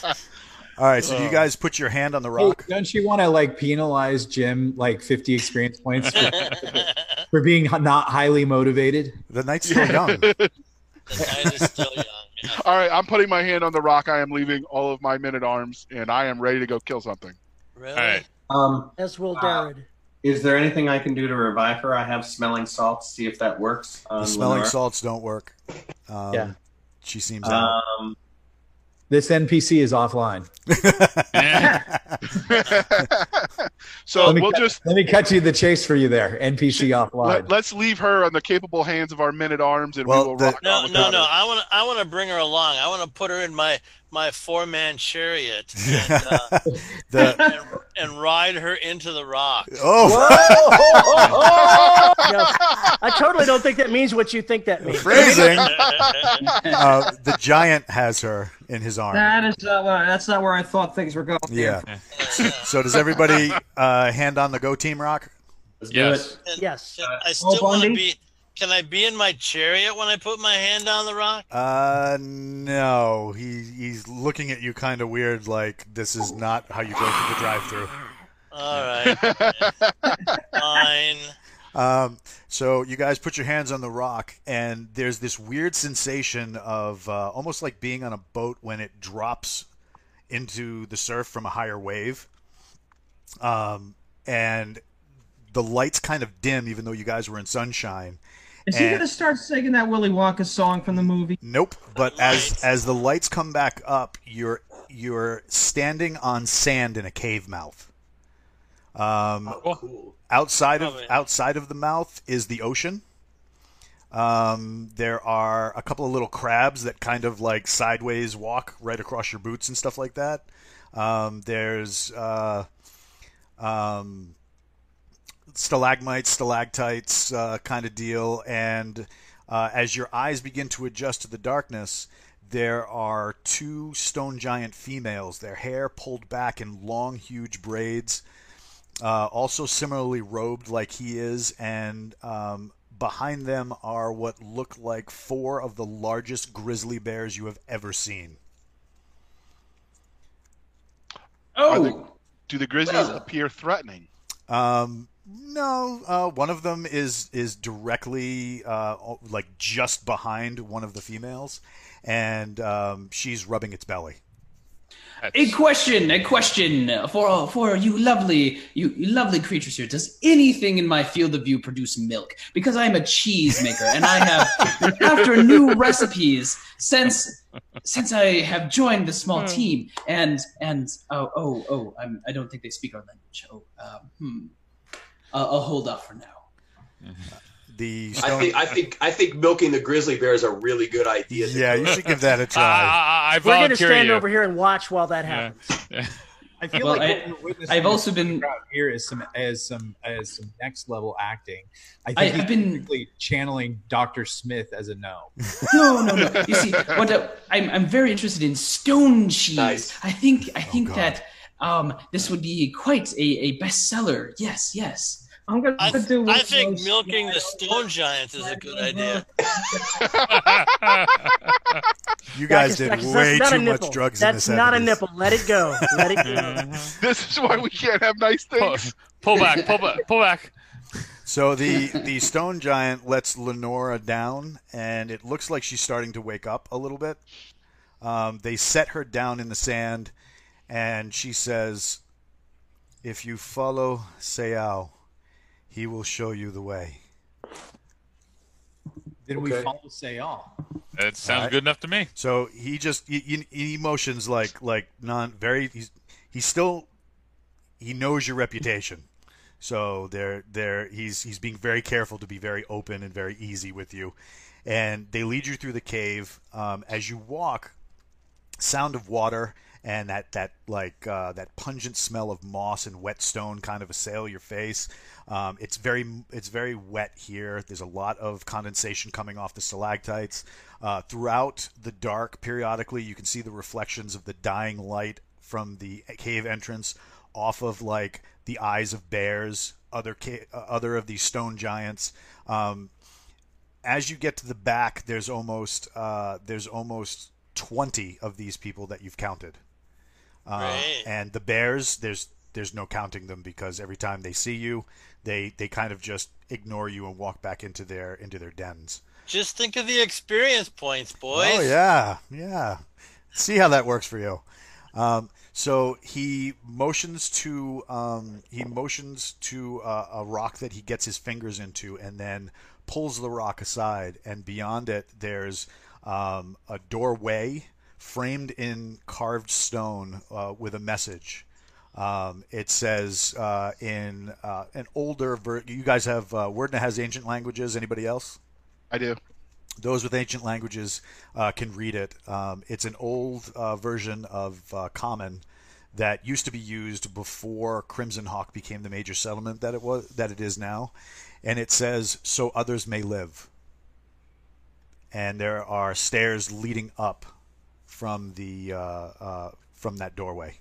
All right. So do you guys put your hand on the Hey, rock? don't you want to like penalize Jim like 50 experience points for, for being not highly motivated? The night's still young. the night is still young. Yeah. All right, I'm putting my hand on the rock. I am leaving all of my men at arms, and I am ready to go kill something. Really? All right. Um, As will Uh, is there anything I can do to revive her? I have smelling salts. See if that works. On The smelling Lenora. salts don't work. Um, Yeah. She seems out. This NPC is offline. so Let me we'll cut- just Let me cut you the chase for you there. NPC offline. let, let's leave her on the capable hands of our men at arms, and Well, we will the- rock No, on no, without no. her. I want to. I want to bring her along. I want to put her in my my four man chariot and, uh, the and, and ride her into the rock. oh, No, I totally don't think that means what you think that means. phrasing. Uh, the giant has her in his arm. That is not what, that's not where I thought things were going. Yeah. So does everybody uh, hand on the go team rock? let's do Yes. it. And- Yes. and I still want to Bundy? be. Can I be in my chariot when I put my hand on the rock? Uh, no. He he's looking at you kind of weird, like this is not how you go through the drive-through. All right, fine. Um, so you guys put your hands on the rock, and there's this weird sensation of uh, almost like being on a boat when it drops into the surf from a higher wave. Um, and the lights kind of dim, even though you guys were in sunshine. Is he going to start singing that Willy Wonka song from the movie? Nope. But as as the lights come back up, you're you're standing on sand in a cave mouth. Um, Oh, cool. outside of Oh, outside of the mouth is the ocean. Um, there are a couple of little crabs that kind of like sideways walk right across your boots and stuff like that. Um, there's uh, um, stalagmites, stalactites uh, kind of deal, and uh, as your eyes begin to adjust to the darkness, there are two stone giant females. Their hair pulled back in long, huge braids uh, also similarly robed like he is, and um, behind them are what look like four of the largest grizzly bears you have ever seen. Oh, the- do the grizzlies Well. appear threatening? Um, no, uh, one of them is is directly uh, like just behind one of the females, and um, she's rubbing its belly. a question, a question for for you lovely, you, you lovely creatures here. Does anything in my field of view produce milk? Because I'm a cheese maker, and I have after new recipes since since I have joined the small team. And and oh oh oh, I'm, I don't think they speak our language. Oh, um, hmm. I'll, I'll hold off for now. The I think I think I think milking the grizzly bear is a really good idea. yeah, you should give that a try. I, I We're going to stand you. over here and watch while that Yeah. happens. I feel Well, like I- what we're witnessing I've also been out here is some as some as some next level acting. I I- think I've been- channeling Doctor Smith as a gnome. No, no, no. You see, what uh, I'm, I'm very interested in stone cheese. Nice. I think, I think God. that um, this would be quite a, a bestseller. Yes, yes. I'm gonna I, do. I think milking the stone giant is a good idea. You guys did that's- way that's not a too nipple. much drugs That's in the 70s. not a nipple. Let it go. Let it go. This is why we can't have nice pull, things. pull back, pull back, pull back. So the the stone giant lets Lenora down, and it looks like she's starting to wake up a little bit. Um, they set her down in the sand, and she says, "If you follow Seao, he will show you the way." Then we follow Sayal. That sounds Alright. good enough to me. So he just he, he, he motions like like non very he's he's still he knows your reputation. So they're they're he's he's being very careful to be very open and very easy with you. And they lead you through the cave. Um, as you walk, sound of water and that that like uh, that pungent smell of moss and wet stone kind of assail your face. Um, it's very it's very wet here. There's a lot of condensation coming off the stalactites. Uh, throughout the dark, periodically you can see the reflections of the dying light from the cave entrance off of like the eyes of bears, other ca- uh, other of these stone giants. Um, as you get to the back, there's almost uh, there's almost twenty of these people that you've counted. Uh, Right. And the bears, there's there's no counting them because every time they see you, they they kind of just ignore you and walk back into their into their dens. Just think of the experience points, boys. Oh yeah, yeah. See how that works for you. Um, so he motions to um, he motions to uh, a rock that he gets his fingers into, and then pulls the rock aside. And beyond it, there's um, a doorway framed in carved stone uh, with a message. Um, it says uh, in uh, an older ver- you guys have uh, Werdna has ancient languages. Anybody else? I do. those with ancient languages uh, can read it. Um, it's an old uh, version of uh, Common that used to be used before Crimson Hawk became the major settlement that it was that it is now, and it says, "So others may live." And there are stairs leading up from the uh, uh, from that doorway.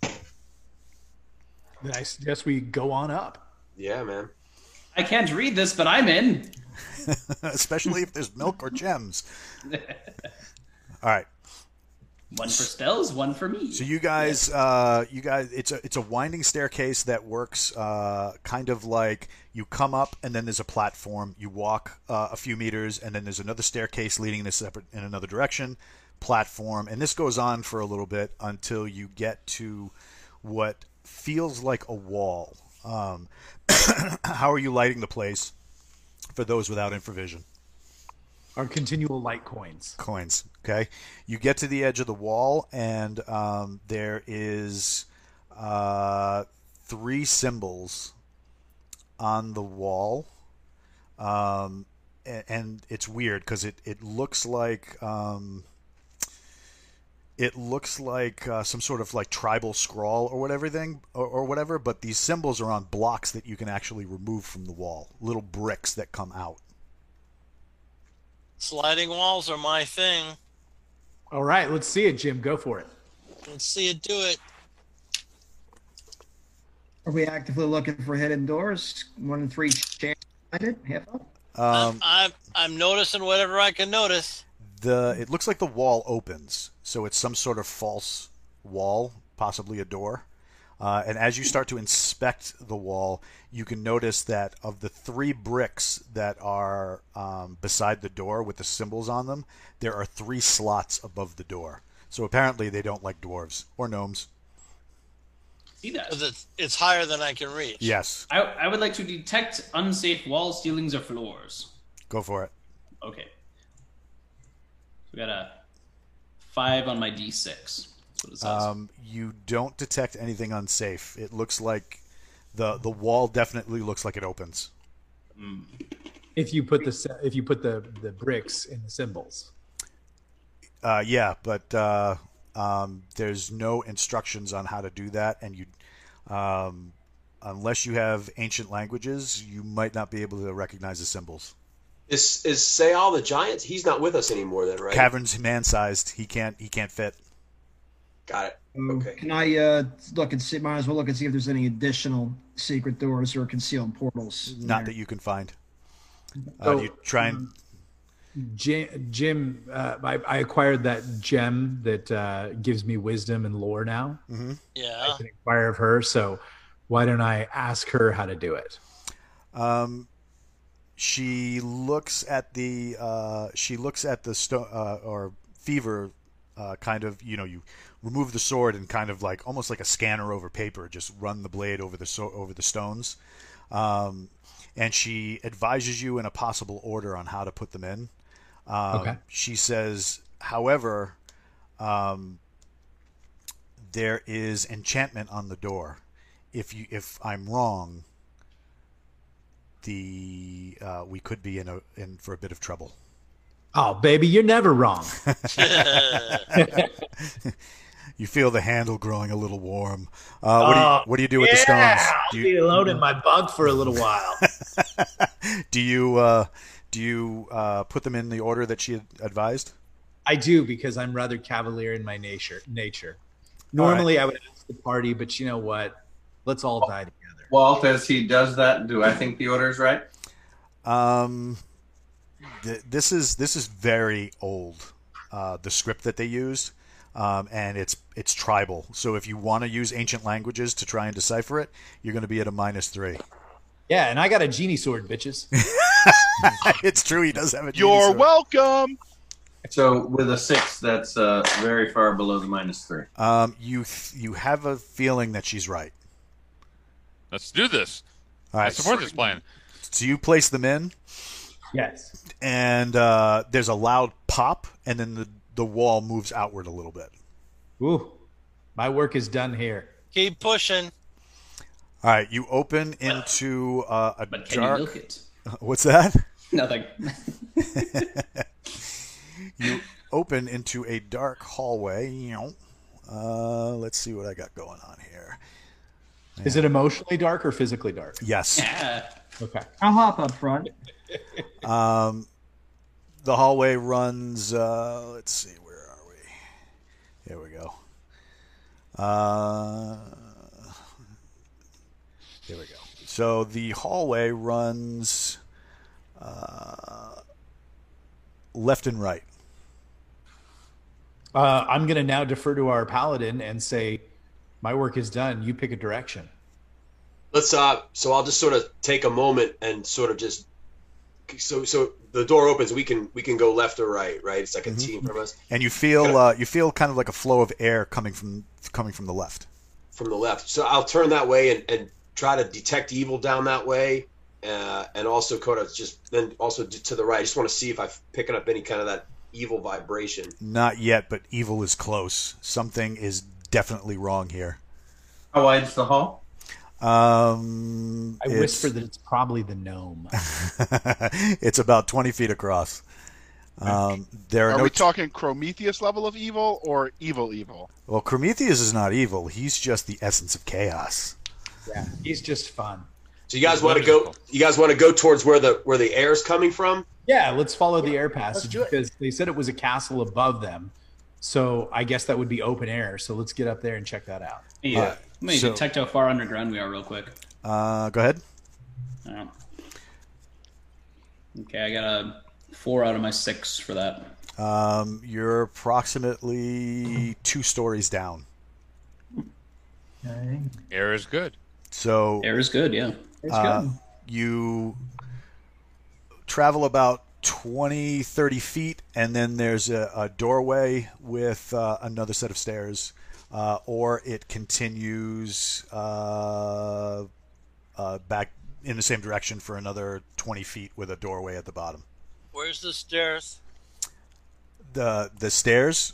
Then I suggest we go on up. Yeah, man. I can't read this, but I'm in. Especially if there's milk or gems. All right. One for Stells, one for me. So you guys, uh, you guys, it's a it's a winding staircase that works uh, kind of like you come up and then there's a platform. You walk uh, a few meters and then there's another staircase leading in a separate in another direction, platform, and this goes on for a little bit until you get to what feels like a wall. Um, how are you lighting the place for those without infravision? Our continual light coins. coins. Okay, you get to the edge of the wall, and um, there is uh, three symbols on the wall, um, and, and it's weird because it it looks like. Um, it looks like uh, some sort of like tribal scrawl or whatever thing or, or whatever, but these symbols are on blocks that you can actually remove from the wall, little bricks that come out. Sliding walls are my thing. All right, let's see it, Jim. Go for it. Let's see it do it. Are we actively looking for hidden doors? One in three chance. I did half up. Um, I'm I'm noticing whatever I can notice. The it looks like the wall opens, so it's some sort of false wall, possibly a door. Uh, and as you start to inspect the wall, you can notice that of the three bricks that are um, beside the door with the symbols on them, there are three slots above the door. So apparently they don't like dwarves or gnomes. See that? 'Cause It's, it's higher than I can reach. Yes, I, I would like to detect unsafe walls, ceilings, or floors. go for it. Okay. We got a five on my d6. That's what it says. Um, you don't detect anything unsafe. It looks like the the wall definitely looks like it opens. If you put the if you put the the bricks in the symbols. Uh, yeah, but uh, um, there's no instructions on how to do that, and you, um, unless you have ancient languages, you might not be able to recognize the symbols. Is is Sayal the Giants? He's not with us anymore, then, right? Cavern's man-sized. He can't. He can't fit. Got it. Um, Okay. Can I uh, look and see? Might as well look and see if there's any additional secret doors or concealed portals. Not there. that you can find. Uh, So, you try and Jim, Jim uh, I, I acquired that gem that uh, gives me wisdom and lore now. Yeah. I can inquire of her. So why don't I ask her how to do it? Um, she looks at the uh, she looks at the sto- uh, or fever uh, kind of you know you remove the sword and kind of like almost like a scanner over paper just run the blade over the so- over the stones. Um, and she advises you in a possible order on how to put them in. Um, Okay. she says however um, there is enchantment on the door. If you if I'm wrong the uh, we could be in a in for a bit of trouble. Oh, baby, you're never wrong. You feel the handle growing a little warm. Uh, what do you Oh, what do you do with the yeah, stones? I'll Do be alone in my bunk for a little while. do you uh, do you uh, put them in the order that she had advised? I do because I'm rather cavalier in my nature. Nature. Normally, I would ask the party, but you know what? Let's all die together. Walt, as he does that, do I think the order is right? Um, th- this is this is very old. Uh, the script that they used, um, and it's it's tribal. So if you want to use ancient languages to try and decipher it, you're going to be at a minus three. Yeah, and I got a genie sword, bitches. it's true. He does have a. You're sword. welcome. So with a six, that's uh, very far below the minus three. Um, you th- you have a feeling that she's right. Let's do this. All I support this plan. So you place them in, Yes. and uh, there's a loud pop, and then the the wall moves outward a little bit. Ooh, my work is done here. Keep pushing. All right. You open into uh, a but can dark. you milk it? What's that? Nothing. you open into a dark hallway. Uh, let's see what I got going on here. Is it emotionally dark or physically dark? Yes. Yeah. Okay. I'll hop up front. Um, the hallway runs. Uh, let's see, where are we? Here we go. Uh, here we go. So the hallway runs uh, left and right. Uh, I'm going to now defer to our paladin and say, my work is done. You pick a direction. Let's uh so I'll just sort of take a moment and sort of just so so the door opens we can we can go left or right, right? It's like a team from us. And you feel uh, you feel kind of like a flow of air coming from coming from the left. from the left. So I'll turn that way and, and try to detect evil down that way, uh, and also kind of just then also to the right. I just want to see if I'm picking up any kind of that evil vibration. Not yet, but evil is close. Something is definitely wrong here. How wide's the hall? Um, I it's- whisper that it's probably the gnome. it's about 20 feet across. Um, there are, Are no we t- talking Prometheus level of evil or evil evil? well, Prometheus is not evil. He's just the essence of chaos. yeah, he's just fun. So you guys want to go? You guys want to go towards where the where the air is coming from? Yeah, let's follow the air passage because they said it was a castle above them. So I guess that would be open air. So let's get up there and check that out. Yeah. Let me So- detect how far underground we are, real quick. Uh, go ahead. Oh. Okay, I got a four out of my six for that. Um, you're approximately two stories down. Air is good. So Air is good, yeah. uh, you travel about 20, 30 feet, and then there's a, a doorway with uh, another set of stairs, uh, or it continues uh, uh, back in the same direction for another 20 feet with a doorway at the bottom. Where's the stairs? The the stairs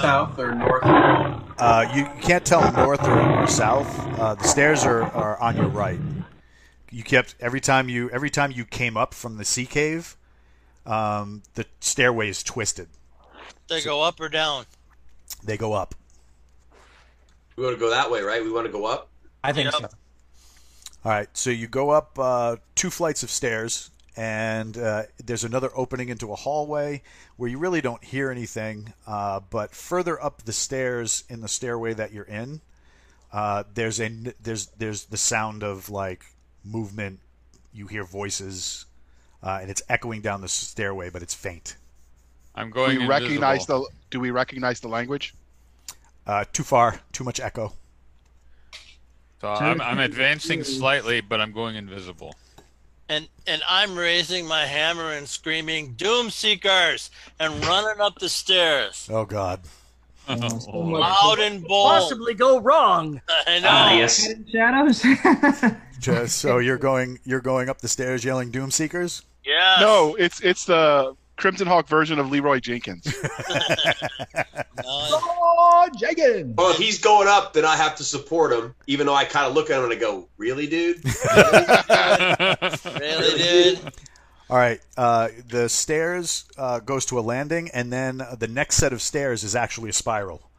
South or north? Uh, you can't tell north or, or south. Uh, the stairs are, are on your right. You kept every time you every time you came up from the sea cave, um, the stairway is twisted. They go up or down? They go up. We want to go that way, right? We want to go up. I think Yep. so. All right, so you go up uh, two flights of stairs, and uh, there's another opening into a hallway where you really don't hear anything. Uh, but further up the stairs in the stairway that you're in, uh, there's a there's there's the sound of like movement. You hear voices, uh, and it's echoing down the stairway, but it's faint. I'm going. Do going we recognize the Do we recognize the language? Uh, too far, too much echo. So I'm, I'm advancing slightly, but I'm going invisible. And and I'm raising my hammer and screaming, "Doom Seekers!" and running up the stairs, Oh God. loud and bold. Possibly go wrong. I know. Ah, yes. Shadows. Just, so you're going you're going up the stairs yelling "Doom Seekers." Yes. No, it's it's the Crimson Hawk version of Leeroy Jenkins. No, Oh, Jenkins! Well, if he's going up, then I have to support him, even though I kind of look at him and I go, "Really, dude?" really, dude. All right. Uh, the stairs uh, goes to a landing, and then the next set of stairs is actually a spiral.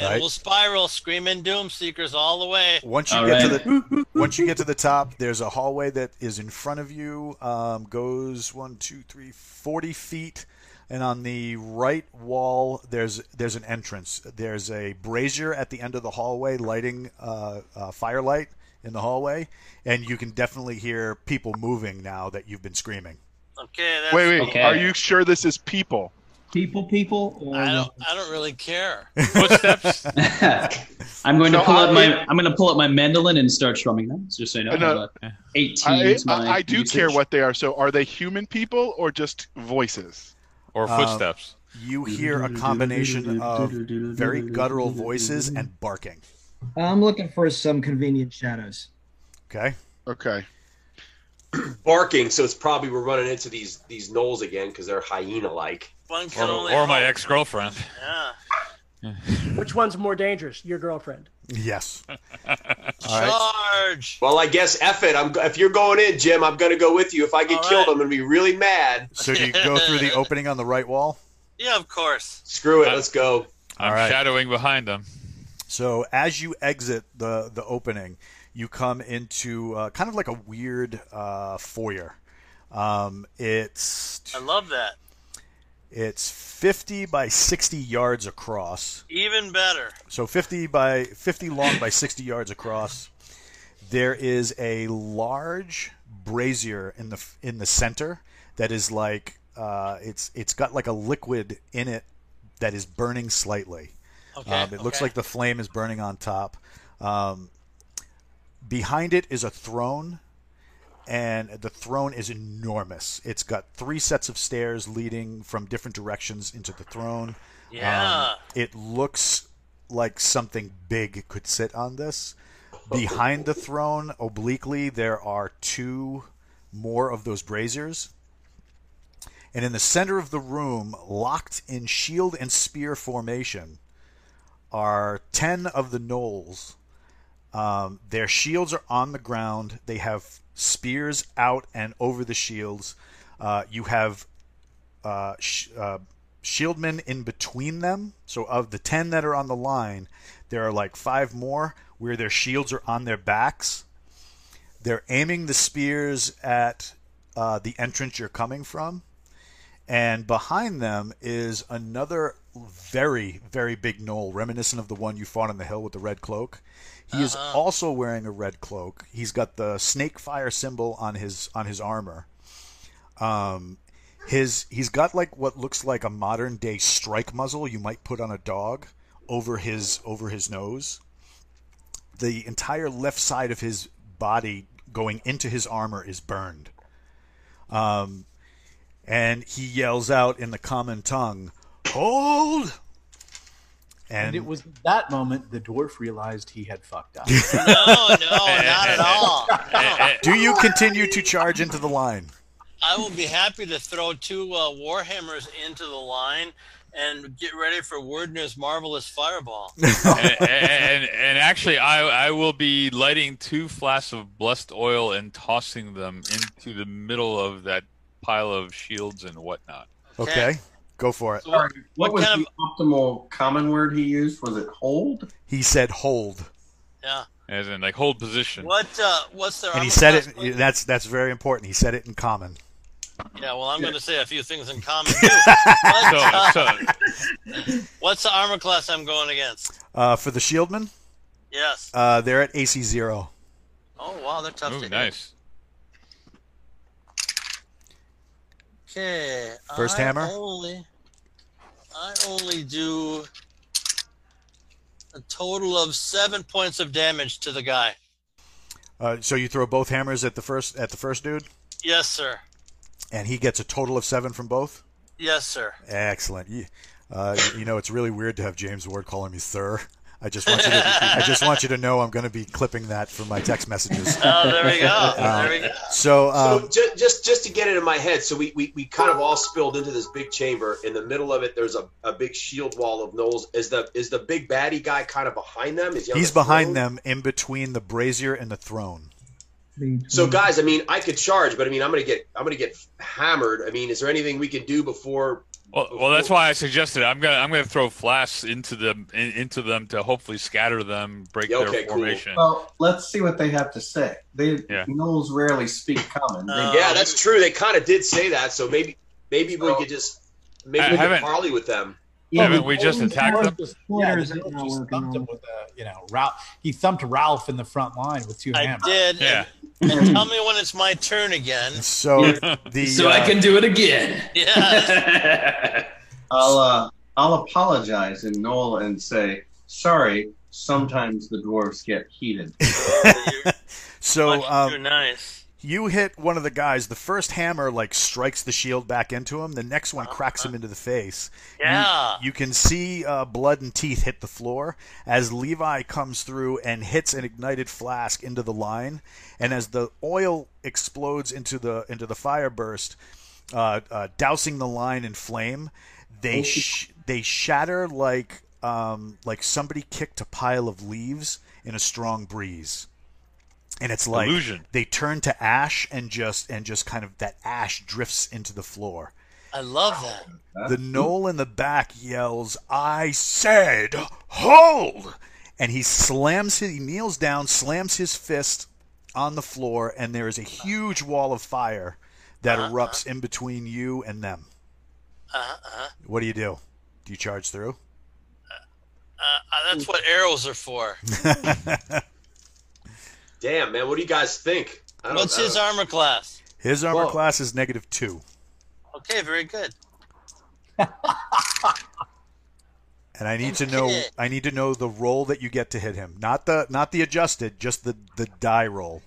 And Right. we'll spiral, screaming Doom Seekers all the way. Once you All get to the once you get to the top, there's a hallway that is in front of you. Um, goes one, two, three, forty feet, and on the right wall there's there's an entrance. There's a brazier at the end of the hallway, lighting uh, uh, firelight in the hallway, and you can definitely hear people moving now that you've been screaming. Okay, that's wait, wait. Okay. Are you sure this is people? People, people. Or I don't. I don't really care. Footsteps. I'm going to pull out I- my I'm going to pull out my mandolin and start strumming them. Just so you know, Uh, no. I 18 I, is my I, I do usage. care what they are. So, are they human people or just voices? Or Uh, footsteps. You hear a combination of very guttural voices and barking. I'm looking for some convenient shadows. Okay. Okay. Barking, so it's probably we're running into these these gnolls again because they're hyena-like. One Or, only or my ex girlfriend. Yeah. Which one's more dangerous? Your girlfriend. Yes. All right. Charge. Well, I guess F it. I'm if you're going in, Jim, I'm gonna go with you. If I get All killed, right. I'm gonna be really mad. So do you go through the opening on the right wall? Yeah, of course. Screw it. Let's go. I'm All right. shadowing behind them. So as you exit the the opening, you come into uh, kind of like a weird uh, foyer. Um, it's I love that. It's 50 by 60 yards across. Even better. So 50 by 50 long by 60 yards across. There is a large brazier in the in the center that is like uh, it's it's got like a liquid in it that is burning slightly. Okay. Um, it looks like the flame is burning on top. Um, behind it is a throne, and the throne is enormous. It's got three sets of stairs leading from different directions into the throne. Yeah. Um, it looks like something big could sit on this. Behind the throne, obliquely, there are two more of those braziers. And in the center of the room, locked in shield and spear formation, are 10 of the gnolls. Um, their shields are on the ground. They have spears out and over the shields. Uh, you have uh, sh- uh, shieldmen in between them. So, of the 10 that are on the line, there are like five more where their shields are on their backs. They're aiming the spears at uh, the entrance you're coming from. And behind them is another very, very big gnoll, reminiscent of the one you fought on the hill with the red cloak. He is Uh-huh. also wearing a red cloak. He's got the snake fire symbol on his on his armor. Um, his he's got like what looks like a modern day strike muzzle you might put on a dog over his over his nose. The entire left side of his body going into his armor is burned. Um, and he yells out in the common tongue, "Hold!" And it was that moment the dwarf realized he had fucked up. No, no, not at eh, eh, eh. all. No. Do you continue to charge into the line? I will be happy to throw two uh, warhammers into the line and get ready for Werdna's marvelous fireball. and, and, and actually, I, I will be lighting two flasks of blessed oil and tossing them into the middle of that pile of shields and whatnot. Okay, go for it. So what, What, what was kind the optimal common word he used? Was it hold? He said, "Hold," yeah. As in, like, hold position. What uh, what's their and he said it. please? That's that's very important. He said it in common. Yeah, well, I'm going to say a few things in common too. What, So, uh, so, what's the armor class I'm going against? Uh, for the shieldman. Yes. uh, they're at AC zero. Oh wow, they're tough ooh, to hit. nice. Okay. First I hammer? Only, I only do a total of seven points of damage to the guy. Uh, so you throw both hammers at the first at the first dude, Yes, sir. and he gets a total of seven from both. Yes, sir. Excellent. You, uh, you know, it's really weird to have James Ward calling me sir. I just want you to I just want you to know I'm going to be clipping that from my text messages. Oh, there we go. Um, there we go. So, So um, ju- just just to get it in my head, so we, we, we kind of all spilled into this big chamber. In the middle of it, there's a, a big shield wall of gnolls. Is the is the big baddie guy kind of behind them? Is he he's the behind them, in between the brazier and the throne. So guys, I mean, I could charge, but I mean, I'm gonna get I'm gonna get hammered. I mean, is there anything we can do before? Well, well, that's why I suggested it. I'm gonna I'm gonna throw flasks into them in, into them to hopefully scatter them, break Yeah, okay, their cool. formation. Well, let's see what they have to say. They Yeah. gnolls rarely speak common. They, Uh, yeah, that's true. They kind of did say that. So maybe maybe we could just maybe we could haven't- parley with them. Haven't we just attacked them? Yeah, the Splinters dwarf not just thumped him with a, you know, Ralph. He thumped Ralph in the front line with two I hammers. did. Yeah. And, and tell me when it's my turn again. So the so I uh, can do it again. Yeah. I'll uh, I'll apologize in Gnoll and say sorry. Sometimes the dwarves get heated. You're so um, too nice. You hit one of the guys. The first hammer like strikes the shield back into him. The next one cracks him into the face. You- Yeah. You, can see uh, blood and teeth hit the floor as Levi comes through and hits an ignited flask into the line, and as the oil explodes into the into the fire burst, uh, uh, dousing the line in flame, they sh- they shatter like um, like somebody kicked a pile of leaves in a strong breeze. And it's like Illusion. they turn to ash and just and just kind of that ash drifts into the floor. I love that. The gnoll in the back yells, I said, hold! And he slams, he kneels down, slams his fist on the floor, and there is a huge wall of fire that erupts in between you and them. Uh-huh. What do you do? Do you charge through? Uh, that's what arrows are for. Damn, man, what do you guys think? I don't- What's I his don't- armor class? His armor Whoa. class is negative two. Okay, very good. And I need to know I need to know the roll that you get to hit him. Not the not the adjusted, just the, the die roll.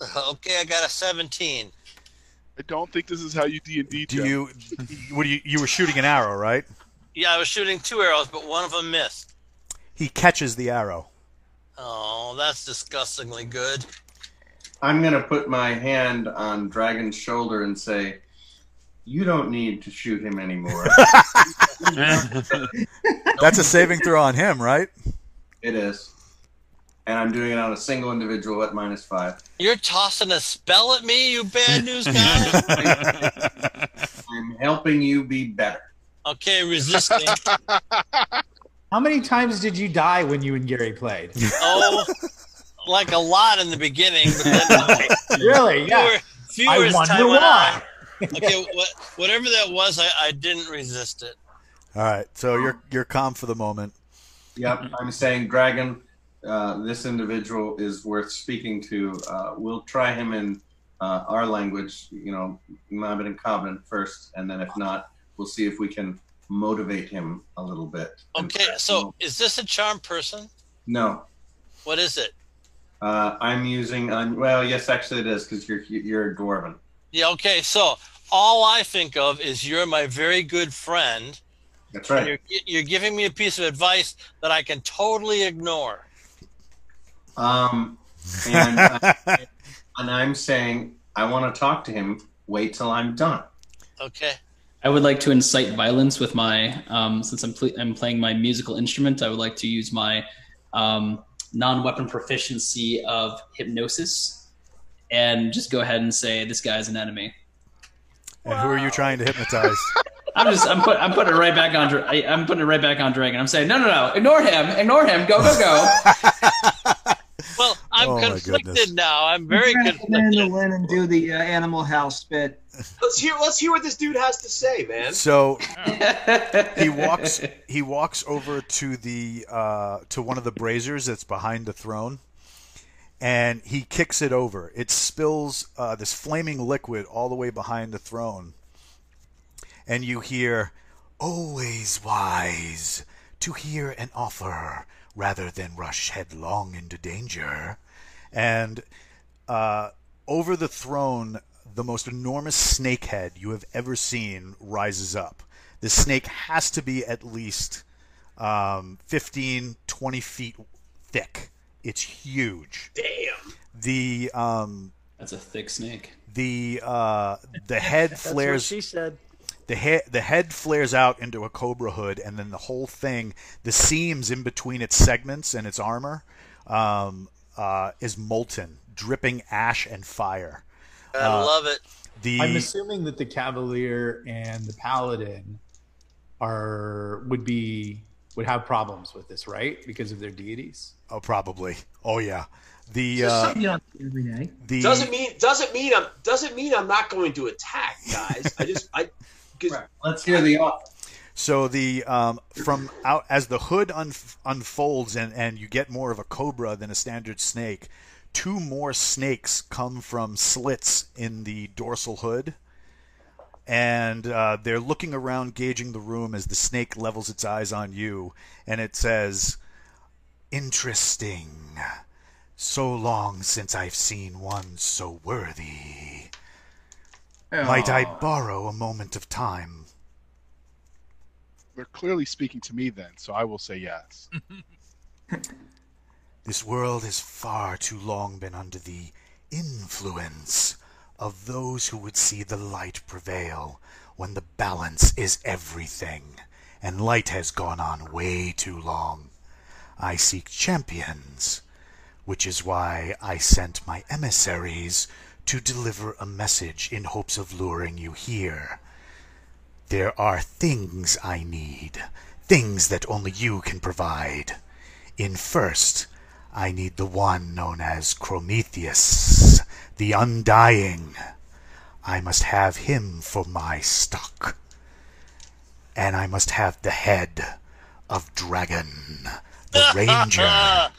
Okay, I got a 17. I don't think this is how you D and D. Do you what do you you were shooting an arrow, right? Yeah, I was shooting two arrows, but one of them missed. He catches the arrow. Oh, that's disgustingly good. I'm gonna put my hand on Dragon's shoulder and say, "You don't need to shoot him anymore." That's a saving throw on him, right? it is, and I'm doing it on a single individual at minus five. You're tossing a spell at me, you bad news guy? I'm helping you be better. okay, resisting. How many times did you die when you and Gary played? Oh, like a lot in the beginning, but then really? Yeah. fewer, fewer I as wonder time went why. on. Okay, what, whatever that was, I, I didn't resist it. All right, so you're you're calm for the moment. Yep, I'm saying, Dragon, uh, this individual is worth speaking to. Uh, we'll try him in uh, our language, you know, Mohammed and Covenant first, and then if not, we'll see if we can motivate him a little bit. Okay, so is this a charm person? No, What is it? uh, I'm using. Um, well, yes, actually, it is because you're you're a dwarven. Yeah, okay, so all I think of is you're my very good friend. That's right. You're, you're giving me a piece of advice that I can totally ignore. Um, and, I, and I'm saying I want to talk to him. Wait till I'm done. Okay. I would like to incite violence with my, um, since I'm, ple- I'm playing my musical instrument, I would like to use my um, non weapon proficiency of hypnosis and just go ahead and say, this guy's an enemy. And who are you trying to hypnotize? I'm just, I'm, put, I'm putting it right back on, Dra- I, I'm putting it right back on Dragon. I'm saying, no, no, no, ignore him, ignore him, go, go, go. Well, I'm Oh, conflicted now. I'm very Come conflicted. in and do the uh, Animal House bit. Let's hear. Let's hear what this dude has to say, man. So he walks he walks over to the uh, to one of the braziers that's behind the throne, and he kicks it over. It spills uh, this flaming liquid all the way behind the throne, and you hear, "Always wise to hear an offer rather than rush headlong into danger," and uh, over the throne, the most enormous snake head you have ever seen rises up. The snake has to be at least um, 15, 20 feet thick. It's huge. Damn. The um, That's a thick snake. the uh, the head That's what flares she said. the head the head flares out into a cobra hood, and then the whole thing, the seams in between its segments and its armor, um, uh, is molten, dripping ash and fire. I Uh, love it. The I'm assuming that the Cavalier and the Paladin are would be would have problems with this, right? Because of their deities. oh, probably. Oh yeah. The Just uh, something you don't see every day. the Doesn't mean doesn't mean I'm doesn't mean I'm not going to attack, guys. I just I because Let's hear the offer. So the um, from out as the hood un- unfolds and and you get more of a cobra than a standard snake. Two more snakes come from slits in the dorsal hood, and uh, they're looking around, gauging the room as the snake levels its eyes on you, and it says, "Interesting. So long since I've seen one so worthy. Might I borrow a moment of time?" They're clearly speaking to me then, so I will say yes. This world has far too long been under the influence of those who would see the light prevail when the balance is everything, and light has gone on way too long. I seek champions, which is why I sent my emissaries to deliver a message in hopes of luring you here. There are things I need, things that only you can provide. In first, I need the one known as Prometheus, the Undying. I must have him for my stock. And I must have the head of Dragon, the Ranger,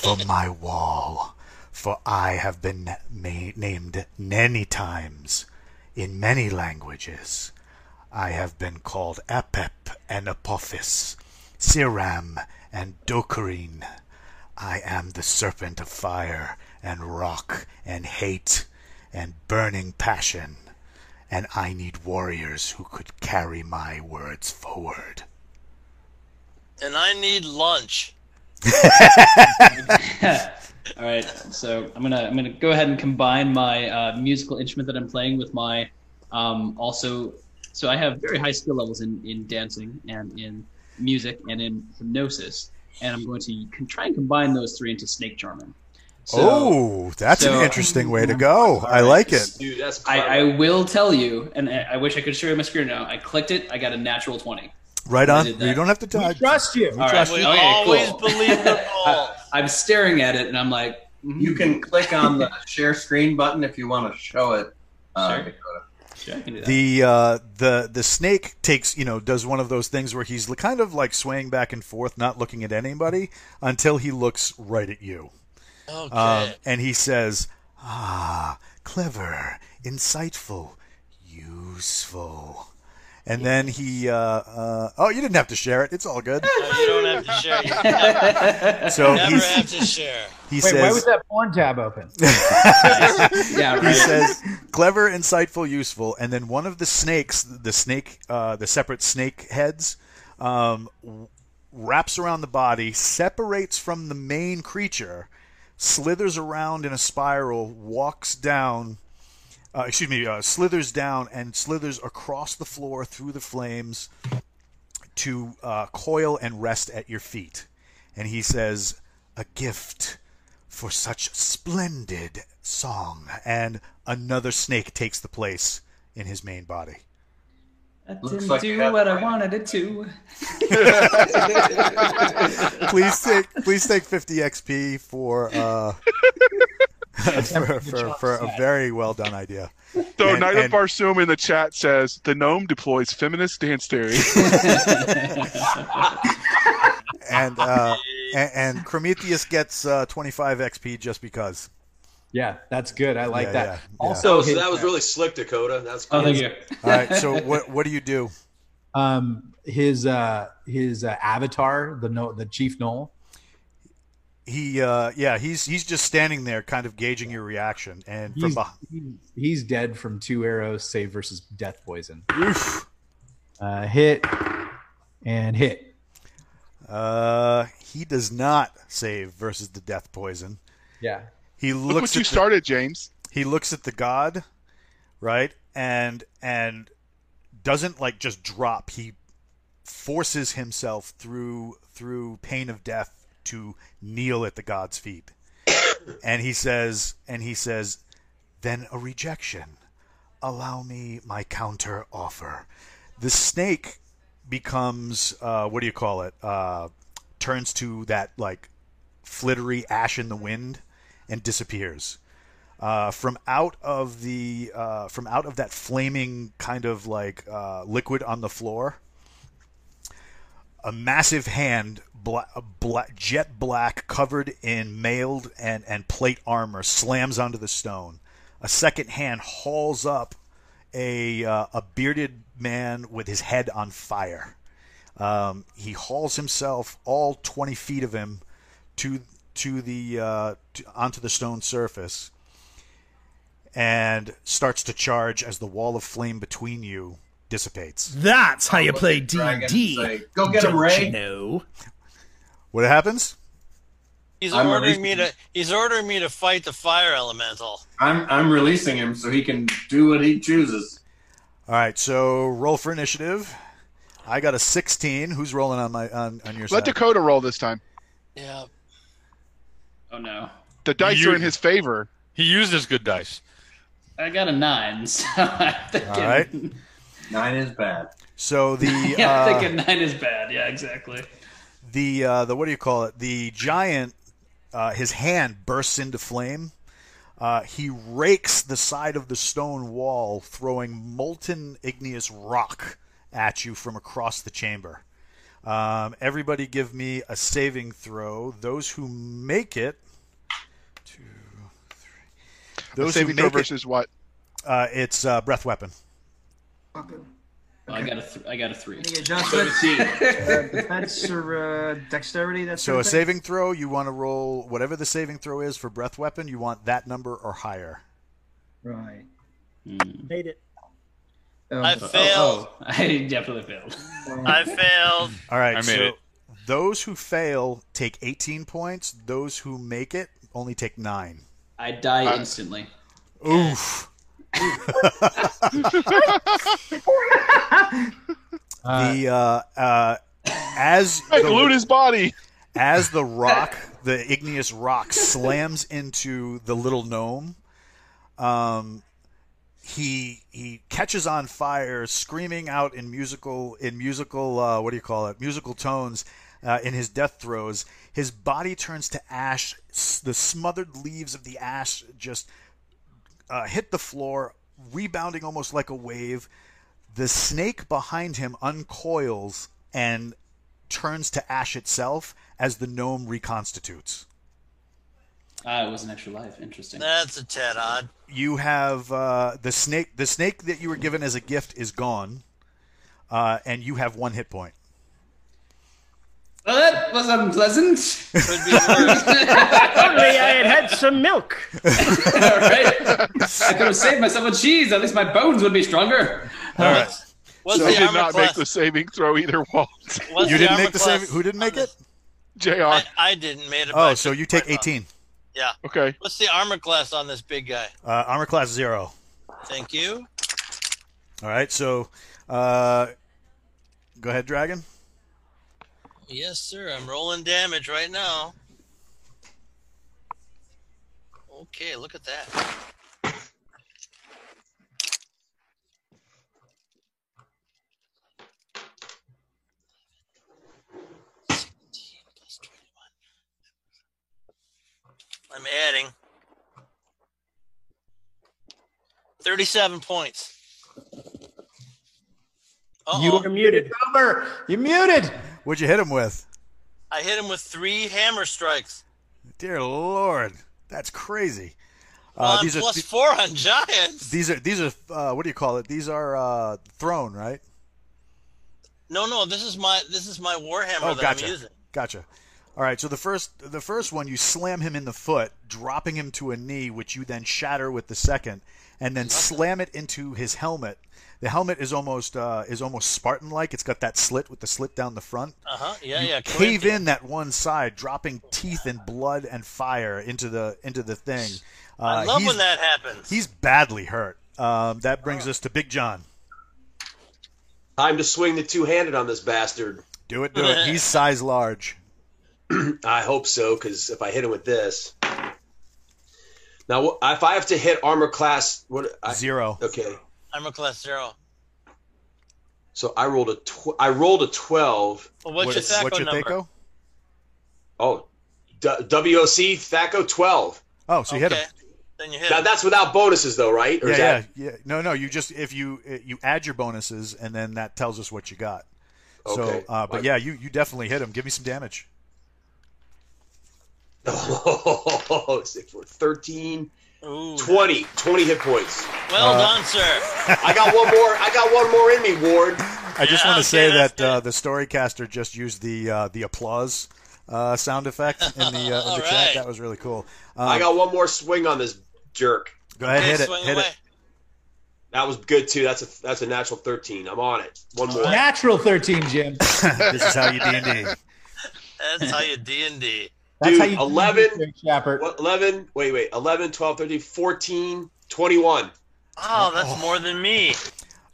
for my wall. For I have been ma- named many times in many languages. I have been called Apep and Apophis, Siram and Dokarine. I am the serpent of fire and rock and hate and burning passion, and I need warriors who could carry my words forward. And I need lunch. All right, so I'm gonna I'm gonna go ahead and combine my uh, musical instrument that I'm playing with my um, also. So I have very high skill levels in in dancing and in music and in hypnosis, and I'm going to con- try and combine those three into snake charming. So, oh, that's so- an interesting way to go. I like it. dude, that's I. I will tell you, and I I wish I could show you my screen now. I clicked it. I got a natural twenty. Right on. You don't have to We touch. trust you. All right. trust We Okay, always cool. believe the ball. I'm staring at it, and I'm like, mhm. You can click on the share screen button if you want to show it. Uh, Sure. Dakota. Sure, I can do that. The uh, the the snake takes you know does one of those things where he's kind of like swaying back and forth, not looking at anybody until he looks right at you. Okay. Um, and he says, "Ah, clever, insightful, useful." And then he, uh, uh, oh, you didn't have to share it. It's all good. No, you don't have to share. You never, So never he's- have to share. He Wait, says, why was that porn tab open? yeah, right. he says clever insightful useful and then one of the snakes the snake uh, the separate snake heads um, wraps around the body separates from the main creature slithers around in a spiral walks down uh, excuse me uh, slithers down and slithers across the floor through the flames to uh, coil and rest at your feet and he says a gift for such splendid song. And another snake takes the place in his main body. That Looks didn't like do what I wanted it to. please take please take 50 XP for uh, for, for, for a very well done idea. So And- Knight of and- Barsoom in the chat says the gnome deploys feminist dance theory. And uh, and, and Prometheus gets uh, 25 XP just because. Yeah, that's good. I like Yeah, that. yeah, yeah. Also, Oh, so that was really slick, Dakota. That's Oh, thank you. All right. So what what do you do? um, his uh, his uh, avatar, the no, the Chief Gnoll. He uh, yeah he's he's just standing there, kind of gauging your reaction, and from He's, behind. he- he's dead from two arrows, save versus death poison. Uh, hit and hit. Uh, he does not save versus the death poison. Yeah. He looks Look looks what you the, started, James. he looks at the god, right, and and doesn't like just drop. He forces himself through through pain of death to kneel at the god's feet, and he says, and he says, then a rejection. Allow me my counter offer. The snake becomes uh, what do you call it? Uh, turns to that like flittery ash in the wind and disappears. Uh, from out of the uh, from out of that flaming kind of like uh, liquid on the floor, a massive hand, bla- bla- jet black, covered in mailed and, and plate armor, slams onto the stone. A second hand hauls up a uh, a bearded man with his head on fire. Um, he hauls himself all 20 feet of him to to the uh, to, onto the stone surface and starts to charge as the wall of flame between you dissipates. That's how you play D and D. "Go get him, Ray." you know? What happens? He's I'm ordering me releasing- to. He's ordering me to fight the fire elemental. I'm I'm releasing him so he can do what he chooses. All right, so roll for initiative. I got a 16. Who's rolling on my on, on your Let side? Let Dakota roll this time. Yeah. Oh no, The dice You- are in his favor. He used his good dice. I got a nine. So I'm thinking, All right. Nine is bad. So the yeah, uh, I'm thinking nine is bad. Yeah, exactly. the uh, the what do you call it? The giant, uh, his hand bursts into flame. Uh, he rakes the side of the stone wall, throwing molten igneous rock at you from across the chamber. Um, everybody, give me a saving throw. Those who make it, two, three. The Those who saving throw make it, versus what? uh, it's uh, breath weapon. I got a th- I got a three. Any adjustments? uh, defense or uh, dexterity? That So sort a thing? saving throw, you want to roll whatever the saving throw is for breath weapon. You want that number or higher. Right. Made it. Um, I Oh, failed. oh, I definitely failed. I failed. All right. I made so it. those who fail take 18 points. Those who make it only take nine. I die Uh, instantly. Oof. The uh, uh, as I the- glued his body. as the rock, the igneous rock, slams into the little gnome, um, he he catches on fire, screaming out in musical in musical uh, what do you call it? Musical tones. Uh, in his death throes, his body turns to ash. S- The smothered leaves of the ash just uh, hit the floor, rebounding almost like a wave. The snake behind him uncoils and turns to ash itself as the gnome reconstitutes. Ah, it was an extra life. Interesting. That's a tad odd. You have uh, the snake. The snake that you were given as a gift is gone, uh, and you have one hit point. Well, that was unpleasant. Could be worse. Only I had had some milk. All right. I could have saved myself a cheese. At least my bones would be stronger. All right. What's So the did not class? make the saving throw either, Walt. What's You didn't make the class save. Who didn't make it? Jr. I, I didn't made it. Oh, so you take my vote. 18. Yeah. Okay. What's the armor class on this big guy? Uh, armor class zero. Thank you. All right. So, uh, go ahead, Dragon. Yes, sir. I'm rolling damage right now. Okay, look at that. I'm adding 37 points. Uh-oh. You're muted. Over. You muted. What'd you hit him with? I hit him with three hammer strikes. Dear Lord, that's crazy. Well, Uh, I'm these are plus th- four on giants. these are these are uh, what do you call it? These are uh, thrown, right? No, no, this is my this is my warhammer Oh, that gotcha. I'm using. Gotcha. All right. So the first the first one you slam him in the foot, dropping him to a knee, which you then shatter with the second, and then slam it into his helmet. The helmet is almost uh, is almost Spartan like. It's got that slit with the slit down the front. Uh huh. Yeah, you yeah. cave Corinthian. in that one side, dropping teeth and blood and fire into the into the thing. Uh, I love when that happens. He's badly hurt. Um, that brings us to Big John. Time to swing the two handed on this bastard. Do it, do it. He's size large. I hope so, because if I hit him with this. Now, if I have to hit armor class, what? I, Zero. Okay, I'm a class zero. so I rolled a tw- I rolled a twelve. Well, what's What- your THACO what's your number? Thaco? Oh, D- WOC Thaco twelve. Oh, so you hit him. Then you hit Now him. that's without bonuses, though, right? Or Yeah, is that, yeah, yeah. No, no. You just if you you add your bonuses and then that tells us what you got. Okay. So, uh, but yeah, you you definitely hit him. Give me some damage. Oh, six, four, 13, Ooh. 20, 20 hit points. Well Uh, done, sir. I got one more. I got one more in me, Ward. I just Yeah, want to okay, say that uh, the storycaster just used the uh, the applause uh, sound effect in the uh, in All the chat. right. That was really cool. Um, I got one more swing on this jerk. go ahead, Okay, hit it, hit away. it. That was good too. That's a that's a natural 13. I'm on it. One more. Natural 13, Jim. this is how you D and D. That's how you D and D. That's Dude, how you 11. Schappert. What, 11, wait, wait, 11, 12, 13, 14, 21. Oh, that's more than me.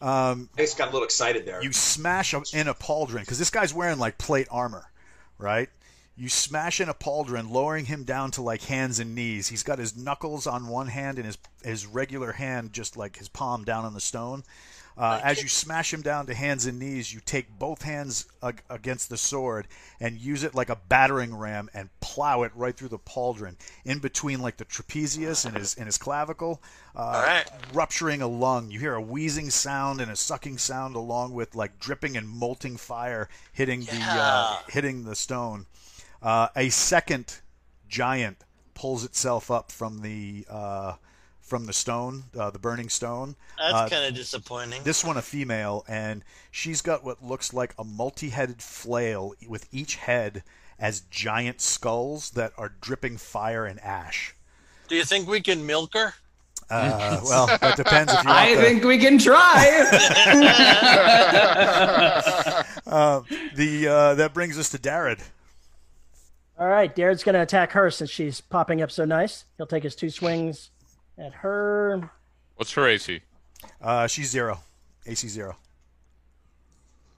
Um, I just got a little excited there. you smash him in a pauldron because this guy's wearing like plate armor, right? You smash in a pauldron, lowering him down to like hands and knees. He's got his knuckles on one hand and his his regular hand just like his palm down on the stone. Uh, as you smash him down to hands and knees, you take both hands ag- against the sword and use it like a battering ram and plow it right through the pauldron, in between like the trapezius and his and his clavicle, uh, right. rupturing a lung. You hear a wheezing sound and a sucking sound, along with like dripping and molting fire hitting the uh, hitting the stone. Uh, a second giant pulls itself up from the uh, from the stone, uh, the burning stone. That's Uh, kind of disappointing. this one a female, and she's got what looks like a multi-headed flail with each head as giant skulls that are dripping fire and ash. Do you think we can milk her? Uh, well, that depends if you want I the, think we can try. uh, the uh, that brings us to Darad. All right, Darren's going to attack her since she's popping up so nice. He'll take his two swings at her. What's her AC? Uh, she's zero, AC zero.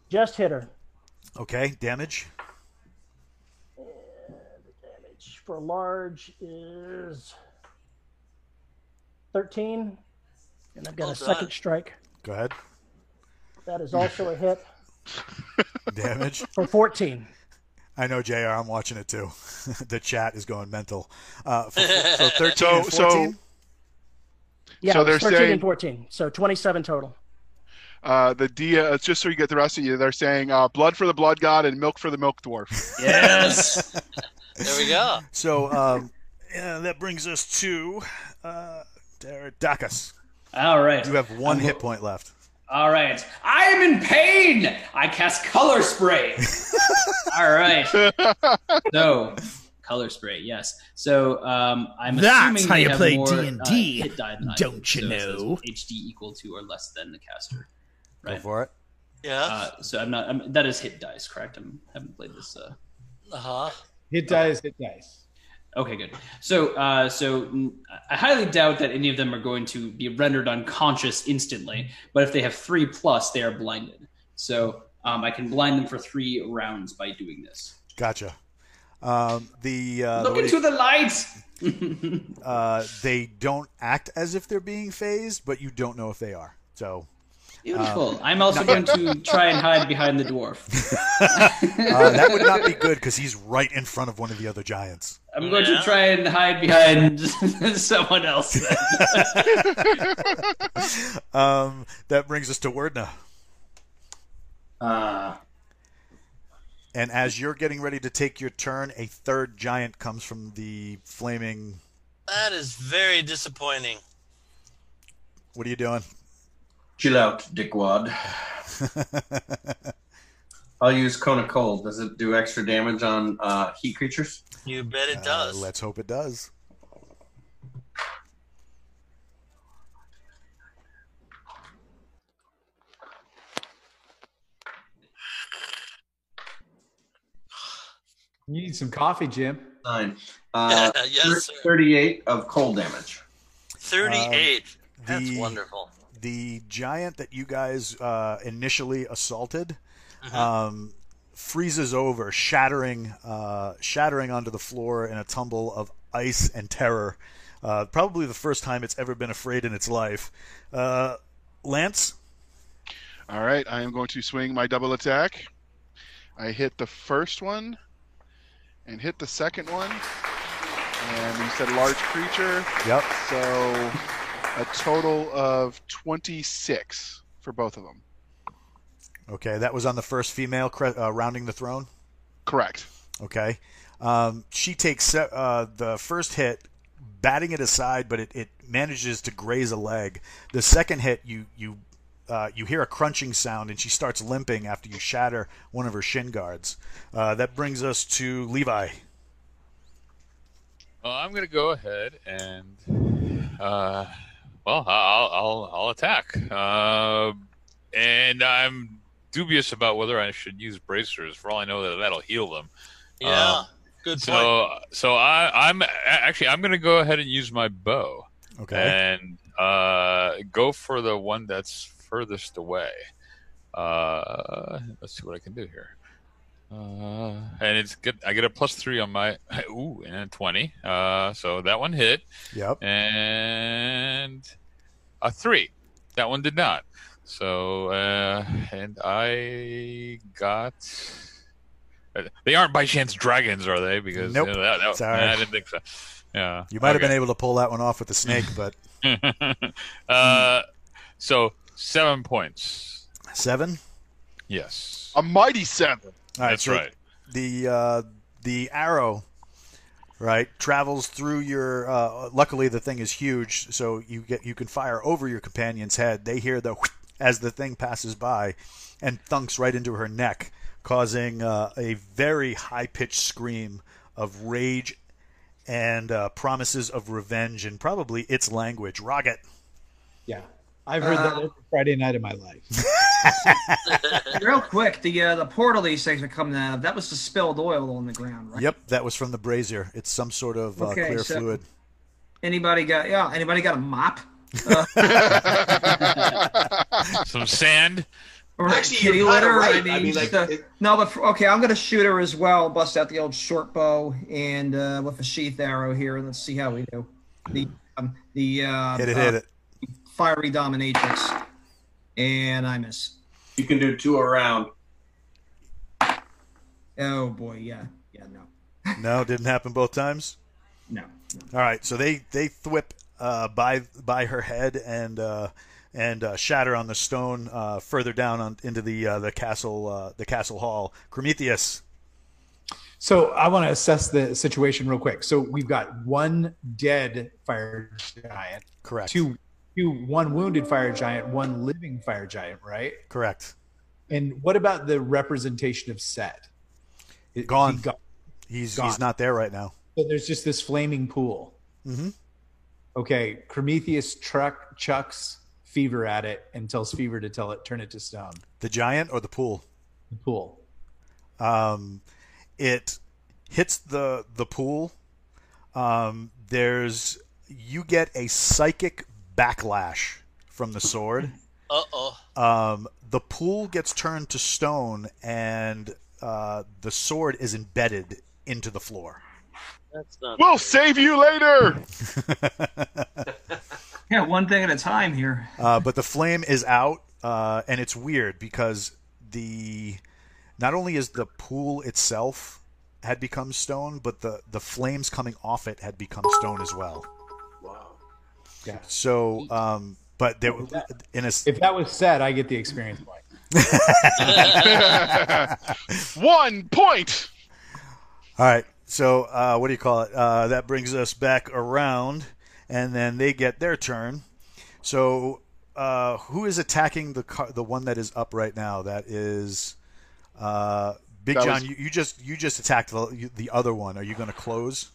Just hit her. Okay, damage. Damage for large is 13. And I've got Well a second done. strike. Go ahead. That is also a hit Damage. for 14. I know, Jr. I'm watching it too. the chat is going mental. Uh, for, so 13 So and 14. so Yeah, So they're 13 saying- and 14. So 27 total. Uh, the dia, just so you get the rest of you, they're saying uh, blood for the blood god and milk for the milk dwarf. Yes. There we go. So um, yeah, that brings us to uh, Dar- Dacus. All right. You have one hit point left. All right. I am in pain. I cast color spray. All right. So, color spray. Yes. So, um, I'm That's assuming how they you have play more, D&D, uh, hit die than I don't you So know? HD equal to or less than the caster. Go Right. for it. Yeah. Uh, so I'm not. I'm, that is hit dice, correct? I'm haven't played this. Uh, Uh huh. Hit dice, hit dice. Okay, good. So, uh, so I highly doubt that any of them are going to be rendered unconscious instantly. But if they have three plus, they are blinded. So um, I can blind them for three rounds by doing this. Gotcha. Um, the uh, the Look way- into the light. uh, they don't act as if they're being phased, but you don't know if they are. So Beautiful. I'm also going to try and hide behind the dwarf. uh, that would not be good because he's right in front of one of the other giants. I'm going to try and hide behind someone else. um, that brings us to Werdna. Uh, And as you're getting ready to take your turn, a third giant comes from the flaming. That is very disappointing. What are you doing? chill out, dickwad. I'll use Cone of Cold. Does it do extra damage on uh, heat creatures? You bet it does. Uh, let's hope it does. You need some coffee, Jim. Nine. Uh, Yes, sir. 38 of cold damage. 38. That's the- wonderful. The giant that you guys uh, initially assaulted Mm-hmm. um, freezes over, shattering, uh, shattering onto the floor in a tumble of ice and terror. Uh, probably the first time it's ever been afraid in its life. Uh, Lance, All right, I am going to swing my double attack. I hit the first one and hit the second one. And you said large creature. Yep. So a total of 26 for both of them. Okay, that was on the first female uh, rounding the throne. Correct. Okay, um, she takes uh, the first hit, batting it aside, but it, it manages to graze a leg. The second hit, you you uh, you hear a crunching sound, and she starts limping after you shatter one of her shin guards. Uh, that brings us to Levi. Well, I'm going to go ahead and, uh, well, I'll I'll, I'll attack. Uh, and I'm dubious about whether I should use bracers. For all I know, that that'll heal them. Yeah. Um, Good point. so so I, I'm actually I'm going to go ahead and use my bow Okay. and uh, go for the one that's furthest away. Uh, let's see what I can do here. Uh, and it's good. I get a plus three on my ooh, and a twenty. Uh, so that one hit, Yep. and a three. That one did not. So uh, and I got. They aren't by chance dragons, are they? Because Nope. you know, that, that, Sorry. I didn't think so. Yeah, You might have been able to pull that one off with the snake, but uh, so seven points. seven. Yes, A mighty seven. All right, that's so right. the uh, the arrow right travels through your uh, luckily the thing is huge so you get you can fire over your companion's head they hear the as the thing passes by and thunks right into her neck causing uh, a very high pitched scream of rage and uh, promises of revenge in probably its language rocket Yeah. I've heard that every Friday night of my life. Real quick, the uh, the portal these things are coming out of, that was the spilled oil on the ground, right? yep that was from the brazier it's some sort of uh, Okay, clear so- fluid Anybody got yeah, anybody got a mop? Some sand. Or Actually, kitty you're kinda litter? right. I I mean, mean, like, the- it- no, but for, okay, I'm gonna shoot her as well. Bust out the old short bow and uh, with a sheath arrow here, and let's see how we do. The um, the uh, hit it uh, hit it fiery dominatrix, and I miss. You can do two around. Oh boy, yeah, yeah, no, no didn't happen both times no. All right, so they they thwip uh, by by her head and uh, and uh, shatter on the stone uh, further down on, into the uh, the castle uh, the castle hall. Prometheus. So I want to assess the situation real quick. So we've got one dead fire giant, Correct. two, two, one wounded fire giant, one living fire giant, right? Correct. And what about the representation of Set? Gone. he gone? He's Gone. he's not there right now. So there's just this flaming pool. Mm-hmm. Okay, Prometheus truck chucks Fever at it and tells Fever to tell it turn it to stone. The giant or the pool? The pool. Um, it hits the the pool. Um, there's you get a psychic backlash from the sword. Uh oh. Um, the pool gets turned to stone, and uh, the sword is embedded into the floor. That's not. We'll save you later. Yeah, one thing at a time here. Uh, but the flame is out, uh, and it's weird because the not only is the pool itself had become stone, but the the flames coming off it had become stone as well. Wow. Yeah. So, um, but there in a s- If that was said, I get the experience point. One point. All right. So uh, what do you call it? Uh, that brings us back around, and then they get their turn. So uh, who is attacking the car, the one that is up right now? That is uh, Big That John. was- You, you just you just attacked the the other one. Are you going to close?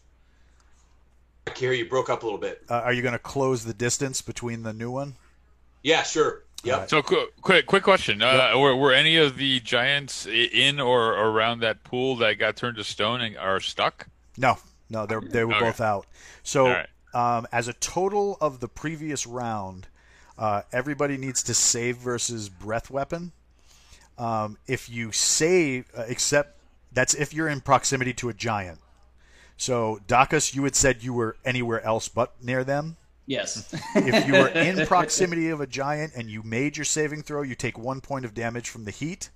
I can hear you broke up a little bit. Uh, are you going to close the distance between the new one? Yeah, sure. Yep. So qu- quick, quick question: uh, were, were any of the giants in or around that pool that got turned to stone and are stuck? No, no, they they were Okay. both out. So, All right. um, as a total of the previous round, uh, everybody needs to save versus breath weapon. Um, if you save, uh, except that's if you're in proximity to a giant. So, Dacus, you had said you were anywhere else but near them. Yes. If you were in proximity of a giant and you made your saving throw, you take one point of damage from the heat.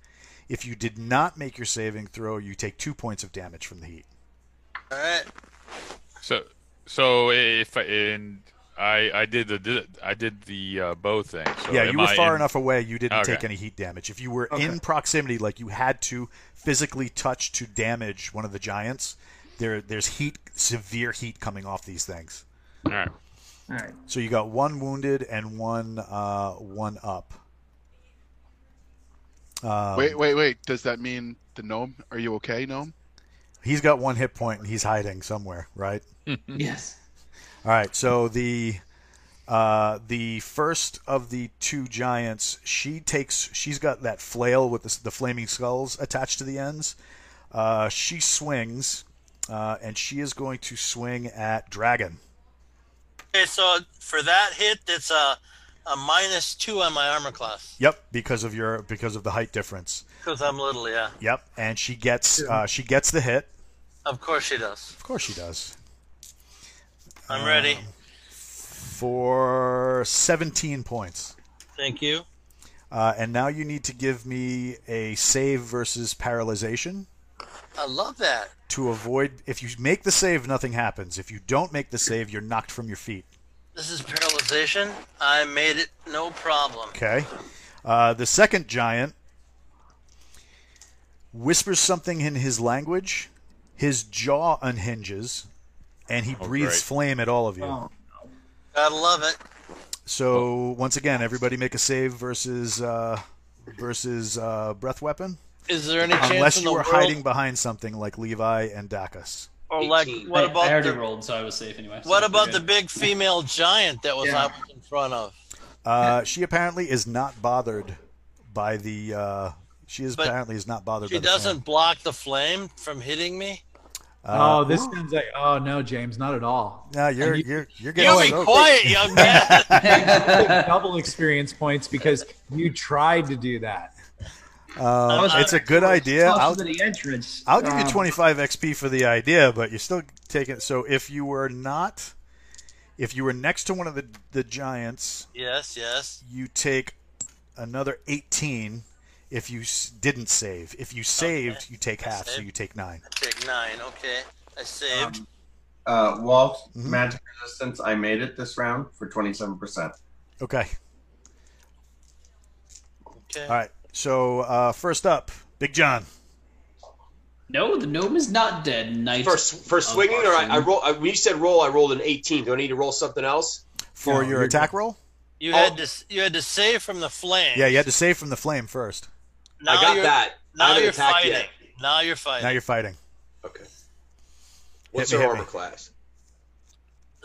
If you did not make your saving throw, you take two points of damage from the heat. All right. So, so if I, and I, I did the I did the uh, bow thing. So yeah, you were I far in- enough away. You didn't Okay. take any heat damage. If you were Okay. in proximity, like you had to physically touch to damage one of the giants, there there's heat, severe heat coming off these things. All right. All right. So you got one wounded and one uh, one up. Um, wait, wait, wait. Does that mean the gnome? Are you okay, gnome? He's got one hit point and he's hiding somewhere, right? yes. All right. So the uh, the first of the two giants, she takes. She's got that flail with the, the flaming skulls attached to the ends. Uh, she swings, uh, and she is going to swing at Dragon. Okay, so for that hit, it's a a minus two on my armor class Yep, because of your because of the height difference. because I'm little. Yeah, Yep, and she gets uh, she gets the hit. of course she does. Of course she does. I'm ready. For 17 points. Thank you. Uh, and now you need to give me a save versus paralyzation. I love that. to avoid if you make the save nothing happens if you don't make the save you're knocked from your feet This is paralyzation. I made it no problem. okay uh, the second giant whispers something in his language his jaw unhinges and he Oh, breathes great. flame at all of you Oh, Gotta love it. so once again everybody make a save versus uh, versus uh, breath weapon Is there any chance unless in you the were world, hiding behind something like levi and dacus or like 18. what I, about I already the rolled, so I was safe anyway. so what about good. the big female giant that was Yeah. I in front of? uh, she apparently is not bothered by the uh, she is But apparently is not bothered She by the flame. doesn't block the flame from hitting me. Uh, oh, this sounds like oh no, James, not at all. No, you're And you're you're getting. You getting be so- quiet, young man. Take double experience points because you tried to do that. Uh, it's a good idea. I'll the entrance. I'll give you Um, 25 XP for the idea, but you're still taking. So if you were not, if you were next to one of the the giants, yes, yes. you take another 18. If you s- didn't save, if you saved, you take half, so you take nine. Take nine. Okay, I saved. Um, Uh, Walt, Mhm. magic resistance. I made it this round for twenty-seven percent. Okay. Okay. All right. So uh, first up, Big John. No, the gnome is not dead. Knight. For, for swinging, or I, I roll. I, when you said roll, I rolled an 18. Do I need to roll something else? For No, your you're attack roll? You Oh. had to you had to save from the flame. Yeah, you had to save from the flame first. Now I got you're, that. Now you're fighting. yet. Now you're fighting. Now you're fighting. Okay. What's Hit me, armor me. class?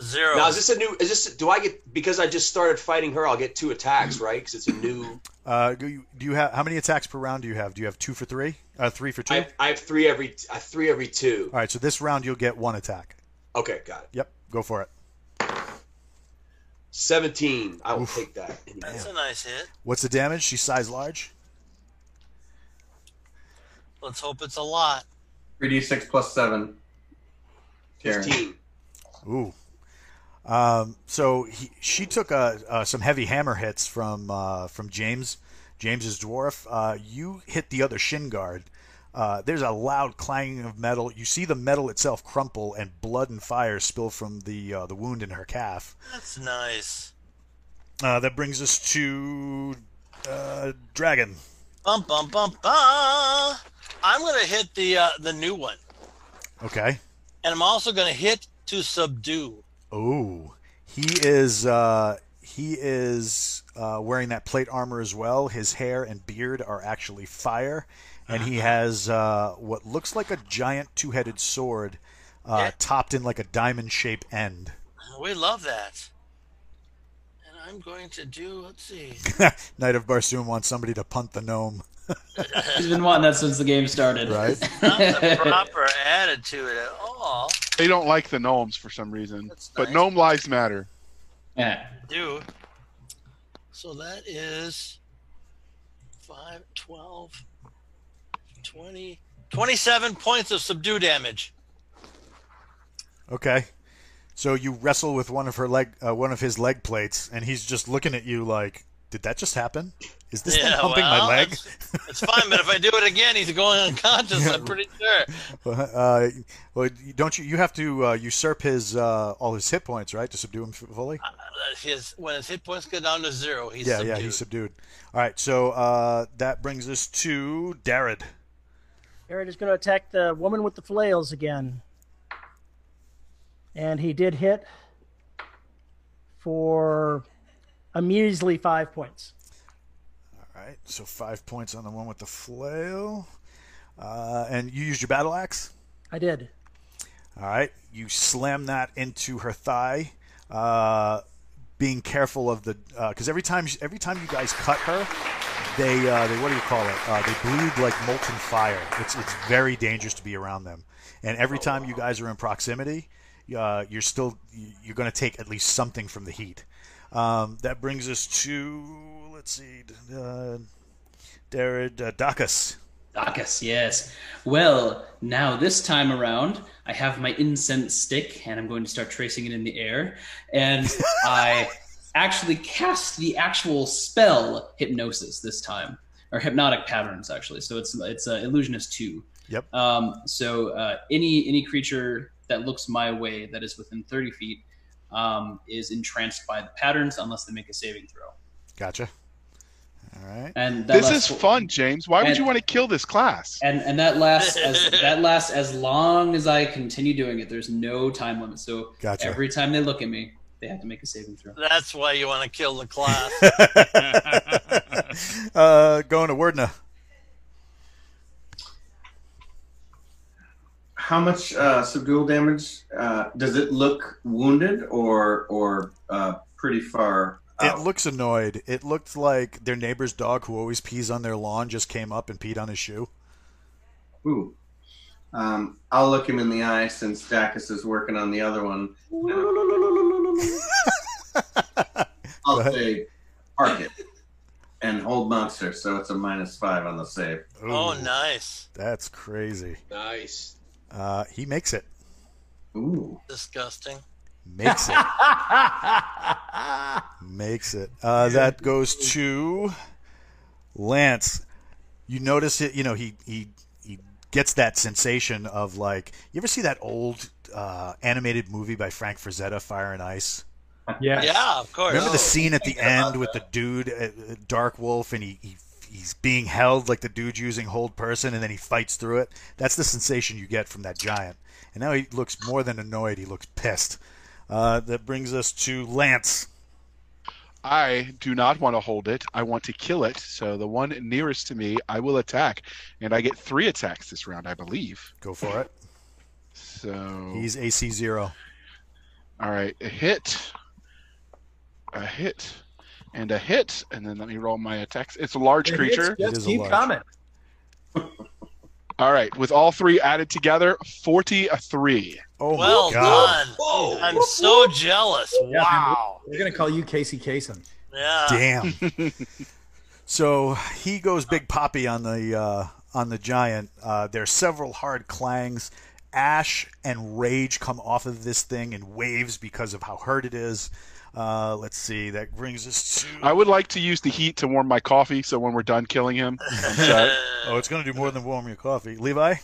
Zero. Now is this a new? Is this? Do I get because I just started fighting her? I'll get two attacks, right? Because it's a new. Uh, do you, have how many attacks per round do you have? Do you have two for three? Uh, three for two. I have, I have three every. I have three every two. All right. So this round you'll get one attack. Okay, got it. Yep. Go for it. Seventeen. I will Oof. take that. That's a nice hit. What's the damage? She's size large. Let's hope it's a lot. Three d six plus seven. Karen. Fifteen. Ooh. Um, so he, she took uh, uh, some heavy hammer hits from uh, from James James's dwarf. Uh, you hit the other shin guard. Uh, there's a loud clanging of metal. You see the metal itself crumple, and blood and fire spill from the uh, the wound in her calf. That's nice. Uh, that brings us to uh, Dragon. Bum bum bum bum. I'm gonna hit the uh, the new one, Okay. and I'm also gonna hit to subdue. Oh, he is uh, he is uh, wearing that plate armor as well. His hair and beard are actually fire, and he has uh, what looks like a giant two-headed sword, uh, Yeah. topped in like a diamond-shaped end. We love that. And I'm going to do. Let's see. Knight of Barsoom wants somebody to punt the gnome. He's been wanting that since the game started. Right. Not the proper attitude at all. They don't like the gnomes for some reason, That's but gnome lives matter. yeah. Do. So that is 5, 12, 20, 27 points of subdue damage. Okay. So you wrestle with one of her leg, uh, one of his leg plates, and he's just looking at you like, "Did that just happen? Is this thing Yeah, humping well, my leg?" It's, it's fine, but if I do it again, he's going unconscious. I'm pretty sure. Uh, well, don't you? You have to uh, usurp his uh, all his hit points, right, to subdue him fully. Uh, His when his hit points go down to zero, he's yeah, subdued. yeah, he's subdued. All right, so uh, that brings us to Darred. Jared is going to attack the woman with the flails again. And he did hit for a measly five points. All right, so five points on the one with the flail, uh, and you used your battle axe. I did. All right, you slam that into her thigh, uh, being careful of the because every time every time you guys cut her, they uh, they what do you call it? Uh, they bleed like molten fire. It's it's very dangerous to be around them, and every time you guys are in proximity, uh, you're still you're going to take at least something from the heat. Um, that brings us to let's see, uh, uh, Dacus. Bacchus, yes. Well, now this time around, I have my incense stick and I'm going to start tracing it in the air. And I actually cast the actual spell hypnosis this time, or hypnotic patterns actually. So it's it's uh, illusionist two. Yep. Um, so uh, any any creature that looks my way that is within thirty feet um, is entranced by the patterns unless they make a saving throw. Gotcha. All right. And This lasts is for- fun, James. Why would and- you want to kill this class? and and that lasts as that lasts as long as I continue doing it. There's no time limit. So Gotcha. every time they look at me, they have to make a saving throw. That's why you want to kill the class. uh, going to Werdna. How much uh, subdual damage uh, does it look wounded or or uh, pretty far? It looks annoyed. It looked like their neighbor's dog, who always pees on their lawn, just came up and peed on his shoe. Ooh. Um, I'll look him in the eye since Dacus is working on the other one. I'll say park it and hold monster, so it's a minus five on the save. oh, nice. That's crazy. Nice. Uh, he makes it. Ooh. Disgusting. Makes it. makes it. Uh, that goes to Lance. You notice it. You know he he he gets that sensation of like you ever see that old uh, animated movie by Frank Frazetta, Fire and Ice? Yes. Yeah, of course. Remember the scene at the end with the dude, uh, Dark Wolf, and he, he he's being held like the dude's using hold person, and then he fights through it. That's the sensation you get from that giant. And now he looks more than annoyed; he looks pissed. Uh, that brings us to Lance. I do not want to hold it. I want to kill it. So the one nearest to me, I will attack, and I get three attacks this round, I believe. Go for it. So He's AC zero. all right, a hit, a hit, and a hit, and then let me roll my attacks. It's a large creature. It Just keep large. coming. All right, with all three added together, forty-three. Oh well my god! done. Whoa! I'm so jealous. Yeah, Wow. We're gonna call you Casey Kasem. Yeah. Damn. so he goes big poppy on the uh, on the giant. Uh, there's several hard clangs. Ash and rage come off of this thing in waves because of how hurt it is. Uh, let's see. That brings us to. I would like to use the heat to warm my coffee, so when we're done killing him, I'm. Oh, it's going to do more than warm your coffee, Levi.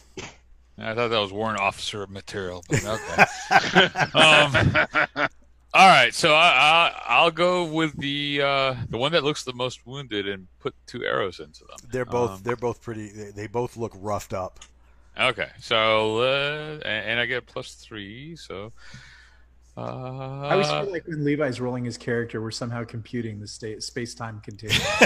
I thought that was warrant officer material, but okay. um, all right, so I, I, I'll go with the uh, the one that looks the most wounded and put two arrows into them. They're both Um, they're both pretty. They, they both look roughed up. Okay, so uh, and, and I get plus three, so. Uh, I always feel like when Levi's rolling his character, we're somehow computing the state space time continuum.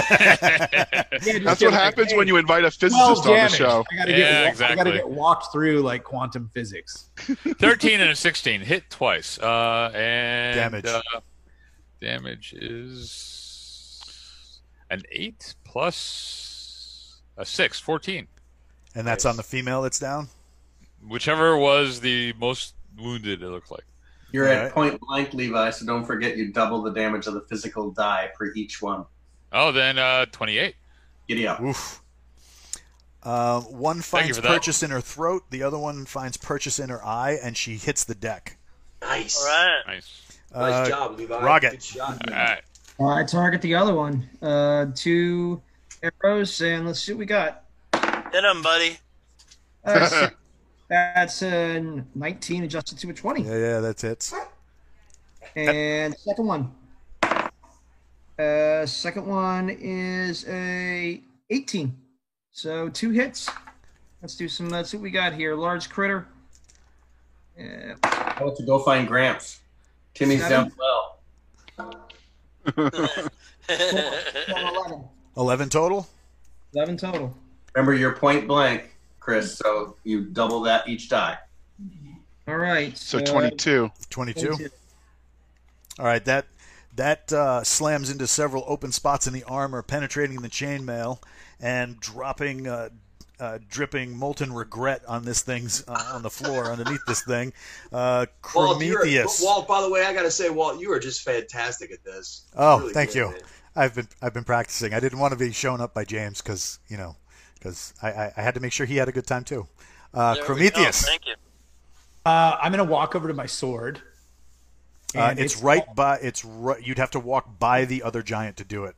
That's what happens when you invite a physicist on the show. I gotta, Yeah, get, wa- I gotta get walked through like quantum physics. 13 and a 16 hit twice uh and Damage. uh, damage is an 8 plus a 6 14 And that's on the female that's down. whichever was the most wounded it looked like You're Alright. at point blank, Levi, so don't forget you double the damage of the physical die for each one. oh then uh 28 Giddy up. Oof. Uh, one finds for that. purchase in her throat. The other one finds purchase in her eye, and she hits the deck. Nice. All right. nice Uh, Nice job, Levi. Rocket. Good shot. all right I target the other one. Uh, two arrows, and let's see what we got. Hit him, buddy. That's, that's a 19 adjusted to a 20. Yeah, yeah, that's it. And second one. Uh, second one is a 18. So two hits. Let's do some. Let's see what we got here. Large critter. Yeah. How about to go find Gramps? Timmy's Seven. down well. 11. Eleven total. 11 total. Remember, you're point blank, Chris, so you double that each die. All right. So 22. 22. 22. All right, that that uh, slams into several open spots in the armor, penetrating the chainmail and dropping uh, uh, dripping molten regret on this thing's uh, on the floor underneath this thing. Uh, Walt, Prometheus. Walt, by the way, I got to say, Walt, you are just fantastic at this. Oh, Really thank good, you. man. I've been I've been practicing. I didn't want to be shown up by James because you know because I, I, I had to make sure he had a good time too. Uh, There we go. Prometheus. Thank you. Uh, I'm gonna walk over to my sword. Uh, and it's, right by it's right. You'd have to walk by the other giant to do it.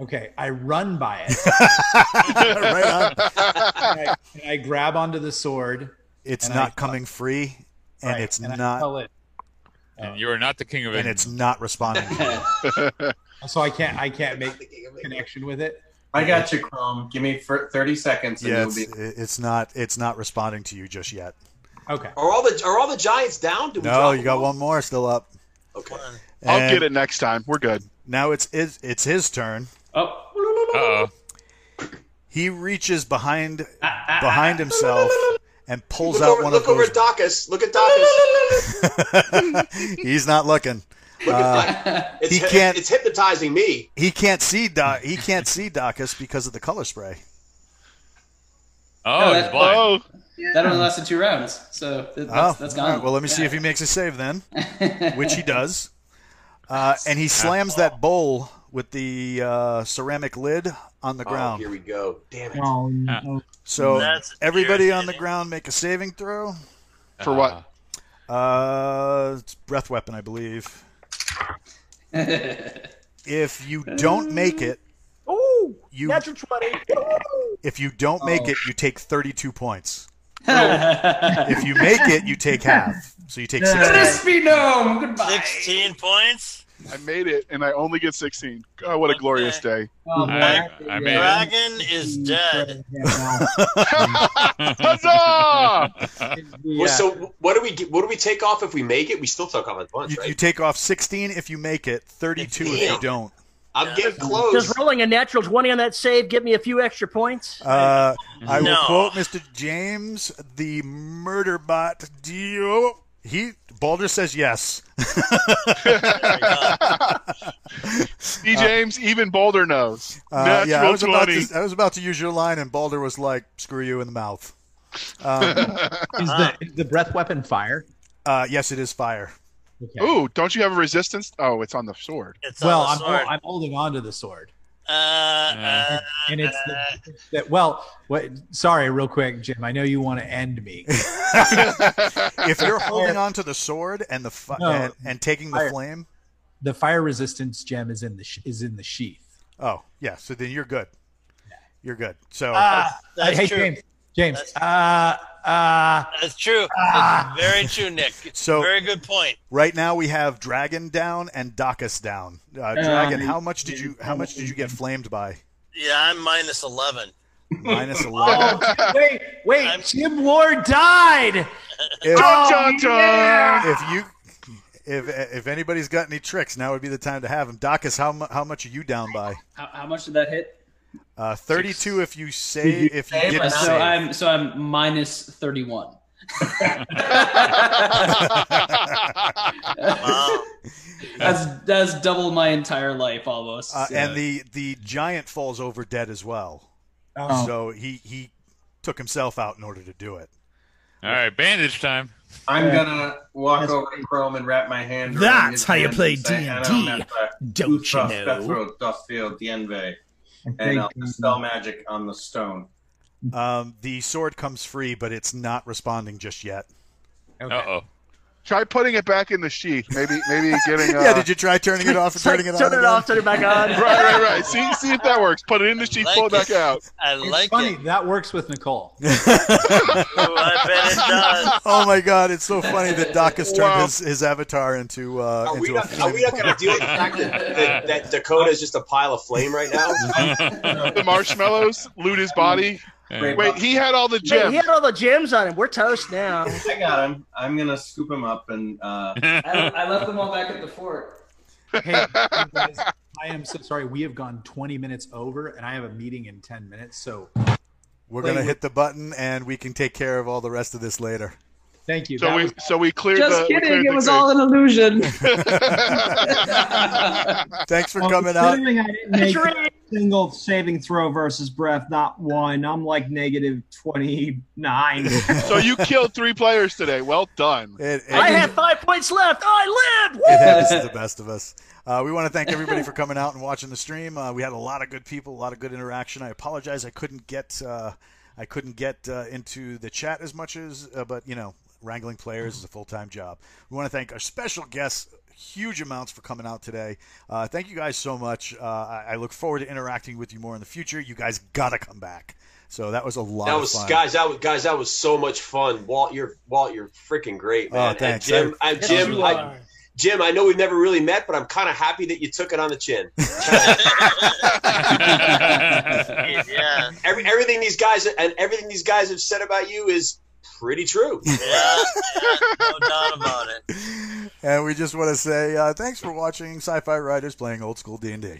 Okay, I run by it. right on. and, I, and I grab onto the sword. It's not I- conning free, and right, it's and I not, tell it. and you are not the king of it. and it's not responding. So I can't I can't make the connection with it. I got you, Chrome. Give me for 30 seconds and yeah, it's, be. it's not it's not responding to you just yet. Okay. Are all the are all the giants down? Do we No, you got them one more still up. all? Okay. I'll get it next time. We're good. Now it's it's, it's his turn. Oh, uh-oh He reaches behind ah, ah, ah, behind himself and pulls Look out over, one look of over at Dacus. Look at Dacus. He's not looking. Look Uh, at that. It's, he can't- It's hypnotizing me. he can't see Doc. He can't see Dacus because of the color spray. oh No, he's that- blind Oh, that only lasted two rounds, so th- that's, oh, that's all gone. right, well, let me see if he makes a save then, which he does. Uh, and he slams that bowl with the uh, ceramic lid on the Oh, ground. here we go. Damn it. Oh, no. so That's everybody on the ground make a saving throw. for what? Uh, it's breath weapon, I believe. If you don't make it, Oh, you natural twenty. if you don't make it, you take 32 points. if you make it, you take half. So you take sixteen. Crispy gnome. Goodbye. 16 points. I made it, and I only get 16. Oh, what a glorious day! I, I made. Dragon is dead. Huzzah! Well, so what do we get, what do we take off if we make it? We still took off a bunch, You, right? you take off sixteen if you make it, thirty-two if you don't. I'm getting Does close. rolling a natural 20 on that save give me a few extra points? Uh, I will quote Mr. James, the murder bot. Dio. He Balder says yes. D. James, even Boulder knows. Uh, yeah, I was about to I was about to use your line, and Balder was like, "Screw you in the mouth." Um, Is the, is the breath weapon fire? uh, yes, it is fire. Okay. Ooh, don't you have a resistance? Oh, it's on the sword. It's well, on I'm, the sword. I'm holding on to the sword. Uh, uh, and it's the, that well what sorry real quick jim i know you want to end me if you're holding on to the sword and the fi- No. and, and taking the Fire. flame, the fire resistance gem is in the sh- is in the sheath oh yeah, so then you're good. You're good. So Ah, that's hey true. james james That's- uh uh That's true. Ah. That's very true, Nick. So- very good point. right now we have Dragon down and Dacus down. Uh, Dragon, how much did you how much did you get flamed by? Yeah, I'm minus 11. Minus eleven. oh, wait wait I'm- jim ward died If, Dun, dun, dun! if you if if anybody's got any tricks, now would be the time to have them. Dacus, how how much are you down by? How, how much did that hit? Uh, Thirty-two if you say if you save? didn't So save. I'm so I'm minus thirty one. Wow. That's that's double my entire life almost. Uh, so- and the the giant falls over dead as well. Oh. So he he took himself out in order to do it. All right, bandage time. I'm gonna walk over to Chrome and wrap my hand. around That's his how you play D&D. Don't you Usos, know? Petro, and I'll dispel magic on the stone. Um, the sword comes free, but it's not responding just yet. Uh oh. Try putting it back in the sheath. Maybe, maybe getting. Uh, yeah, did you try turning it off and turning it on? turn it again? off, turn it back on. Right, right, right. See, see if that works. Put it in the sheath, Like pull it back out. I it's like funny it. that works with nicole Ooh, I bet it does. Oh my god, it's so funny that Dacus turned Wow. his, his avatar into uh, Are we, into a not, are we not going to deal with the fact that, that, that Dakota is just a pile of flame right now? The marshmallows loot his body. Wait, he had all the Hey, gems. he had all the gems on him. We're toast now. I got him. I'm gonna scoop him up and uh, I, I left them all back at the fort. hey guys, i am so sorry we have gone 20 minutes over and i have a meeting in 10 minutes so We're gonna hit the button and we can take care of all the rest of this later. Thank you So That we, was- so we cleared Just the. kidding. cleared It the was crate. all an illusion. Thanks for Well, coming out. considering I didn't make a single saving throw versus breath, not one. I'm like negative twenty nine. So you killed three players today. Well done. It, it, I have five points left. I live. it happens to the best of us. Uh, we want to thank everybody for coming out and watching the stream. Uh, we had a lot of good people, a lot of good interaction. I apologize I couldn't get uh, I couldn't get uh, into the chat as much as, uh, but you know, wrangling players is a full time job. We want to thank our special guests. Huge amounts for coming out today. Uh, thank you guys so much. Uh, I, I look forward to interacting with you more in the future. You guys gotta come back. So that was a lot That of was fun. guys. That was guys. That was so much fun. Walt, you're Walt. You're freaking great, man. Oh, thanks. And Jim, I- I, Jim, I. Jim. I know we've never really met, but I'm kind of happy that you took it on the chin. yeah, Every, everything these guys and everything these guys have said about you is pretty true. yeah, yeah, no doubt about it. And we just want to say uh, thanks for watching Sci-Fi Writers playing old school D&D.